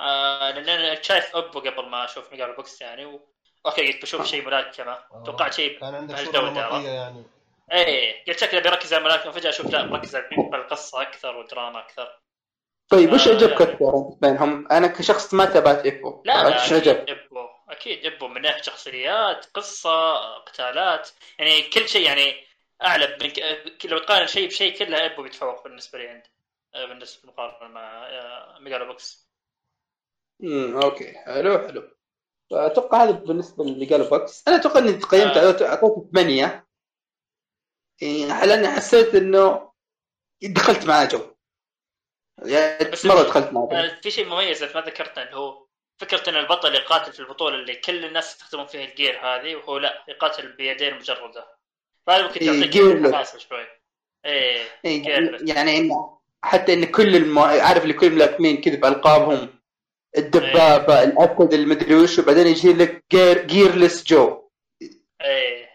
آه لأن أنا شايف Ippo قبل ما أشوف Megalo Box يعني و... أوكي قلت بشوف شيء ملاكمة آه. توقعت شيء كان عندك صورة بهالجودة، نمطية عرفت؟ يعني إيه قلت شكله بيركز على الملاكمة فجأة أشوف لا مركز على القصة أكثر ودراما أكثر طيب وش آه، عجبك يعني. أكثر بينهم؟ أنا كشخص ما تابعت Ippo لا لا وش أكيد عجبك؟ Ippo أكيد Ippo من ناحية شخصيات قصة قتالات يعني كل شيء يعني اعلى من ك- لو تقارن شيء بشيء كلها Ippo بيتفوق بالنسبة لي عندي آه، بالنسبة مقارنة مع آه، Megalo Box امم أوكي. حلو حلو. أتوقع هذا بالنسبة اللي Megalo Box أنا أتوقع إني قيمت آه. أعطيته ثمانية. يعني لأني حسيت إنه دخلت معاه جو. يعني بس مرة دخلت معاه آه، في شيء مميز ما ذكرته اللي هو فكرة إن البطل يقاتل في البطولة اللي كل الناس يستخدمون فيها ال gear هذه وهو لا يقاتل بيدين مجرده. فهذا ممكن إيه، gearless. حماسه شوي. إيه إيه،. يعني حتى إن كل المو... عارف اللي كل الملاكمين كذا بألقابهم الدبابة الأسد المدري وش وبعدين يجي لك gear... gearless Joe إيه.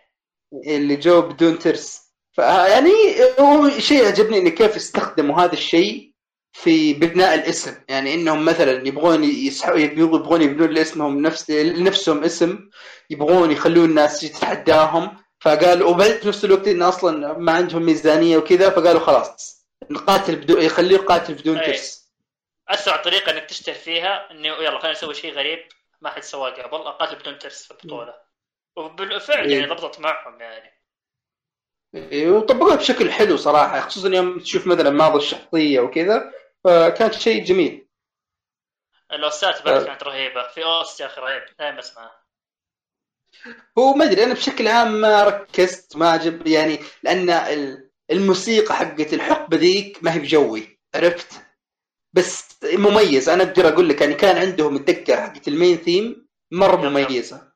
اللي جو بدون ترس. فيعني هو شيء عجبني انه كيف استخدموا هذا الشيء في بناء الاسم. يعني إنهم مثلا يبغون يسحبوا يبغون يبنون لاسمهم نفس لنفسهم اسم. يبغون يخلون الناس تتحداهم فقالوا وبعد في نفس الوقت انه أصلا ما عندهم ميزانية وكذا فقالوا خلاص نقاتل بدون يخليه قاتل بدون أي. ترس. أسرع طريقة إنك تشتهر فيها إنه يلا خلينا نسوي شيء غريب ما حد سواه قبل أقاتل بدون ترس في البطولة وبالفعل يعني إيه. ضبطت معهم يعني إيه، وطبقوها بشكل حلو صراحة خصوصا يوم تشوف مثلا ماضي الشخصية وكذا فكان شيء جميل ال OSTات بعد آه. كانت رهيبة في OST يا أخي رهيب دائما اسمعها هو ما أدري أنا بشكل عام ما ركزت ما عجب يعني لأن ال- الموسيقى حقت الحقبة ذيك ما هي بجوي عرفت؟ بس مميز. أنا أقدر أقول لك يعني كان عندهم الدقة حقت ال main theme مرة yep. مميزة.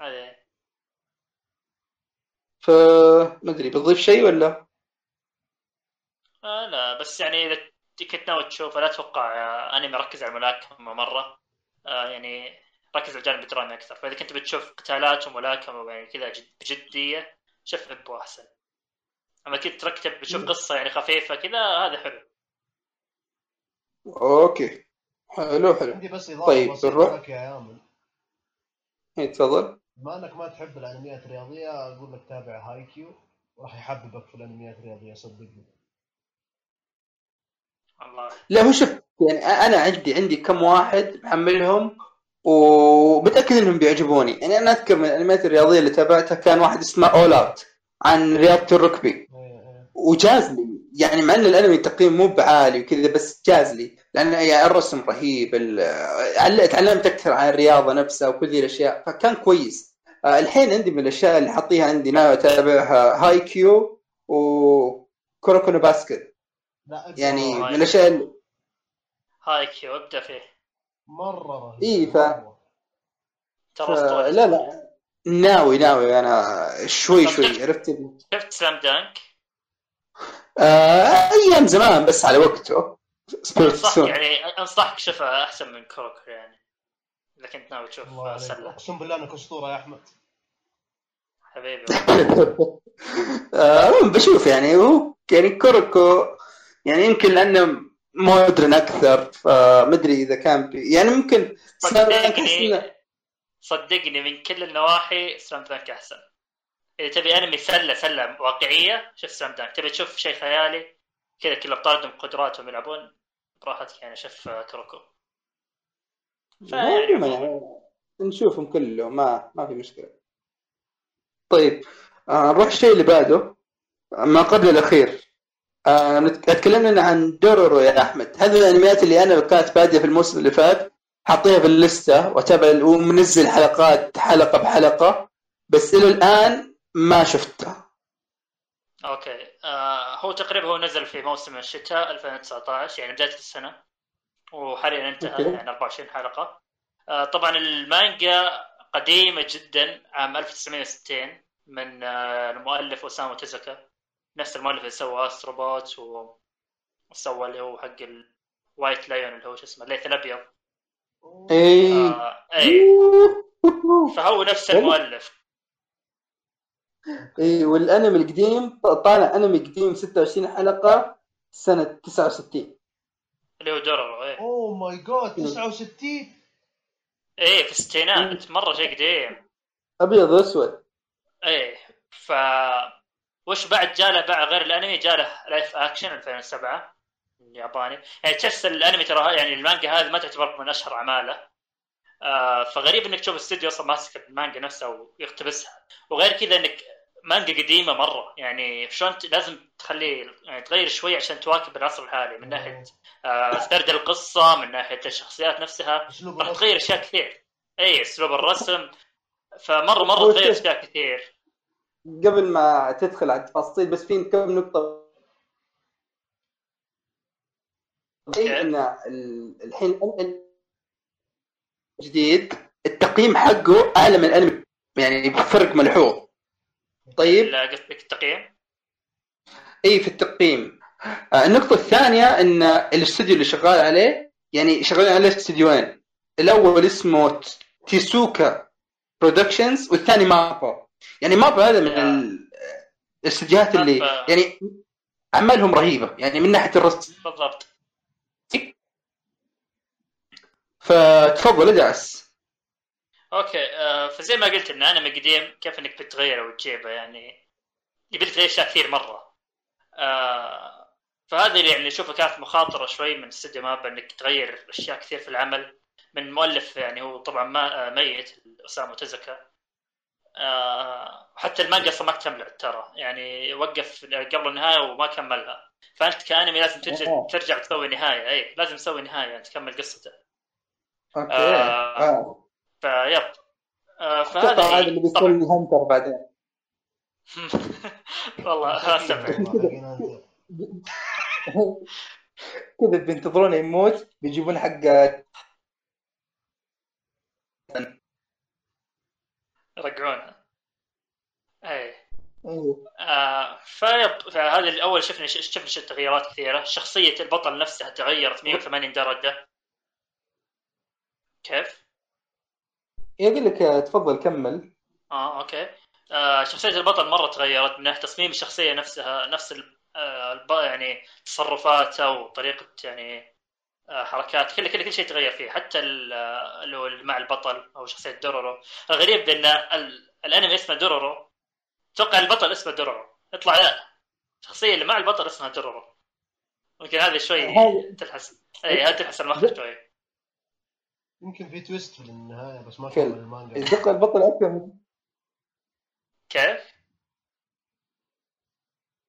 هذه فما أدري بتضيف شيء ولا؟ آه لا. بس يعني إذا كنت ناوي تشوفه لا أتوقع آه انمي ركز على الملاكمه مرة. آه يعني ركز على الجانب الدرامي أكثر. فإذا كنت بتشوف قتالات وملاكمة يعني كذا جد بجدية شوف Ippo أحسن. أما كنت تركب بتشوف قصة يعني خفيفة كذا هذا حلو. أوكي. حلو حلو. عندي بس إضافة طيب، بسيطة. لك يا يامن إيه، تفضل. بما إنك ما تحب الأنميات الرياضية أقول لك تابع Haikyuu راح يحببك في الأنميات الرياضية صدقني. والله لا هو شوف يعني أنا عندي عندي كم واحد محملهم ومتأكد إنهم بيعجبوني. يعني أنا أذكر من الأنميات الرياضية اللي تابعتها كان واحد اسمه All Out عن رياضة الركبي. إيه، إيه. وجاز لي يعني مع أن الأنمي تقييم مو بعالي وكذا بس جاز لي. لأن يعني الرسم رهيب تعلمت أكثر عن الرياضة نفسها وكل ذي الأشياء فكان كويس. آه، الحين عندي من الأشياء اللي حاطيها عندي ناوي أتابعها Haikyuu و Kuroko no Basket. يعني. من الأشياء اللي Haikyuu ابدأ فيه. مرة رهيب. إيه، ف- ف- لا لا. ناوي ناوي. أنا شوي شوي. عرفت؟ شفت Slam Dunk آه أيام زمان بس على وقته. سبيرت انصحك يعني أنصحك شوفها أحسن من Kuroko يعني. إذا كنت ناوي تشوف. سله أقسم بالله إنك أسطورة يا أحمد. حبيبي. (laughs) آه بشوف يعني هو يعني Kuroko يعني يمكن لأنه modern أكثر فمدري إذا كان بي يعني ممكن صدقني صدقني من كل النواحي Slam Dunk أحسن. إذا تبي أنمي سله سله واقعية شوف Slam Dunk تبي تشوف شيء خيالي كذا كل الابطال عندهم قدراتهم يلعبون براحتك يعني شوف كروكو عموما يعني نشوفهم كلهم ما ما في مشكلة. طيب آه نروح الشيء اللي بعده ما قبل الأخير. آه اتكلمنا عن دورورو يا أحمد. هذه الأنميات اللي أنا كانت باديه في الموسم اللي فات حاطيها في الليسته وأتابع ومنزل حلقات حلقة بحلقة. بس إلى الآن ما شفتها أوكي. آه هو تقريبا هو نزل في موسم الشتاء 2019 يعني بداية السنة وحاليا انتهى أوكي. يعني 24 حلقة. آه طبعا المانجا قديمة جدا عام 1960 من آه المؤلف أوسامو تيزوكا نفس المؤلف اللي سوى Astro Boy. وسوى اللي هو حق ال White Lion اللي هو شو اسمه الليث الأبيض. إيه. آه اي فهو نفس المؤلف. إيه والانمي القديم طالع انمي قديم 26 حلقة سنة 69 اللي هو دورورو إيه. oh my god 69 إيه في الستينات مرة شيء قديم. أبيض وأسود. إيه ف وش بعد جاله بعد غير الانمي؟ جاله live action 2007 الياباني. يعني تحس الانمي ترى يعني المانجا هذه ما تعتبر من أشهر أعماله. آه فغريب إنك تشوف استوديو أصلا ماسك المانجا نفسها ويقتبسها وغير كذا إنك مانجا قديمة مرة يعني شلون لازم تخلي يعني تغير شوي عشان تواكب العصر الحالي من ناحية آه سرد القصة من ناحية الشخصيات نفسها راح. تغير أشياء كثير إي أسلوب الرسم فمرة مرة تغير. أشياء كثير قبل ما تدخل على التفاصيل بس في كم نقطة أوكي. إن ال- الحين جديد التقييم حقه أعلى من الأنمي يعني بفرق ملحوظ طيب. لا قصدك التقييم؟ إي في التقييم. آه، النقطة الثانية إن الاستوديو اللي شغال عليه يعني شغالين عليه استوديوين. الأول اسمه Tezuka Productions والثاني MAPPA يعني MAPPA هذا من. ال- الاستديوهات اللي. يعني أعمالهم رهيبة. يعني من ناحية الرسم. بالضبط. فتفضل ادعس. أوكي آه فزي ما قلت إن أنمي قديم كيف إنك بتغيره وتجيبه يعني يبي تغير اشياء كثير مرة. آه فهذه اللي يعني اشوفها كانت مخاطرة شوي من استوديو مابا إنك تغير أشياء كثير في العمل. من مؤلف يعني هو طبعا ما آه، ميت أسامة تزكا. آه حتى المانجا أصلا ما كملت ترى. يعني وقف قبل النهاية وما كملها. فأنت كأنمي لازم ترجع أوه. ترجع تسوي نهاية. اي لازم تسوي نهاية يعني تكمل قصته. okay. آه. آه. فيب آه فهذا هذا. اللي. بيسوي هانتر بعدين (laughs) والله استبعد. (laughs) (laughs) كذا بينتظرونه يموت بيجيبون حق يرجعونها اي أيوه. آه فيب فهذا اول شفنا شفنا تغييرات كثيرة شخصية البطل نفسها تغيرت 180 درجة كيف؟ يقول لك آه، تفضل كمل. آه أوكي. آه شخصية البطل مرة تغيرت من ناحيه تصميم الشخصية نفسها نفس ال... آه. يعني تصرفاته وطريقة يعني آه حركات كل كل كل شيء تغير فيه حتى ال- آه، اللي هو مع البطل أو شخصية دورورو. الغريب بان ال... الأنمي اسمه دورورو. أتوقع البطل اسمه دورورو. يطلع لا الشخصيه اللي مع البطل اسمها دورورو. ممكن هذه شوي هذا- تلحس. اي هذه تلحس المخ شوي. يمكن في تويست في النهاية بس ما. كمل المانجا. أتوقع البطل أكثر من كيف؟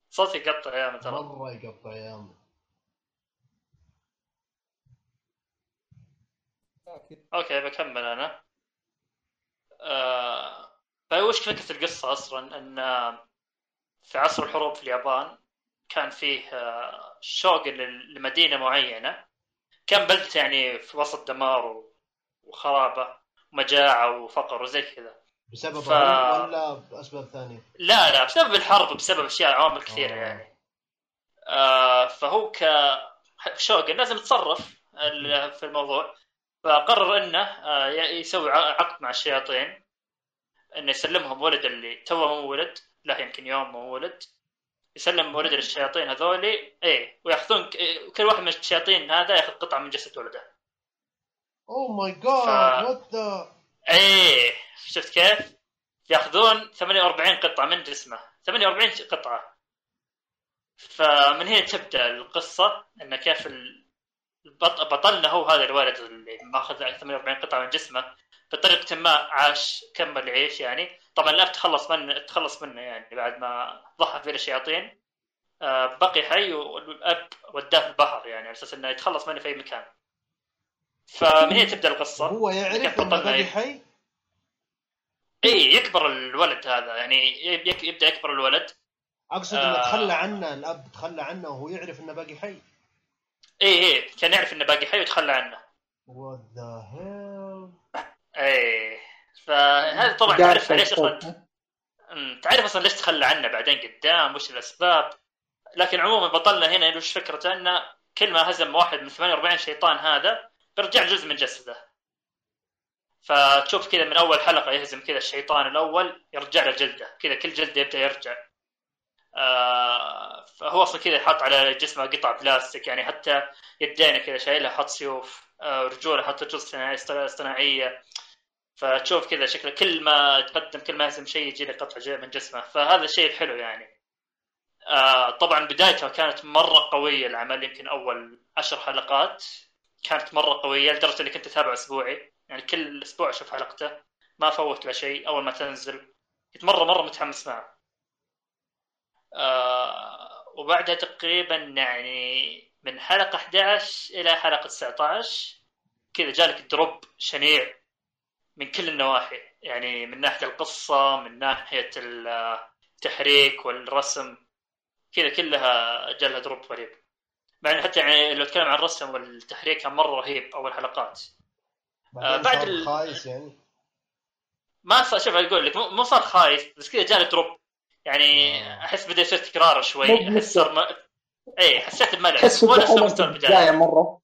صوتي قطع يا ترى. مرة يقطع أيام أوكي بكمل أنا. آه... فوش فكرة القصة أصلا؟ إن في عصر الحروب في اليابان كان فيه آه، شوق لمدينة معينة. كان بلدته يعني في وسط دمار و- وخرابة ومجاعة وفقر وزي كذا بسبب ف-. ولا بأسباب ثانية؟ لا لا بسبب الحرب بسبب أشياء عوامل كثيرة آه. يعني آه فهو ك شوغن لازم يتصرف في الموضوع فقرر إنه آه يسوي عقد مع الشياطين إنه يسلمهم ولد اللي توه مو ولد لا يمكن يوم مو ولد يسلم ولد للشياطين هذولي إيه ويأخذون كل واحد من الشياطين هذا يأخذ قطعة من جسد ولده oh my God ف- what the إيه شفت كيف؟ ياخذون 48 قطعة من جسمه 48 قطعة. فمن هنا تبدأ القصة إن كيف بطلنا هو هذا الولد اللي ماخذ 48 قطعة من جسمه. بطريقة ما عاش كمل يعيش يعني. طبعا الاب تخلص منه تخلص منه يعني بعد ما ضحى فيه الشياطين آه، بقي حي والأب وداه في البحر يعني على أساس إنه يتخلص منه في أي مكان. فمن هنا تبدأ القصة. هو يعرف إنه؟ حي؟ إي يكبر الولد هذا. يعني يب- يبدأ يكبر الولد. أقصد آه. انه تخلى عنه الأب تخلى عنه وهو يعرف إنه باقي حي. إي إي. كان يعرف إنه باقي حي وتخلى عنه. what the hell إي. فهذا طبعا تعرف ليش أصلا تعرف أصلا ليش تخلى عنه بعدين قدام؟ وش الأسباب؟ لكن عموما بطلنا هنا وش فكرته؟ إنه كل ما هزم واحد من 48 شيطان هذا. بيرجع جزء من جسده. فتشوف كذا من أول حلقة يهزم كذا الشيطان الأول يرجع له جلده. كذا كل جلده يبدأ يرجع. آه فهو أصلا كذا حاط على جسمه قطع بلاستيك يعني حتى يدينه كذا شايلها حط سيوف آه رجوله حط رجول اصطناعيه فتشوف كذا شكله كل ما تقدم كل ما يهزم شيء يجي له قطعه من جسمه. فهذا الشيء الحلو يعني. آه طبعا بدايتها كانت مرة قوية العمل يمكن أول عشر حلقات. كانت مرة قوية لدرجة إني كنت أتابع أسبوعي. يعني كل أسبوع أشوف حلقته. ما فوت له شيء أول ما تنزل. كنت مرة مرة متحمس معه. آه وبعدها تقريبا يعني من حلقة 11 إلى حلقة 19 كذا جالك drop شنيع من كل النواحي. يعني من ناحية القصة من ناحية التحريك والرسم. كذا كلها جالها drop غريب. مع انه حتى يعني لو اتكلم عن الرسم والتحريك كان مرة رهيب أول حلقات. بعدين بعد صار ال- خايس يعني. ما صار شوف أقول لك مو مو صار خايس بس كذا جاله دروب. يعني آه. أحس بدأ يصير تكرار شوي أحس صار ما... اي حسيت بملل. مو نفس مستوى البداية. البدايه مرة.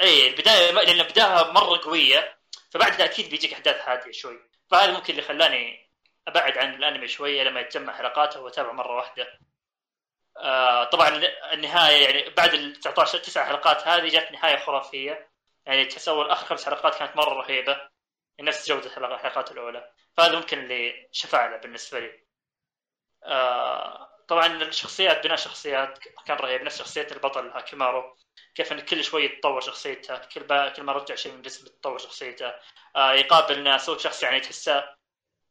اي البداية لأن بداها مرة قوية فبعدها أكيد بيجيك أحداث هادية شوي. فهذا ممكن اللي خلاني أبعد عن الأنمي شوية لما يتجمع حلقاته واتابع مرة واحدة. آه طبعا النهاية يعني بعد ال 19 تسع حلقات هذه جت نهاية خرافية. يعني تصور اخر خمس حلقات كانت مرة رهيبة. نفس جودة الحلقات الأولى. فهذا ممكن اللي شفع له بالنسبة لي. آه طبعا الشخصيات بناء شخصيات كان رهيب. نفس شخصية البطل هاكيمارو. كيف إن كل شوي يتطور شخصيته كل. كل ما رجع شيء من جسمه تتطور شخصيته. آه يقابل ناس. هو شخص يعني تحسه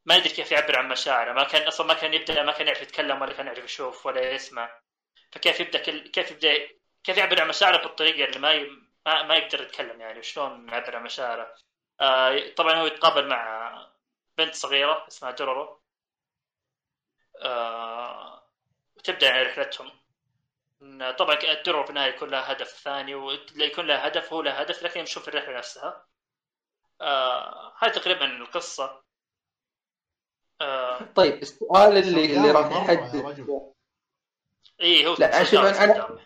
ما يدري كيف يعبر عن مشاعره ما كان أصلا ما كان يبدأ ما كان يعرف يتكلم ولا كان يعرف يشوف ولا يسمع. فكيف يبدأ كل... كيف يبدا كيف يعبر عن مشاعره بالطريقة اللي ما ي... ما, ما يقدر يتكلم يعني وشلون يعبر عن مشاعره. آه طبعا هو يتقابل مع بنت صغيرة اسمها دورورو آه وتبدأ يعني رحلتهم. طبعا الدرو في النهاية يكون لها هدف ثاني ويكون لها هدف هو لها هدف لكن في الرحلة نفسها. آه تقريبا القصة. آه طيب السؤال اللي اللي راح يحدد. اي هو لا، شوف، صدام.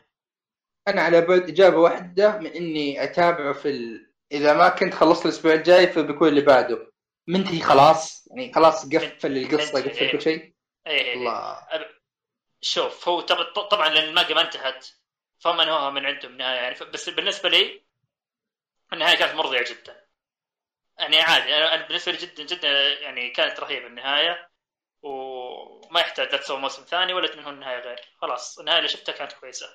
أنا على بعد إجابة واحدة من إني أتابعه في ال... إذا ما كنت خلصت الأسبوع الجاي فبيكون اللي بعده منتهي خلاص يعني خلاص قفل القصة قفل إيه. كل شيء اي إي. الله شوف هو طب- طبعا لأن المانجا ما انتهت فهم انهوها من عندهم النهايه يعني ف- بس بالنسبة لي النهاية كانت مرضية جدا يعني عادي أنا بالنسبة لي جدا جدا يعني كانت رهيبة النهاية وما يحتاج لا تسوي موسم ثاني ولا تنهون النهاية غير. خلاص النهاية اللي شفتها كانت كويسة.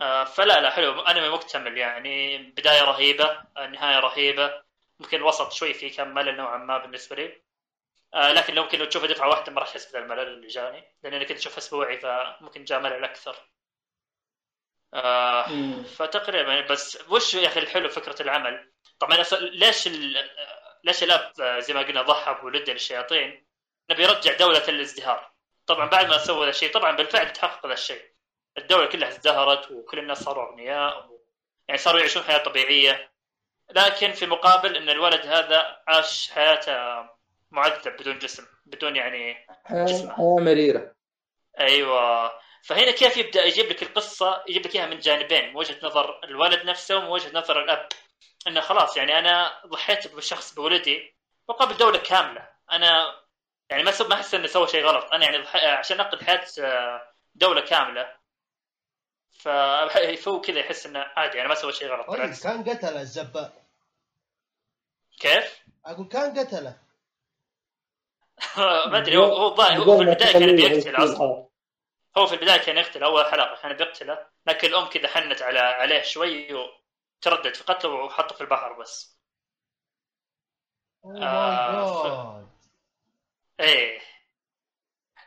آه، فلا لا حلو. أنمي مكتمل يعني. بداية رهيبة نهايه رهيبة. ممكن الوسط شوي فيه كان ملل نوعا ما بالنسبة لي. آه لكن لو ممكن لو تشوفه دفعة واحدة ما راح تحس الملل اللي جاني. لأن أنا كنت أشوفه أسبوعي فممكن جاء ملل أكثر. آه. فتقريبا بس وش يا أخي الحلو فكرة العمل؟ طبعا ليش. ليش الاب آه، زي ما قلنا ضحى بولده للشياطين؟ نبي يرجع دولة الازدهار. طبعا بعد ما سوى ذا الشيء طبعا بالفعل تحقق ذا الشيء. الدولة كلها ازدهرت وكل الناس صاروا أغنياء و... يعني صاروا يعيشون حياة طبيعية. لكن في مقابل إن الولد هذا عاش حياته معذب بدون جسم بدون يعني حياة جسمه. حياة مريرة. أيوه. فهنا كيف يبدأ؟ يجيب لك القصة يجيب لك إياها من جانبين من وجهة نظر الولد نفسه ومن وجهة نظر الأب. إنه خلاص يعني أنا ضحيت بشخص بولدي مقابل دولة كاملة. أنا يعني ما ما أحس إنه سوى شيء غلط. أنا يعني. عشان انقذ حياة آه، دولة كاملة (laughs) فهو كذا يحس إنه عادي أنا ما سوى شيء غلط. طيب بالعكس. كان قتله الزبال كيف؟ أقول كان قتله. (laughs) ما أدري هو هو الظاهر هو في البداية كان (laughs) بيقتل أصلا هو في البداية كان يقتل أول حلقة. كان بيقتله لكن الأم كذا حنت على عليه شوي وتردد في قتله وحطه في البحر بس. اوه آه، ف- إيه.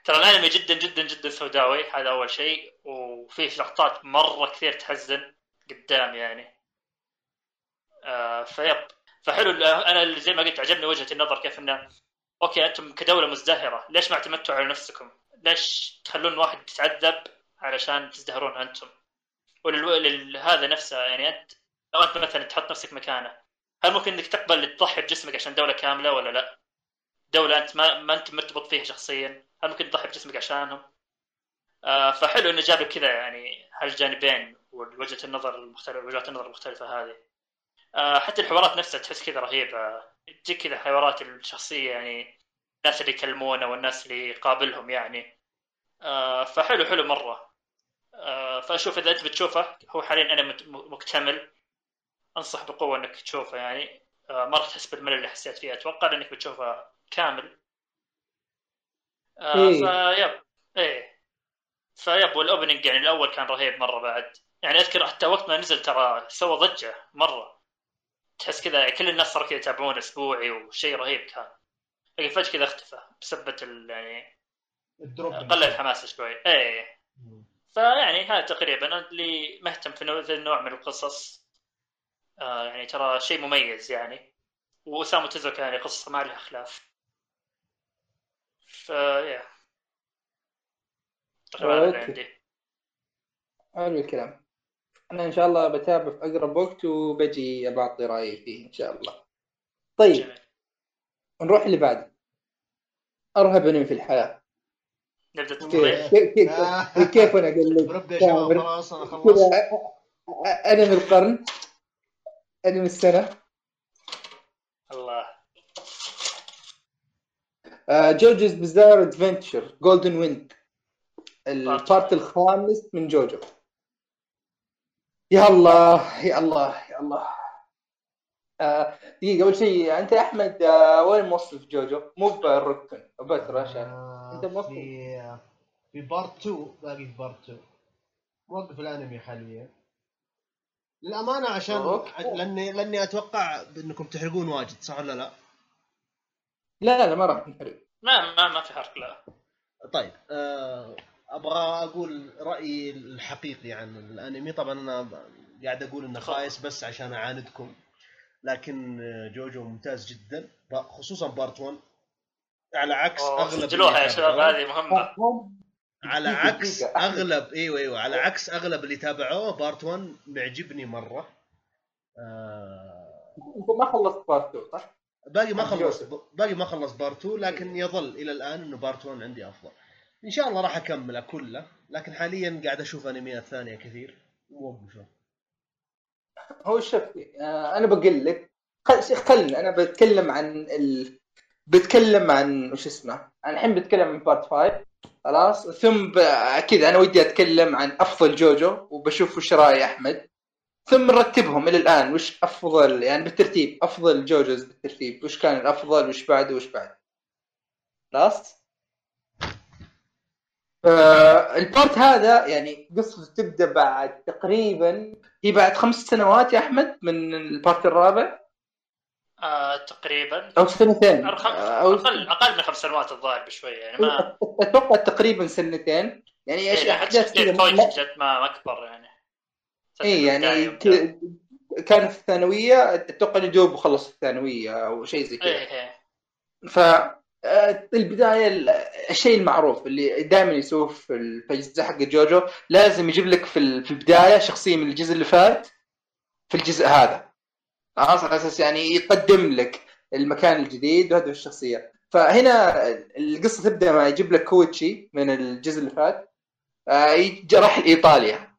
ترى الأنمي جدا جدا جدا سوداوي هذا أول شيء. وفيه لقطات مرة كثير تحزن قدام يعني. آه فيب. فحلو أنا زي ما قلت عجبني وجهة النظر كيف إنه أوكي أنتم كدولة مزدهرة ليش ما اعتمدتوا على نفسكم؟ ليش تخلون واحد يتعذب علشان تزدهرون أنتم؟ ولهذا نفسه يعني أنت لو أنت مثلا تحط نفسك مكانه هل ممكن إنك تقبل تضحي بجسمك عشان دولة كاملة ولا لا؟ دولة أنت ما, ما أنت مرتبط فيها شخصيا هل ممكن تضحي بجسمك عشانهم؟ آه فحلو إنه جاب كذا يعني هالجانبين ووجهة النظر المختلفه وجهات النظر المختلفة هذه. آه حتى الحوارات نفسها تحس كذا رهيبة تجيك كذا حوارات الشخصية يعني الناس اللي يكلمونه والناس اللي يقابلهم يعني آه فحلو حلو مرة آه فأشوف إذا أنت بتشوفه هو حاليا أنا مكتمل أنصح بقوة إنك تشوفه يعني. آه ما راح تحس بالملل اللي حسيت فيه. أتوقع لانك بتشوفه كامل. آه إيه. فيب إيه. فيب والاوبننج يعني الأول كان رهيب مرة بعد. يعني أذكر حتى وقت ما نزل ترى سوى ضجة مرة. تحس كذا كل الناس صاروا كذا يتابعون أسبوعي وشيء رهيب كان. لكن فجأة كذا اختفى بسبة ال- يعني قل الحماس شوي. إيه. فيعني هذا تقريبا اللي مهتم في نوع- من القصص. آه يعني ترى شيء مميز يعني. وأسامة تزوكا يعني قصة ما لها خلاف فيا تقريبا هذا اللي أوكي. عندي. حلو الكلام. أنا إن شاء الله بتابع في أقرب وقت وبجي بعطي رأيي فيه إن شاء الله. طيب جميل. نروح اللي بعده أرهب انمي في الحياة. نبدأ كيف تطبيق؟ (laughs) كيف كيف, كيف أنا أقول لك؟ بربي يا شباب. خلاص أنا خلصت. (laughs) أ- انمي القرن. أنمي السنة. الله. JoJo's Bizarre Adventure Golden Wind ال part الخامس من جوجو يا الله يا الله يا الله. آه، دقيقة أول شيء أنت يا أحمد آه، وين موصل في جوجو؟ مو بالركن بتر عشان آه، أنت موقف. في في part 2 باقي في part 2 موقف الأنمي حاليا للأمانة عشان okay. لاني لأني أتوقع انكم تحرقون واجد صح ولا لا؟ لا لا ما راح نحرق. ما ما ما في حرق لا. طيب آه أبغى أقول رأيي الحقيقي عن الأنمي. طبعا أنا قاعد أقول إنه خايس بس عشان أعاندكم. لكن آه، جوجو ممتاز جدا. خصوصا part 1 على عكس أغلب سجلوها يا شباب. هذه مهمة. على (laughs) عكس. أغلب إيوه إيوه على عكس أغلب اللي تابعوه part 1 معجبني مرة آه أنت ما خلصت part 2 صح؟ باقي ما خلص. باقي ما خلص part 2 لكن يظل إلى الآن إنه part 1 عندي أفضل إن شاء الله راح أكمله كله لكن حاليا قاعد أشوف أنميات ثانية كثير موقفه هو شوف آه أنا بقول لك خل خلني أنا بتكلم عن ال... بتكلم عن وش اسمه أنا الحين بتكلم عن part 5 خلاص؟ ثم. كذا أنا ودي أتكلم عن أفضل جوجو وبشوف وش رأي أحمد. ثم نرتبهم إلى الآن وش أفضل؟ يعني بالترتيب أفضل جوجوز بالترتيب وش كان الأفضل وش بعده وش بعد؟ خلاص؟ فال part هذا يعني قصته تبدأ بعد تقريبا هي بعد خمس سنوات يا أحمد من ال part الرابع؟ آه تقريبا. أو سنتين. أرخم... أو أقل أقل من خمس سنوات الظاهر بشويه يعني ما (laughs) أتوقع تقريبا سنتين. يعني إيه، إيش أحداث كذا ما- أكبر يعني. اي يعني كان في الثانوية أتوقع إنه دوب وخلص الثانوية أو شيء زي كذا. إيه إيه. ف آه، البداية ال- الشيء المعروف اللي دائما يسووه في ال- في الاجزاء حق جوجو لازم يجيب لك في البداية شخصية من الجزء اللي فات في الجزء هذا. خلاص على أساس يعني يقدم لك المكان الجديد وهذه الشخصية. فهنا القصة تبدأ مع يجيب لك كويتشي من الجزء اللي فات. آه، راح لإيطاليا.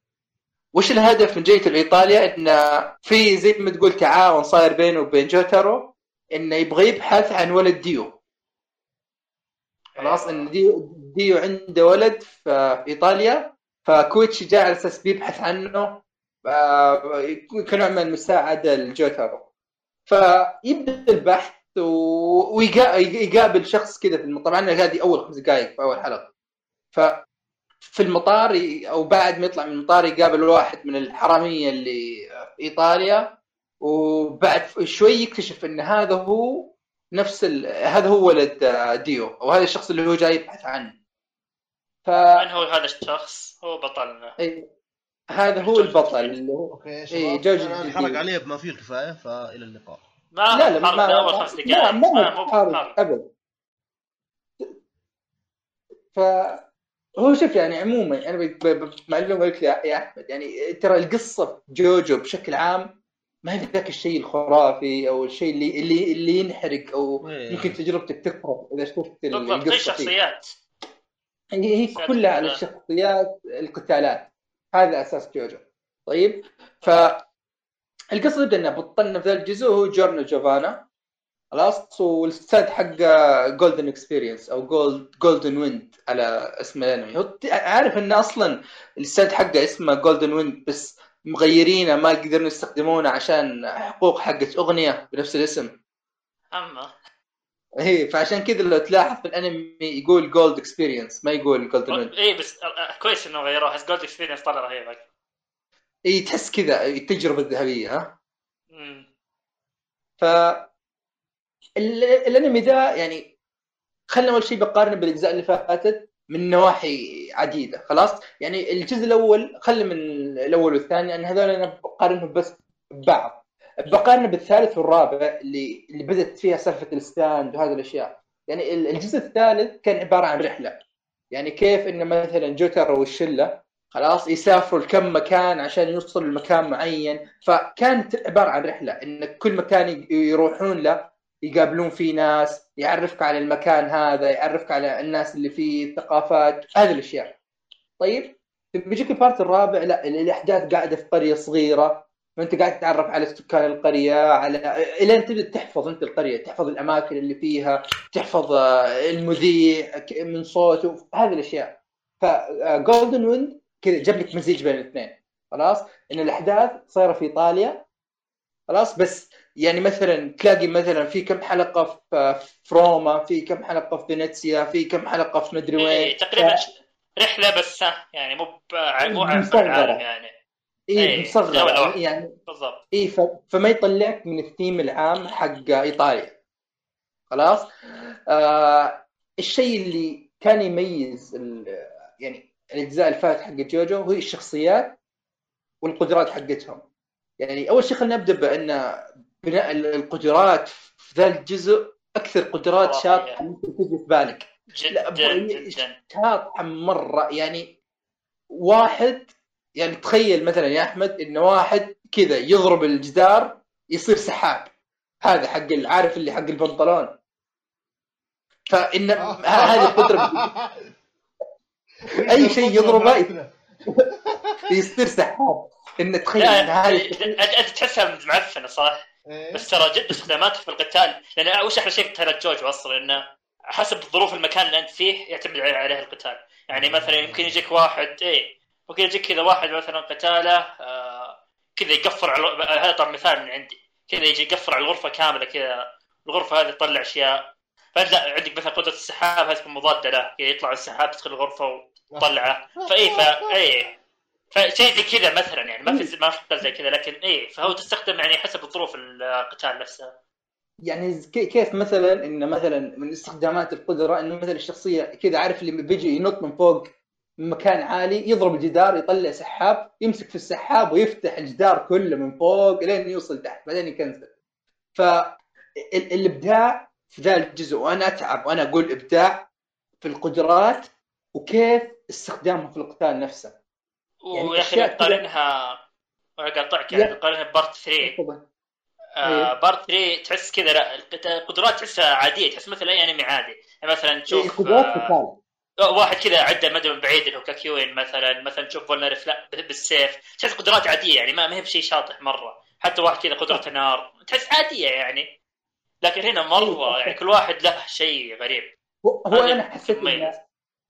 وش الهدف من جيته لإيطاليا؟ انه في زي ما تقول تعاون صاير بينه وبين جوتارو انه يبغى يبحث عن ولد ديو. خلاص؟ إن ديو ديو عنده ولد في إيطاليا فكويتشي جاء على أساس بيبحث عنه يكون كنوع من المساعدة لجوتارو فيبدأ البحث و- ويقا- يقابل شخص كذا في المطار. طبعا هذه اول خمس دقائق في أول حلقة. ف في المطار أو بعد ما يطلع من المطار يقابل واحد من الحرامية اللي في إيطاليا. وبعد شوي يكتشف إن هذا هو نفس ال... هذا هو ولد ديو. أو هذا الشخص اللي هو جاي يبحث عنه. ف من هو هذا الشخص؟ هو بطلنا. إيه، هذا هو البطل اللي هو أوكي يا إيه، شباب. جوج أنا الجديد. انحرق علي بما فيه الكفاية فإلى اللقاء. ما لا لا ما في اول خمس ما دقائق ما ما ما مو حارب حرق أبد. فهو شوف يعني عموما أنا ب- ب- ب- معلومه لك يا يا أحمد يعني ترى القصة جوجو بشكل عام ما هي ذاك الشيء الخرافي أو الشيء اللي اللي اللي ينحرق أو إيه. يمكن تجربتك تخرب إذا شفت بالضبط القصة فيه. شخصيات. هي هي كلها على الشخصيات القتالات. هذا أساس جوجو. طيب؟ ف القصة تبدا إنه بطلنا في ذا الجزء هو جورنو جوفانا خلاص؟ وال stand حقه Golden Experience أو Gold Golden Wind على اسم الأنمي. هو عارف انه أصلا ال stand حقه اسمه Golden Wind بس مغيرينه ما يقدرون يستخدمونه عشان حقوق حقت أغنية بنفس الاسم. أما. إيه فعشان كذا لو تلاحظ في الأنمي يقول Gold Experience ما يقول Wind اي بس آه، كويس إنه غيروه بس Gold Experience طلع رهيب. اي تحس كذا التجربة الذهبية ها. ف ال- الأنمي ذا يعني خلينا أول شيء بقارنه بالأجزاء اللي فاتت من نواحي عديدة خلاص؟ يعني الجزء الأول خلي من الأول والثاني لأن هذول أنا بقارنهم بس ببعض. بقارنه بالثالث والرابع اللي اللي بدأت فيها سالفة الستاند وهذه الأشياء. يعني ال- الجزء الثالث كان عبارة عن رحلة. يعني كيف إن مثلا جوتر والشله خلاص يسافروا لكم مكان عشان يوصلوا لمكان معين. فكانت عبارة عن رحلة. إن كل مكان يروحون له يقابلون فيه ناس يعرفك على المكان هذا يعرفك على الناس اللي فيه الثقافات هذه الأشياء. طيب؟ بيجيك ال part الرابع. لا ال- الأحداث قاعدة في قرية صغيرة. فأنت قاعد تتعرف على سكان القرية على الين تبدأ تحفظ أنت القرية تحفظ الأماكن اللي فيها تحفظ آه، المذيع من صوته هذه الأشياء. ف Golden Wind كذا جاب لك مزيج بين الاثنين. خلاص؟ إن الأحداث صايرة في إيطاليا. خلاص؟ بس يعني مثلا تلاقي مثلا في كم حلقة في في روما في كم حلقة في فينيسيا في كم حلقة في مدري وين. إيه تقريبا ف- رحلة بس يعني مو مو. العالم يعني. اي إيه، الأول. يعني بالضبط. اي ف... فما يطلعك من الثيم العام حق إيطاليا. خلاص؟ آه الشيء اللي كان يميز ال... يعني الأجزاء الفاتحه حق جوجو هي الشخصيات والقدرات حقتهم. يعني أول شيء خلينا نبدأ بأن بناء ال- القدرات في ذا الجزء أكثر قدرات. شاطحة ممكن تجي في بالك. جدا جدا شاطحة مرة. يعني واحد يعني تخيل مثلا يا أحمد انه واحد كذا يضرب الجدار يصير سحاب. هذا حق عارف اللي حق البنطلون؟ فإن آه. هذه القدرة. (laughs) أي شيء يضربه (laughs) (laughs) يصير سحاب. إن تخيل إن أنت تحسها معفنة صح؟ إيه. بس ترى جد استخداماتها في القتال. لأن وش أحلى شيء في قتالات جوجو أصلا إنه حسب ظروف المكان اللي أنت فيه يعتمد عليه عليه القتال. يعني مثلا يمكن يجيك واحد إيه ممكن يجيك كذا واحد مثلا قتاله آه كذا يقفر على هذا طبعا مثال من عندي. كذا يجي يقفر على الغرفة كاملة كذا الغرفة هذه تطلع أشياء. فانت لا عندك مثلا قدرة السحاب هذه تكون مضادة له. كذا يطلع السحاب تدخل الغرفة وتطلعه فاي فا اي فشيء زي كذا مثلا يعني ما في ما في زي كذا لكن إيه فهو تستخدم يعني حسب ظروف القتال نفسه. يعني كي- كيف مثلا إن مثلا من استخدامات القدرة إنه مثلا الشخصية كذا عارف اللي بيجي ينط من فوق من مكان عالي يضرب الجدار يطلع سحاب يمسك في السحاب ويفتح الجدار كله من فوق لين يوصل تحت بعدين يكنسل. فالابداع في ذا الجزء وأنا أتعب وأنا أقول إبداع في القدرات وكيف استخدامها في القتال نفسه. يعني ويا أخي نقارنها اقاطعك يعني يا- نقارنها part 3 طبعا آه إيه. part 3 تحس كذا لا القدرات تحسها عادية تحس مثل اي انمي عادي يعني مثلا تشوف قدرات آه قتال. واحد كذا عدى مدى من بعيد اللي هو كاكيوين مثلا مثلا تشوف بولنارف لا بالسيف. تحس قدرات عادية يعني ما ما هي بشيء شاطح مرة. حتى واحد كذا قدرته نار. تحس عادية يعني. لكن هنا مرة يعني كل واحد له شيء غريب. هو أنا حسيت مميز.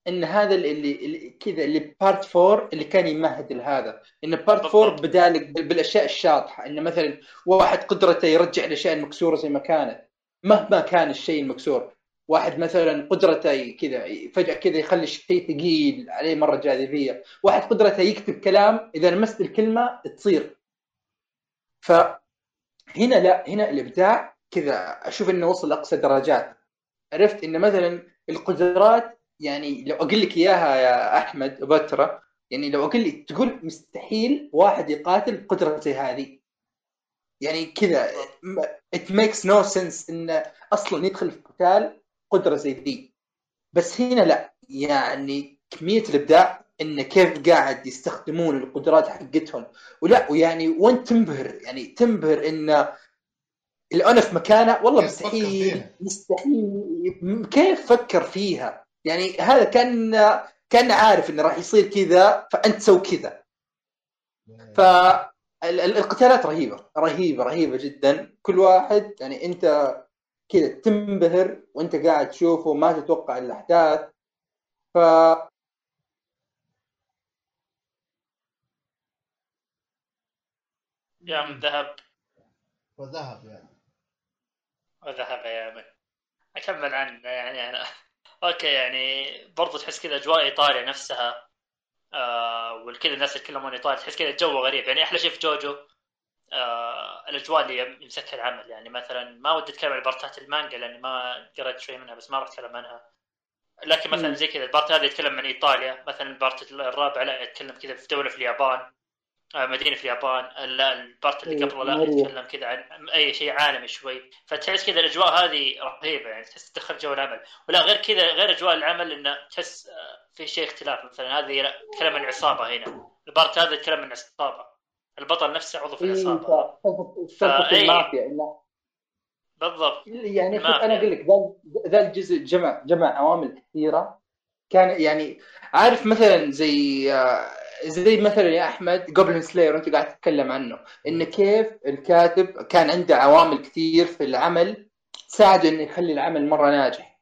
إن هذا اللي, اللي كذا اللي part 4 اللي كان يمهد لهذا. إن part 4 بالضبط. بدالك بالأشياء الشاطحة. إن مثلا واحد قدرته يرجع الاشياء المكسورة زي ما كانت. مهما كان الشيء المكسور. واحد مثلا قدرته كذا فجأة كذا يخلي الشيء ثقيل عليه مرة جاذبية. واحد قدرته يكتب كلام إذا لمست الكلمة تصير. فهنا لا هنا الإبداع كذا أشوف إنه وصل لأقصى درجات. عرفت إن مثلا القدرات يعني لو أقول لك إياها يا أحمد بترا يعني لو أقول لك تقول مستحيل واحد يقاتل بقدره زي هذه. يعني كذا it makes no sense انه أصلا يدخل في قتال قدرة زي ذي بس هنا لا. يعني كمية الإبداع إن كيف قاعد يستخدمون القدرات حقتهم. ولا ويعني وانت تنبهر؟ يعني تنبهر إن أنا في مكانه؟ والله مستحيل؟ مستحيل. كيف فكر فيها؟ يعني هذا كان كان عارف إنه راح يصير كذا فأنت سوي كذا. ف ال- ال- القتالات رهيبة. رهيبة رهيبة جدا. كل واحد يعني أنت كذا تنبهر وأنت قاعد تشوفه ما تتوقع الأحداث. ف يا من ذهب. وذهب يعني. وذهب يا من أكمل عن يعني أنا. أوكي يعني برضو تحس كذا أجواء إيطاليا نفسها آه والكذا الناس يتكلمون إيطالي تحس كذا الجو غريب. يعني أحلى شيء في جوجو آه الأجواء اللي يمسكها العمل. يعني مثلا ما ودي أتكلم عن بارتات المانجا لأني ما قريت شوي منها بس ما راح أتكلم عنها. لكن مثلا. زي كذا ال part هذا يتكلم عن إيطاليا مثلا ال part الرابع لا يتكلم كذا في دولة في اليابان آه، مدينة في اليابان. لا ال part اللي إيه، قبله لا. يتكلم كذا عن أي شيء عالمي شوي. فتحس كذا الأجواء هذه رهيبة يعني تحس تدخل جو العمل. ولا غير كذا غير أجواء العمل إنه تحس آه، في شيء اختلاف. مثلا هذه لا تتكلم عن عصابه هنا. ال part هذا يتكلم عن عصابة. البطل نفسه عضو في إيه، العصابة. سالفه فأي. المافيا انه بالضبط. يعني. أنا أقول لك ذا الجزء جمع جمع عوامل كثيرة. كان يعني عارف مثلا زي آه، زي مثلا يا أحمد Goblin Slayer وانت قاعد تتكلم عنه. إن كيف الكاتب كان عنده عوامل كثير في العمل تساعده إنه يخلي العمل مرة ناجح.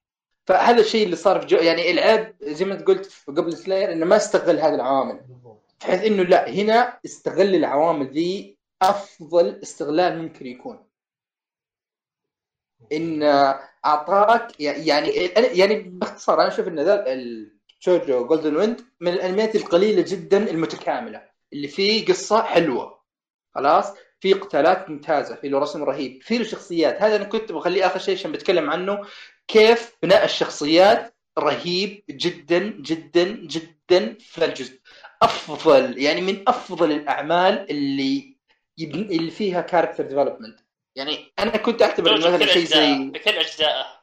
فهذا الشيء اللي صار في جوجو يعني العيب زي ما أنت قلت في Goblin Slayer إنه ما استغل هذه العوامل. بحيث إنه لا هنا استغل العوامل ذي أفضل استغلال ممكن يكون. إن أعطاك يعني يعني باختصار أنا أشوف إن ذا الجوجو Golden Wind من الأنميات القليلة جدا المتكاملة اللي فيه قصة حلوة. خلاص؟ في قتالات ممتازة في له رسم رهيب في له شخصيات. هذا أنا كنت بخليه آخر شيء عشان بتكلم عنه كيف بناء الشخصيات رهيب جدا جدا جدا في الجزء. أفضل يعني من أفضل الأعمال اللي اللي فيها character development يعني أنا كنت أعتبر مثلا شيء زي بكل اجزائه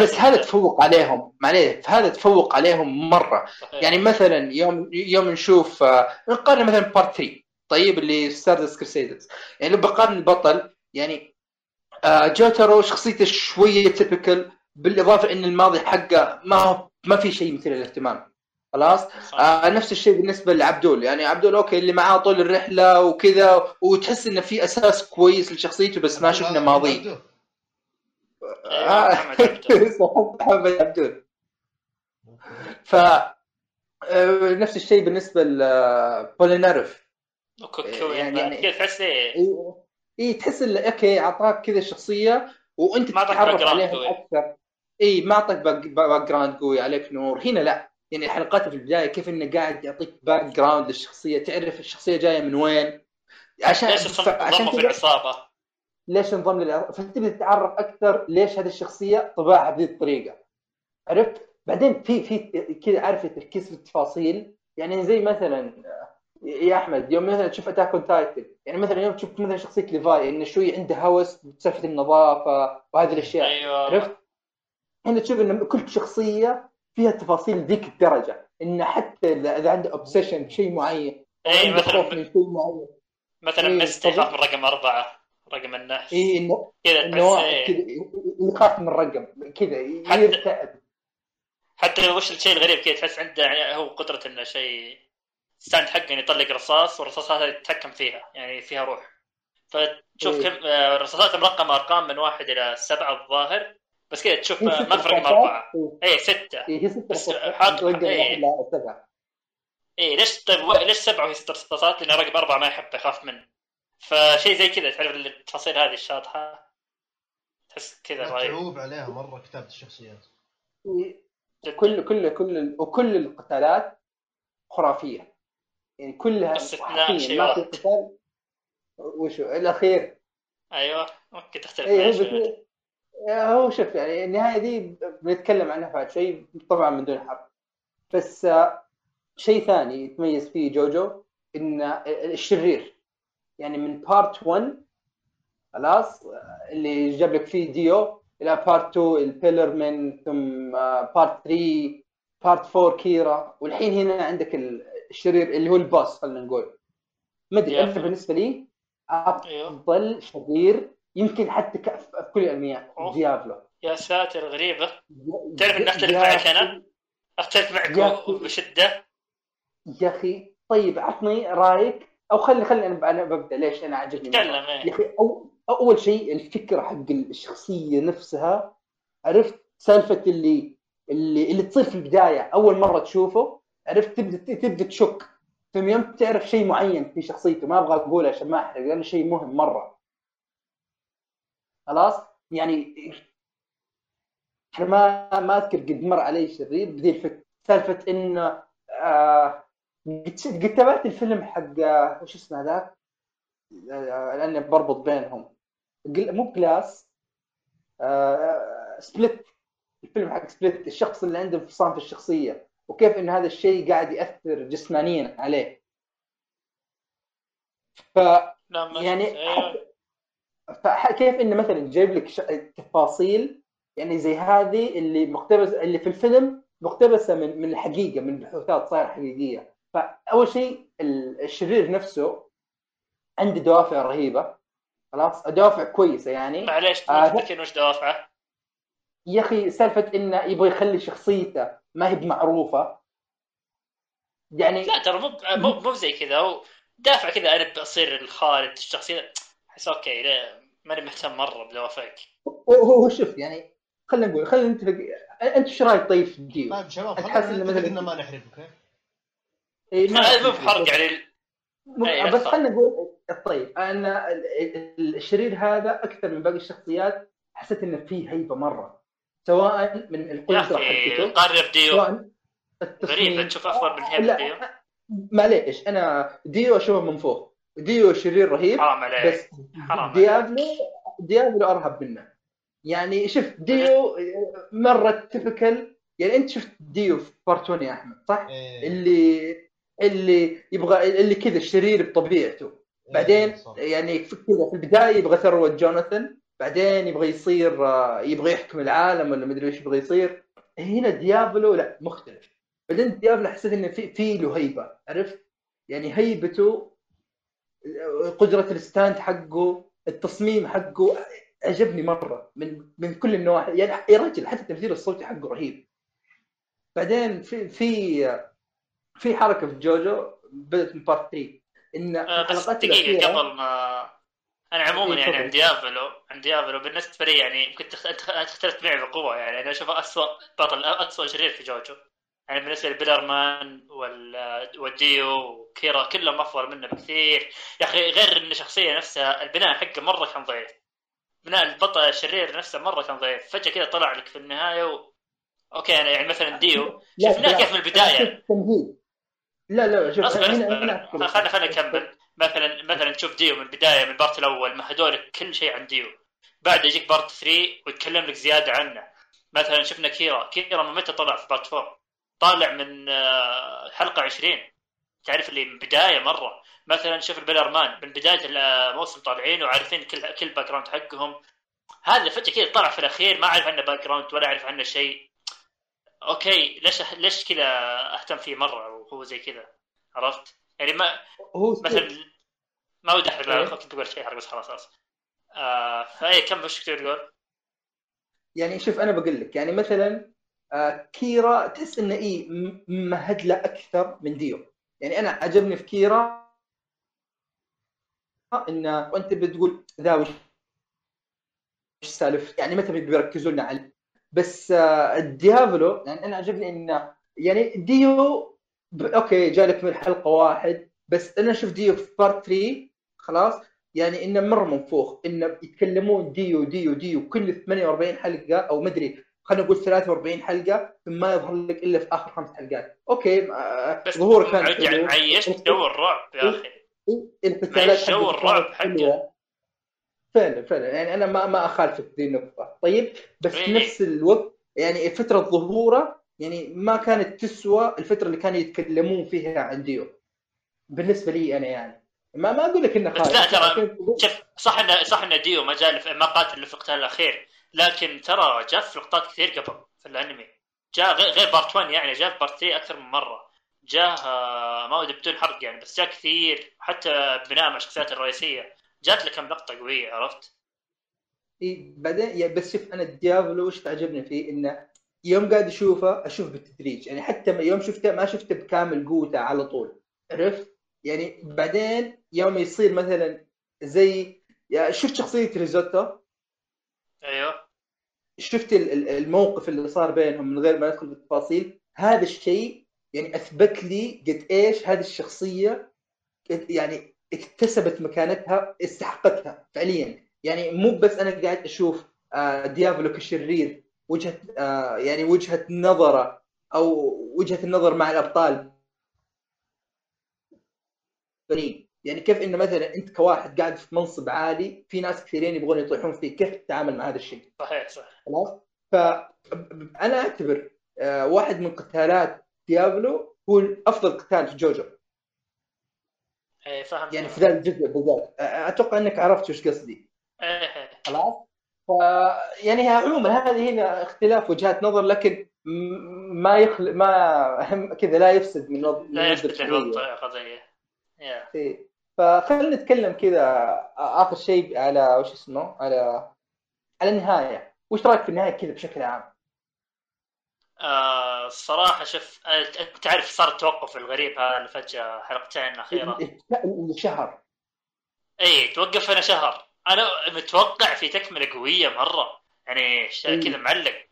بس هذا تفوق عليهم. معليه هذا تفوق عليهم مرة. صحيح. يعني مثلا يوم يوم نشوف آه، نقارن مثلا part 3 طيب اللي Stardust Crusaders يعني لو بقارن البطل يعني آه، جوترو شخصيته شوية typical بالإضافة إن الماضي حقه ما هو ما في شيء مثير للاهتمام. خلاص. آه نفس الشيء بالنسبة لعبدول. يعني عبدول أوكي اللي معاه طول الرحلة وكذا وتحس إنه في أساس كويس لشخصيته بس ما شفنا ماضيه. أيوة، آه. محمد عبدول. ف آه، نفس الشيء بالنسبة لبولينارف وكوكو يعني- يعني كذا تحس؟ إيه، اي إيه، تحس إنه أوكي أعطاك كذا شخصية وأنت تتعرف عليها قوي. أكثر. اي ما أعطاك background قوي عليك نور. هنا لا. يعني حلقاته في البداية كيف إنه قاعد يعطيك background للشخصية تعرف الشخصية جاية من وين؟ عشان ليش ف- عشان انضموا في العصابه؟ ليش انضم للعصابه فتبدأ تتعرف أكثر ليش هذه الشخصية طباعها بهذه الطريقة. عرفت؟ بعدين في في كذا عارف تركيز في التفاصيل. يعني زي مثلا يا أحمد يوم مثلا تشوف Attack on Titan يعني مثلا يوم تشوف مثلا شخصية ليفاي إنه شوي عنده هوس بسالفة النظافة وهذه الأشياء. أيوه. عرفت؟ هنا تشوف ان كل شخصية فيها تفاصيل ذيك الدرجة انه حتى اذا عنده obsession بشيء معين اي عنده خوف مثلا من شيء معين مثلا إيه،. يخاف من رقم أربعة رقم النحس اي انه كذا إيه. كذا يخاف من الرقم كذا يرتعب حتى وش الشيء الغريب كذا تحس عنده يعني هو قدرة إنه شيء stand حقه إنه يطلق رصاص والرصاص هذا يتحكم فيها يعني فيها روح فتشوف إيه. كم آه، الرصاصات مرقمة أرقام من واحد إلى سبعة الظاهر بس كذا تشوف آه، ما في رقم رصاصات. اربعه إيه. اي ستة إيه، هي ست بس رصاصات حاط- إيه. سبعة اي ليش طيب ليش سبعة وهي ست رصاصات؟ لأن رقم أربعة ما يحبه يخاف منه فشيء زي كذا تعرف التفاصيل هذه الشاطحة تحس كذا رهيب متعوب عليها مرة كتابه الشخصيات. كل كل كل وكل القتالات خرافية يعني كلها شيء ما في واحد. قتال وشو الأخير أيوه ممكن تختلف معي هو. بت... هو شوف يعني النهاية دي بنتكلم عنها بعد شوي طبعا من دون حرب بس آه، شيء ثاني يتميز فيه جوجو إن الشرير. يعني من part 1 خلاص آه، اللي جاب لك فيه ديو إلى part 2 ال Pillar Men ثم part 3 part 4 كيرا. والحين هنا عندك الشرير اللي هو ال boss خلينا نقول. ما أدري بالنسبة لي أيوه. أفضل شرير يمكن حتى في كل الانميات. ديابلو يا ساتر غريبة. تعرف إني أختلف يا معك أنا؟ أختلف معك يا. بشدة. يا أخي طيب عطني رأيك. أو خلي خلي أنا ببدأ. ليش؟ أنا عجبني. تكلم يا إيه أخي أو أول شيء الفكرة حق الشخصية نفسها. عرفت سالفة اللي اللي اللي تصير في البداية. أول مرة تشوفه عرفت تبدا تبدأ تشك. ثم يوم تعرف شيء معين في شخصيته. ما أبغى أقوله عشان ما أحرق لأنه شيء مهم مرة. خلاص؟ يعني ما ما أذكر قد مر علي شرير بذي الفكرة سالفة إنه آه قد تابعت الفيلم حق آه، وش اسمه ذاك؟ آه، لاني بربط بينهم. مو Glass آه Split. الفيلم حق Split الشخص اللي عنده انفصام في الشخصية وكيف إن هذا الشيء قاعد يأثر جسمانيا عليه. ف يعني شفت. فكيف إنه مثلا جايب لك ش... تفاصيل يعني زي هذه اللي مقتبس اللي في الفيلم مقتبسة من من الحقيقة من بحوثات صايرة حقيقية. فأول شيء ال- الشرير نفسه عنده دوافع رهيبة. خلاص؟ دوافع كويسة يعني. معليش آه، تذكر وش دوافعه؟ يا أخي سالفة إنه يبغى يخلي شخصيته ما هي بمعروفة. يعني لا ترى مو مو مو زي كذا. هو دافع كذا أنا بصير الخالد الشخصية احس okay لا ماني مهتم مرة بدوافعك هو هو شوف يعني خلينا نقول خلينا نتفق. أنت إيش رأيك طيب في الديو؟ طيب شباب خلينا مثلاً- إنه ما نحرق okay إيه، ما- هذا مو بحرق يعني. أي، بس. خلينا نقول طيب أنا ال- ال- الشرير هذا أكثر من باقي الشخصيات حسيت إنه فيه هيبة مرة. سواء من يا القدره أخي حقته سواء التصميم غريبه تشوف أفضل من هيب لا، ديو معليش أنا ديو أشوفه من فوق. ديو شرير رهيب حرام عليك بس حرام ديابلو ديابلو أرهب منه يعني شوف ديو مرة تفكل يعني أنت شفت ديو في part 1 يا أحمد صح؟ إيه. اللي اللي يبغى اللي كذا الشرير بطبيعته بعدين إيه، صح. يعني في كذا في البداية يبغى ثروة جوناثان بعدين يبغى يصير آه، يبغى يحكم العالم ولا مدري إيش يبغى يصير هنا ديابلو لا مختلف بعدين ديابلو حسيت إنه في في له هيبة عرفت يعني هيبته قدرة ال stand حقه التصميم حقه عجبني مرة من من كل النواحي. يعني يا رجل حتى التمثيل الصوتي حقه رهيب. بعدين في في في حركة في جوجو بدأت من part 3 إن آه، بس دقيقة قبل ما أنا عموما إيه، يعني. عند ديابلو عند ديابلو بالنسبة لي يعني يمكن تخ- اختلفت معي بقوه يعني. أنا أشوفه اسوء بطل اسوء شرير في جوجو. يعني بالنسبة لبيلرمان وال والديو وكيرا كلهم أفضل منه بكثير. يا أخي غير إن الشخصيه نفسها البناء حقه مرة كان ضعيف. بناء البطل الشرير نفسه مرة كان ضعيف. فجأة كذا طلع لك في النهاية و... okay أنا يعني مثلا ديو. شفناه كيف من البداية. تمهيد لا لا شوف خلينا لك. خلينا نكمل. مثلا مثلا تشوف ديو من البداية من ال part الأول. مهدوا لك كل شيء عن ديو. بعد يجيك part 3 ويتكلم لك زيادة عنه. مثلا شفنا كيرا. كيرا من متى طلع في part 4 طالع من آه، حلقة 20 تعرف اللي من بداية مرة. مثلا شوف البلرمان من بداية الموسم طالعين وعارفين كل كل background حقهم. هذا فجأة كذا طلع في الأخير ما أعرف عنه background ولا أعرف عنه شيء. okay ليش ليش كذا أهتم فيه مرة وهو زي كذا؟ عرفت؟ يعني ما هو مثلا ما ودي أحرق إيه. كنت بقول شيء أحرق بس خلاص خلاص. آه فاي كم وش تقول؟ يعني شوف أنا بقول لك يعني مثلا آه، كيرا تحس إنه م- ممهد له أكثر من ديو. يعني أنا عجبني في كيرا إنه وأنت بتقول ذا وش سالف؟ يعني متى بيركزوا لنا عليه؟ بس آه، الديابلو يعني أنا عجبني إنه يعني ديو. okay جالك من حلقة واحد بس أنا أشوف ديو في part 3 خلاص؟ يعني إنه مرة منفوخ إنه يتكلمون ديو ديو ديو كل 48 حلقة أو مدري خلينا نقول 43 حلقة ما يظهر لك إلا في آخر خمس حلقات. okay آه، بس ظهوره كان حلو. عيشت جو الرعب يا أخي. القتالات معيش جو حقته الرعب حقه. فعلا فعلا. يعني أنا ما ما أخالفك ذي النقطة. طيب بس في إيه. نفس الوقت يعني فترة ظهوره يعني ما كانت تسوى الفترة اللي كانوا يتكلمون فيها عن ديو. بالنسبة لي أنا يعني. ما ما أقول لك إنه بس خايف. لا ترى شوف صح انه صح انه ديو ما في- ما قاتل في القتال الأخير. لكن ترى جاء في لقطات كثير قبل في الانمي. جاء غير, part 1 يعني جاء في part 3 أكثر من مرة. جاء آه، ما ودي بدون حرق يعني بس جاء كثير حتى بناء مع الشخصيات الرئيسية. جات له كم لقطة قوية عرفت؟ إيه بعدين يعني بس شوف أنا الديابلو وش تعجبني فيه؟ إنه يوم قاعد اشوفه أشوف بالتدريج. يعني حتى يوم شفته ما شفته بكامل قوته على طول. عرفت؟ يعني بعدين يوم يصير مثلا زي يعني شفت شخصية ريزوتو؟ شفت ال- ال- الموقف اللي صار بينهم من غير ما ندخل بالتفاصيل؟ هذا الشيء يعني أثبت لي قد إيش هذه الشخصية يعني اكتسبت مكانتها استحقتها فعليا. يعني مو بس أنا قاعد أشوف آه، ديابلو كشرير وجهة آه، يعني وجهة نظرة أو وجهة النظر مع الأبطال. فريق. يعني كيف إنه مثلا أنت كواحد قاعد في منصب عالي في ناس كثيرين يبغون يطيحون فيك كيف تتعامل مع هذا الشيء؟ صحيح صح خلاص؟ فانا أعتبر آه، واحد من قتالات ديابلو هو افضل قتال في جوجو. إيه فهمت. يعني في ذا الجزء بالذات أتوقع إنك عرفت وش قصدي. إيه إيه. خلاص؟ ف يعني عموما هذه هنا اختلاف وجهات نظر لكن ما يخل ما (laughs) كذا لا يفسد من وضع لا يثبت الوضع قضية. يا إيه. فخلينا نتكلم كذا آخر شيء على وش اسمه؟ على على النهاية. وش رأيك في النهاية كذا بشكل عام؟ آه الصراحة شوف أنت تعرف صار التوقف الغريب هذا اللي فجأة حلقتين اخيره شهر. اي توقف هنا شهر. أنا متوقع في تكملة قوية مرة. يعني. كذا معلق.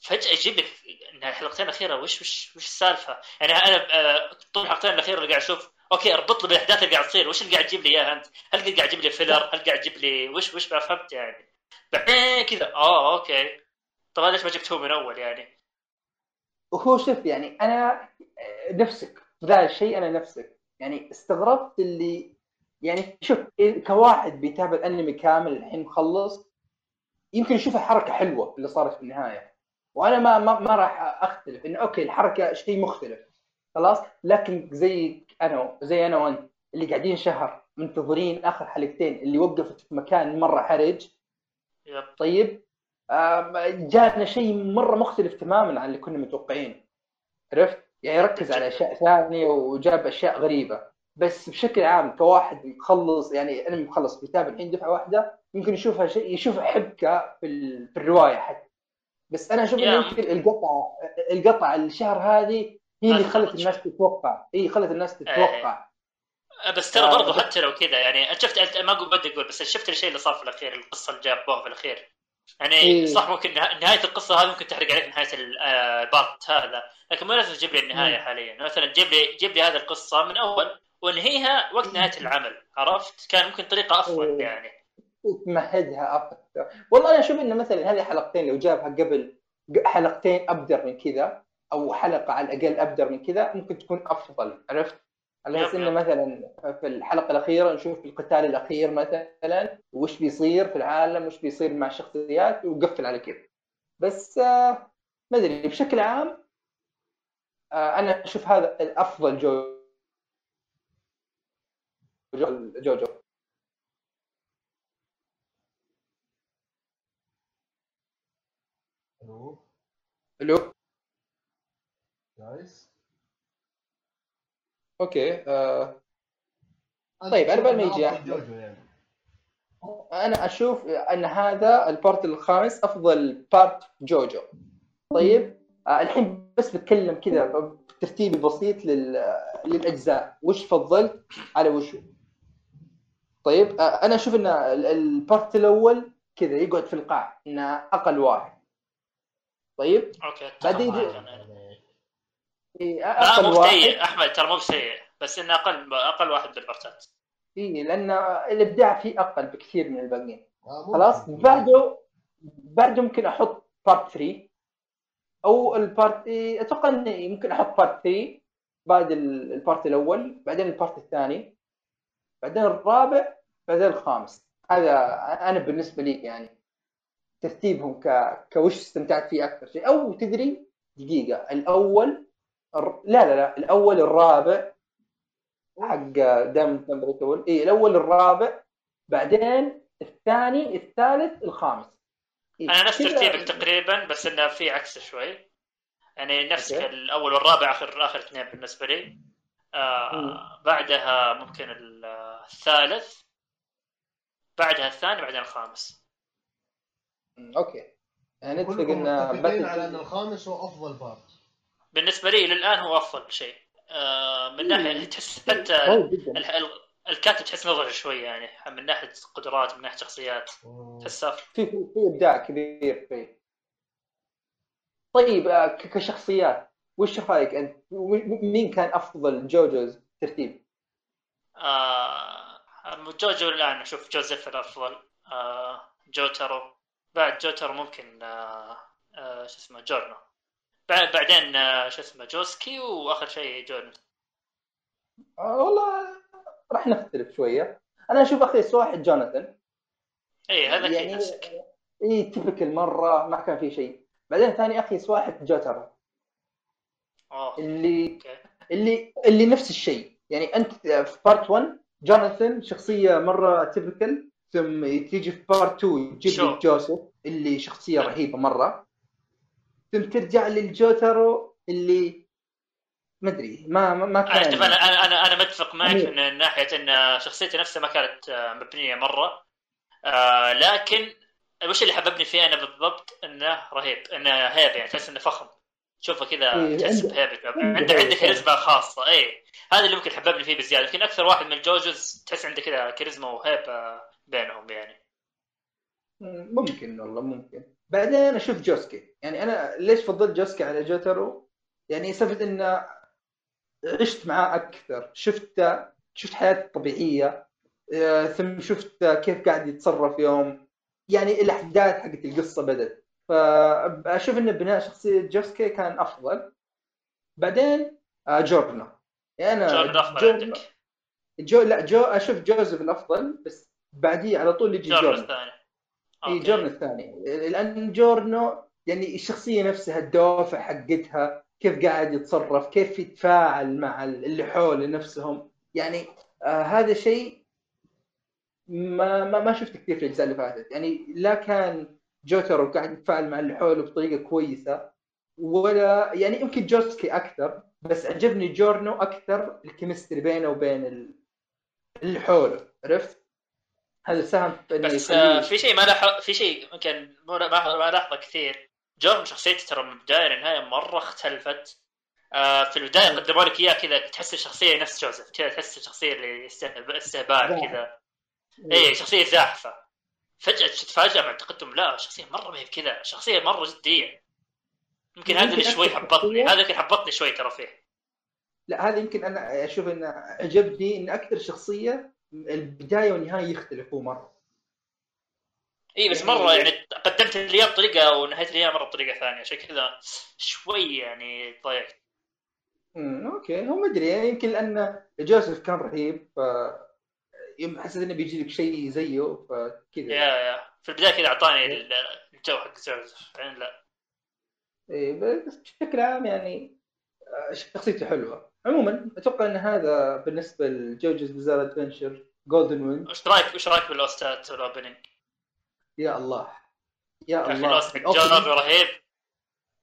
فجأة يجيب لك الحلقتين الأخيرة. وش وش وش السالفة؟ يعني أنا آه، طول الحلقتين الأخيرة اللي قاعد أشوف okay اربط لي بالاحداث اللي قاعد تصير وش اللي قاعد تجيب لي إياها أنت؟ هل قاعد تجيب لي filler؟ هل قاعد تجيب لي وش وش ما فهمت يعني؟ بعدين كذا آه okay طبعا ليش ما جبته من أول يعني؟ وهو شوف يعني أنا نفسك في ذا الشيء أنا نفسك يعني استغربت اللي يعني شوف كواحد بيتابع الأنمي كامل الحين مخلص يمكن يشوفها حركه حلوة اللي صارت في النهاية وأنا ما ما, ما راح أختلف إنه okay الحركة شيء مختلف خلاص لكن زي أنا زي أنا وأنت اللي قاعدين شهر منتظرين آخر حلقتين اللي وقفت في مكان مرة حرج. yep. طيب آم، جانا شيء مرة مختلف تماما عن اللي كنا متوقعينه عرفت؟ يعني ركز على أشياء ثانية وجاب أشياء غريبة. بس بشكل عام كواحد يخلص يعني أنا مخلص بيتابع الحين دفعة واحدة يمكن يشوفها شيء يشوفها حبكة في, ال... في الرواية حتى. بس أنا أشوف إنه. يمكن القطعه القطعه الشهر هذه هي اللي خلت الناس شوي. تتوقع. هي خلت الناس تتوقع. بس ترى آه، برضو بس- حتى لو كذا يعني شفت ما بدي أقول بس شفت الشيء اللي صار في الأخير القصة اللي جابوها في الأخير. يعني إيه. صح ممكن نه- نهاية القصة هذه ممكن تحرق عليك نهاية ال- آه، ال part هذا. لكن ما لازم تجيب لي النهاية مم. حاليا. مثلا جيب لي جيب لي هذه القصة من أول وانهيها وقت نهاية العمل. عرفت؟ كان ممكن طريقة أفضل إيه. يعني. تمهدها أكثر. والله أنا أشوف إنه مثلا هذه حلقتين لو جابها قبل حلقتين أبدر من كذا. أو حلقة على الأقل أبدر من كذا ممكن تكون أفضل. عرفت؟ على أساس yep، إنه yep. مثلا في الحلقة الأخيرة نشوف القتال الأخير مثلا وش بيصير في العالم وش بيصير مع الشخصيات وقفل على كذا. بس آه ما أدري بشكل عام آه أنا أشوف هذا الأفضل جو جو- جوجو. ألو؟ ألو؟ nice okay آه طيب، أنا بال ما يجي يعني. أنا أشوف إن هذا ال part الخامس أفضل part جوجو. طيب آه، الحين بس بتكلم كذا بترتيبي بسيط لل... للأجزاء. وش فضلت؟ على وش طيب آه، أنا أشوف إن ال- ال part الأول كذا يقعد في القاع إنه أقل واحد. طيب أتفق بعدين يجي- إيه، لا أقل مو واحد. سيء أحمد ترى مو سيء بس إنه أقل أقل واحد بالبارتات إيه لأن الإبداع فيه أقل بكثير من الباقيين. آه،. خلاص؟ بعده بعده ممكن أحط part 3 أو ال part إيه، أتوقع اني ممكن أحط part 3 بعد ال- البارت الأول بعدين ال part الثاني بعدين الرابع بعدين الخامس. هذا أنا بالنسبة لي يعني ترتيبهم ك... كوش استمتعت فيه أكثر شيء. أو تدري دقيقة الأول. لا لا لا الأول الرابع حق دائما الأول. اي الأول الرابع بعدين الثاني الثالث الخامس. إيه، أنا نفس ترتيبك تقريبا بس إنه في عكس شوي. يعني نفس أوكي. الأول والرابع آخر آخر اثنين بالنسبة لي. آه بعدها ممكن ال- الثالث بعدها الثاني بعدين الخامس. okay. يعني نتفق ان على إن الخامس هو أفضل part بالنسبة لي للآن هو أفضل شيء. آه من ناحية تحس حتى الكاتب تحس نضج شوي يعني من ناحية قدرات من ناحية شخصيات. تحسها في في إبداع كبير فيه. طيب آه، كشخصيات وش رأيك أنت؟ مين كان أفضل جوجوز ترتيب؟ آه جوجو الآن أشوف جوزيف الأفضل. آه جوترو. بعد جوترو ممكن آه آه شو اسمه جورنو. بعدين آه شو اسمه جوسكي وآخر شيء جورنو آه والله راح نختلف شوية. أنا أشوف اخيس واحد جوناثان. اي هذا يعني نفسك. إي تبكل مرة ما كان في شيء. بعدين ثاني اخيس واحد جوترو أوه اللي اللي اللي نفس الشيء. يعني أنت في part 1 جوناثان شخصية مرة typical ثم تيجي في part 2 تجيب شو؟ لك جوزيف اللي شخصية نعم. رهيبة مرة. ثم ترجع للجوترو اللي ما أدري ما ما, أنا كان أنا أنا أنا, أنا متفق معك. من ناحية إن شخصيتي نفسها ما كانت آه، مبنية مرة. آه لكن وش اللي حببني فيه أنا بالضبط؟ إنه رهيب إنه هيبة يعني تحس إنه فخم. تشوفه كذا إيه، تحس بهيبه عنده عنده كاريزما خاصة اي هذا اللي ممكن حببني فيه بزيادة. يمكن أكثر واحد من الجوجوز تحس عنده كذا كاريزما وهيبة بينهم يعني. ممكن والله ممكن. بعدين أشوف جوسكي. يعني أنا ليش فضلت جوسكي على جوترو يعني سبب إن عشت معاه أكثر. شفته شفت حياته الطبيعيه آه، ثم شفت كيف قاعد يتصرف يوم. يعني الأحداث حقت القصة بدت فأشوف إن بناء شخصية جوسكي كان أفضل. بعدين آه، جورنو يعني أنا جورن أفضل عندك؟ جو لا جو أشوف جوزيف الأفضل بس بعديه على طول يجي جورن جورنو الثاني. اي okay. جورنو الثاني لأن جورنو يعني الشخصية نفسها الدوافع حقتها كيف قاعد يتصرف كيف يتفاعل مع اللي حوله نفسهم يعني آه هذا شيء ما ما, ما شفت كثير في الأجزاء اللي فاتت يعني لا كان جوترو قاعد يتفاعل مع اللي حوله بطريقة كويسة ولا يعني يمكن جوسكي أكثر بس عجبني جورنو أكثر ال chemistry بينه وبين ال- اللي حوله عرفت؟ هذا ساهم انه بس آه، في شيء ما لاحظ في شيء يمكن ما لاحظه كثير. جورن شخصيته ترى من البداية للنهاية مرة اختلفت. آه، في البداية قدموا لك إياه كذا تحس الشخصية نفس جوزيف كذا تحس الشخصية اللي استهب- استهبال. كذا. اي شخصية زاحفة. فجأة تتفاجئ مع تقدم لا شخصية مرة ما هي بكذا. شخصية مرة جدية. يمكن هذا اللي شوي حبطني. هذا اللي حبطني شوي ترى فيه. لا هذا يمكن أنا أشوف إنه عجبني إن أكثر شخصية البداية والنهاية يختلفوا مرة. إي بس يعني- مرة يعني قدمت لي إياه بطريقه ونهيت لي إياه مرة بطريقة ثانية عشان كذا شوي يعني ضيعت. امم okay. هو ما أدري يعني يمكن لأن جوزيف كان رهيب ف يوم حسيت إنه بيجي لك شيء زيه فكذا يا يا. في البداية كذا أعطاني ال- الجو حق جوزيف بعدين لا. إيه، بس بشكل عام يعني آه، شخصيته حلوة. عموما أتوقع إن هذا بالنسبة لجوجوز Bizarre Adventure Golden Wind وش رايك وش رأيك بالاوستات وال opening؟ يا الله. يا الله. ال opening- جون رهيب.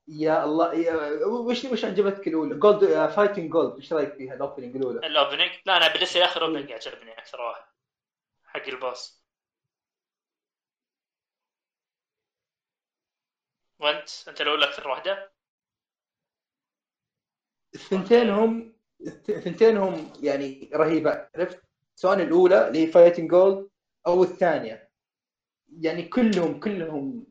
يا الله. يا- وش وش عجبتك الأولى؟ gold Fighting Gold إيش رأيك فيها؟ ال opening الأولى؟ ال opening لا أنا بالنسبة لي آخر opening عجبني أكثر واحد. حق ال boss. وأنت؟ أنت الأولى أكثر واحدة؟ الثنتين هم الثنتين هم يعني رهيبات عرفت؟ سواء الأولى اللي هي Fighting Gold أو الثانية. يعني كلهم كلهم.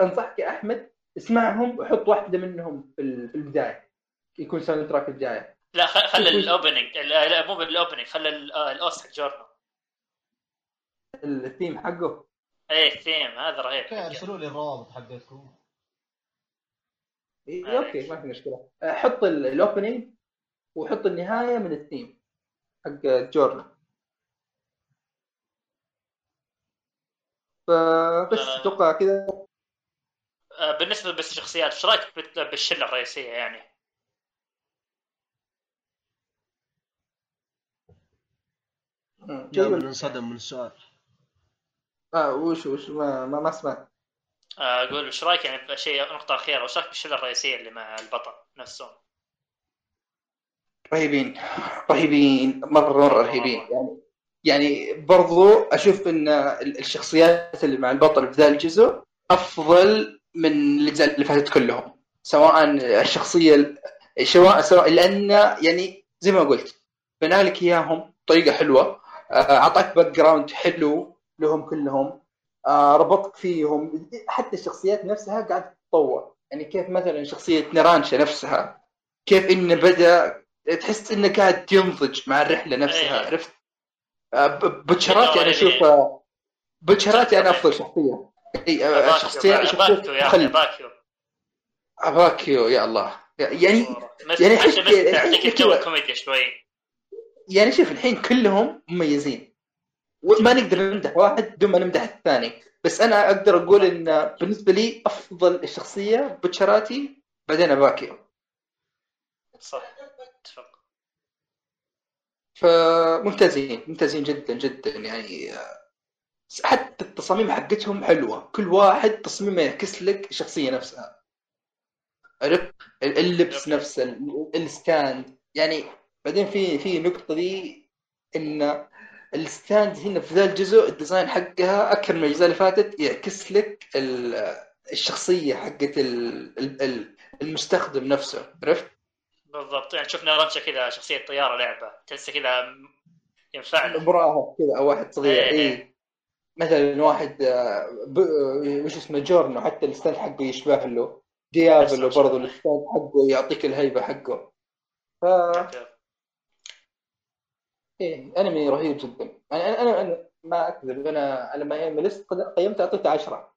أنصحك يا أحمد اسمعهم وحط واحدة منهم في ال- في البداية. يكون soundtrack البدايه لا خ- خلي شوف وش- ال opening لا لا، مو بال opening خلي ال- آه، ال OST حق جورنو. الثيم حقه؟ إيه الثيم. هذا رهيب. ارسلوا لي الروابط حقتكم إيه،. Okay ما في مشكلة. حط ال- ال opening وحط النهاية من الثيم حق جورنا فبس آه. أتوقع كذا آه، بالنسبة بس الشخصيات إيش رأيك بت- بالشلة الرئيسية يعني؟ جيد. انصدم من السؤال آه وش وش ما ما, ما سمعت آه، أقول إيش رأيك يعني بشيء نقطة أخيرة إيش رأيك بالشلة الرئيسية اللي مع البطل نفسهم؟ رهيبين رهيبين مرة مره رهيبين. يعني يعني برضو أشوف إن ال- الشخصيات اللي مع البطل في ذا الجزء أفضل من الاجزاء اللي فاتت كلهم. سواء الشخصية ال- سواء سواء لأن يعني زي ما قلت بنى لك إياهم بطريقة حلوة. آه، أعطاك background حلو لهم كلهم. آه، ربطك فيهم. حتى الشخصيات نفسها قاعدة تتطور. يعني كيف مثلا شخصية نيرانشا نفسها كيف انه بدأ تحس انه قاعد ينضج مع الرحلة نفسها إيه. عرفت؟ آه، بوتشراتي أنا. أشوف بوتشراتي أنا أفضل شخصيه إي شخصيه شخصيه باكيو يا باكيو الله. يعني يعني بس حتى- تعطيك كذا. الكوميديا شوي. يعني شوف الحين كلهم مميزين. وما نقدر نمدح واحد بدون ما نمدح الثاني. بس أنا أقدر أقول إن بالنسبة لي أفضل الشخصيه بوتشراتي بعدين باكيو صح. فممتازين ممتازين جدا جدا يعني آه، حتى التصاميم حقتهم حلوة. كل واحد تصميمه يعكس لك الشخصية نفسها. عرفت؟ ال- اللبس. نفسه ال- ال stand. يعني بعدين في في نقطة دي إن ال stand هنا في ذا الجزء ال design حقها أكثر من الأجزاء اللي فاتت يعكس لك ال- الشخصية حقت ال- ال- ال- المستخدم نفسه. عرفت؟ بالضبط. يعني شفنا رنشا كذا شخصية طيارة لعبة. تحسه كذا ينفع له كذا أو واحد صغير. إيه، اي إيه. مثلا واحد آه، ب... آه، وش اسمه جورنو حتى ال stand حقه يشبه له. ديابلو برضه. ال stand حقه يعطيك الهيبة حقه. ف إيه أنمي رهيب جدا. أنا أنا أنا ما أكذب. أنا لما MyAnimeList قيمته أعطيته 10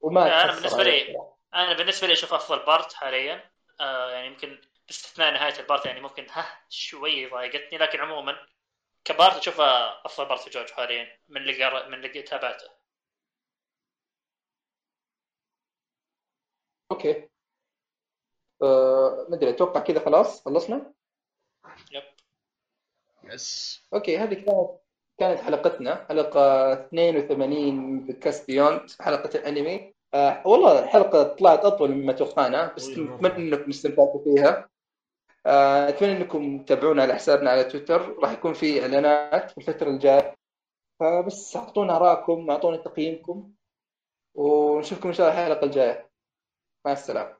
وما أنا متحسر بالنسبة عليه. لي-. أنا بالنسبة لي أشوف أفضل part حاليا. آه يعني يمكن باستثناء نهاية ال part يعني ممكن ها شوي ضايقتني لكن عموما ك part اشوفها أفضل part في جوجو حاليا من اللي قر... من اللي تابعته. okay. ما أدري أتوقع كذا خلاص خلصنا؟ yep. yes. Okay هذه كانت كانت حلقتنا حلقة 82 من بودكاست Beyond حلقة الأنمي. آه والله الحلقة طلعت أطول مما توقعنا بس. اتمنى إنكم استمتعتوا فيها. آه، أتمنى إنكم تتابعونا على حسابنا على تويتر راح يكون في إعلانات في الفترة الجاية. فبس أعطونا ارائكم أعطونا تقييمكم ونشوفكم إن شاء الله الحلقة الجاية. مع السلامة.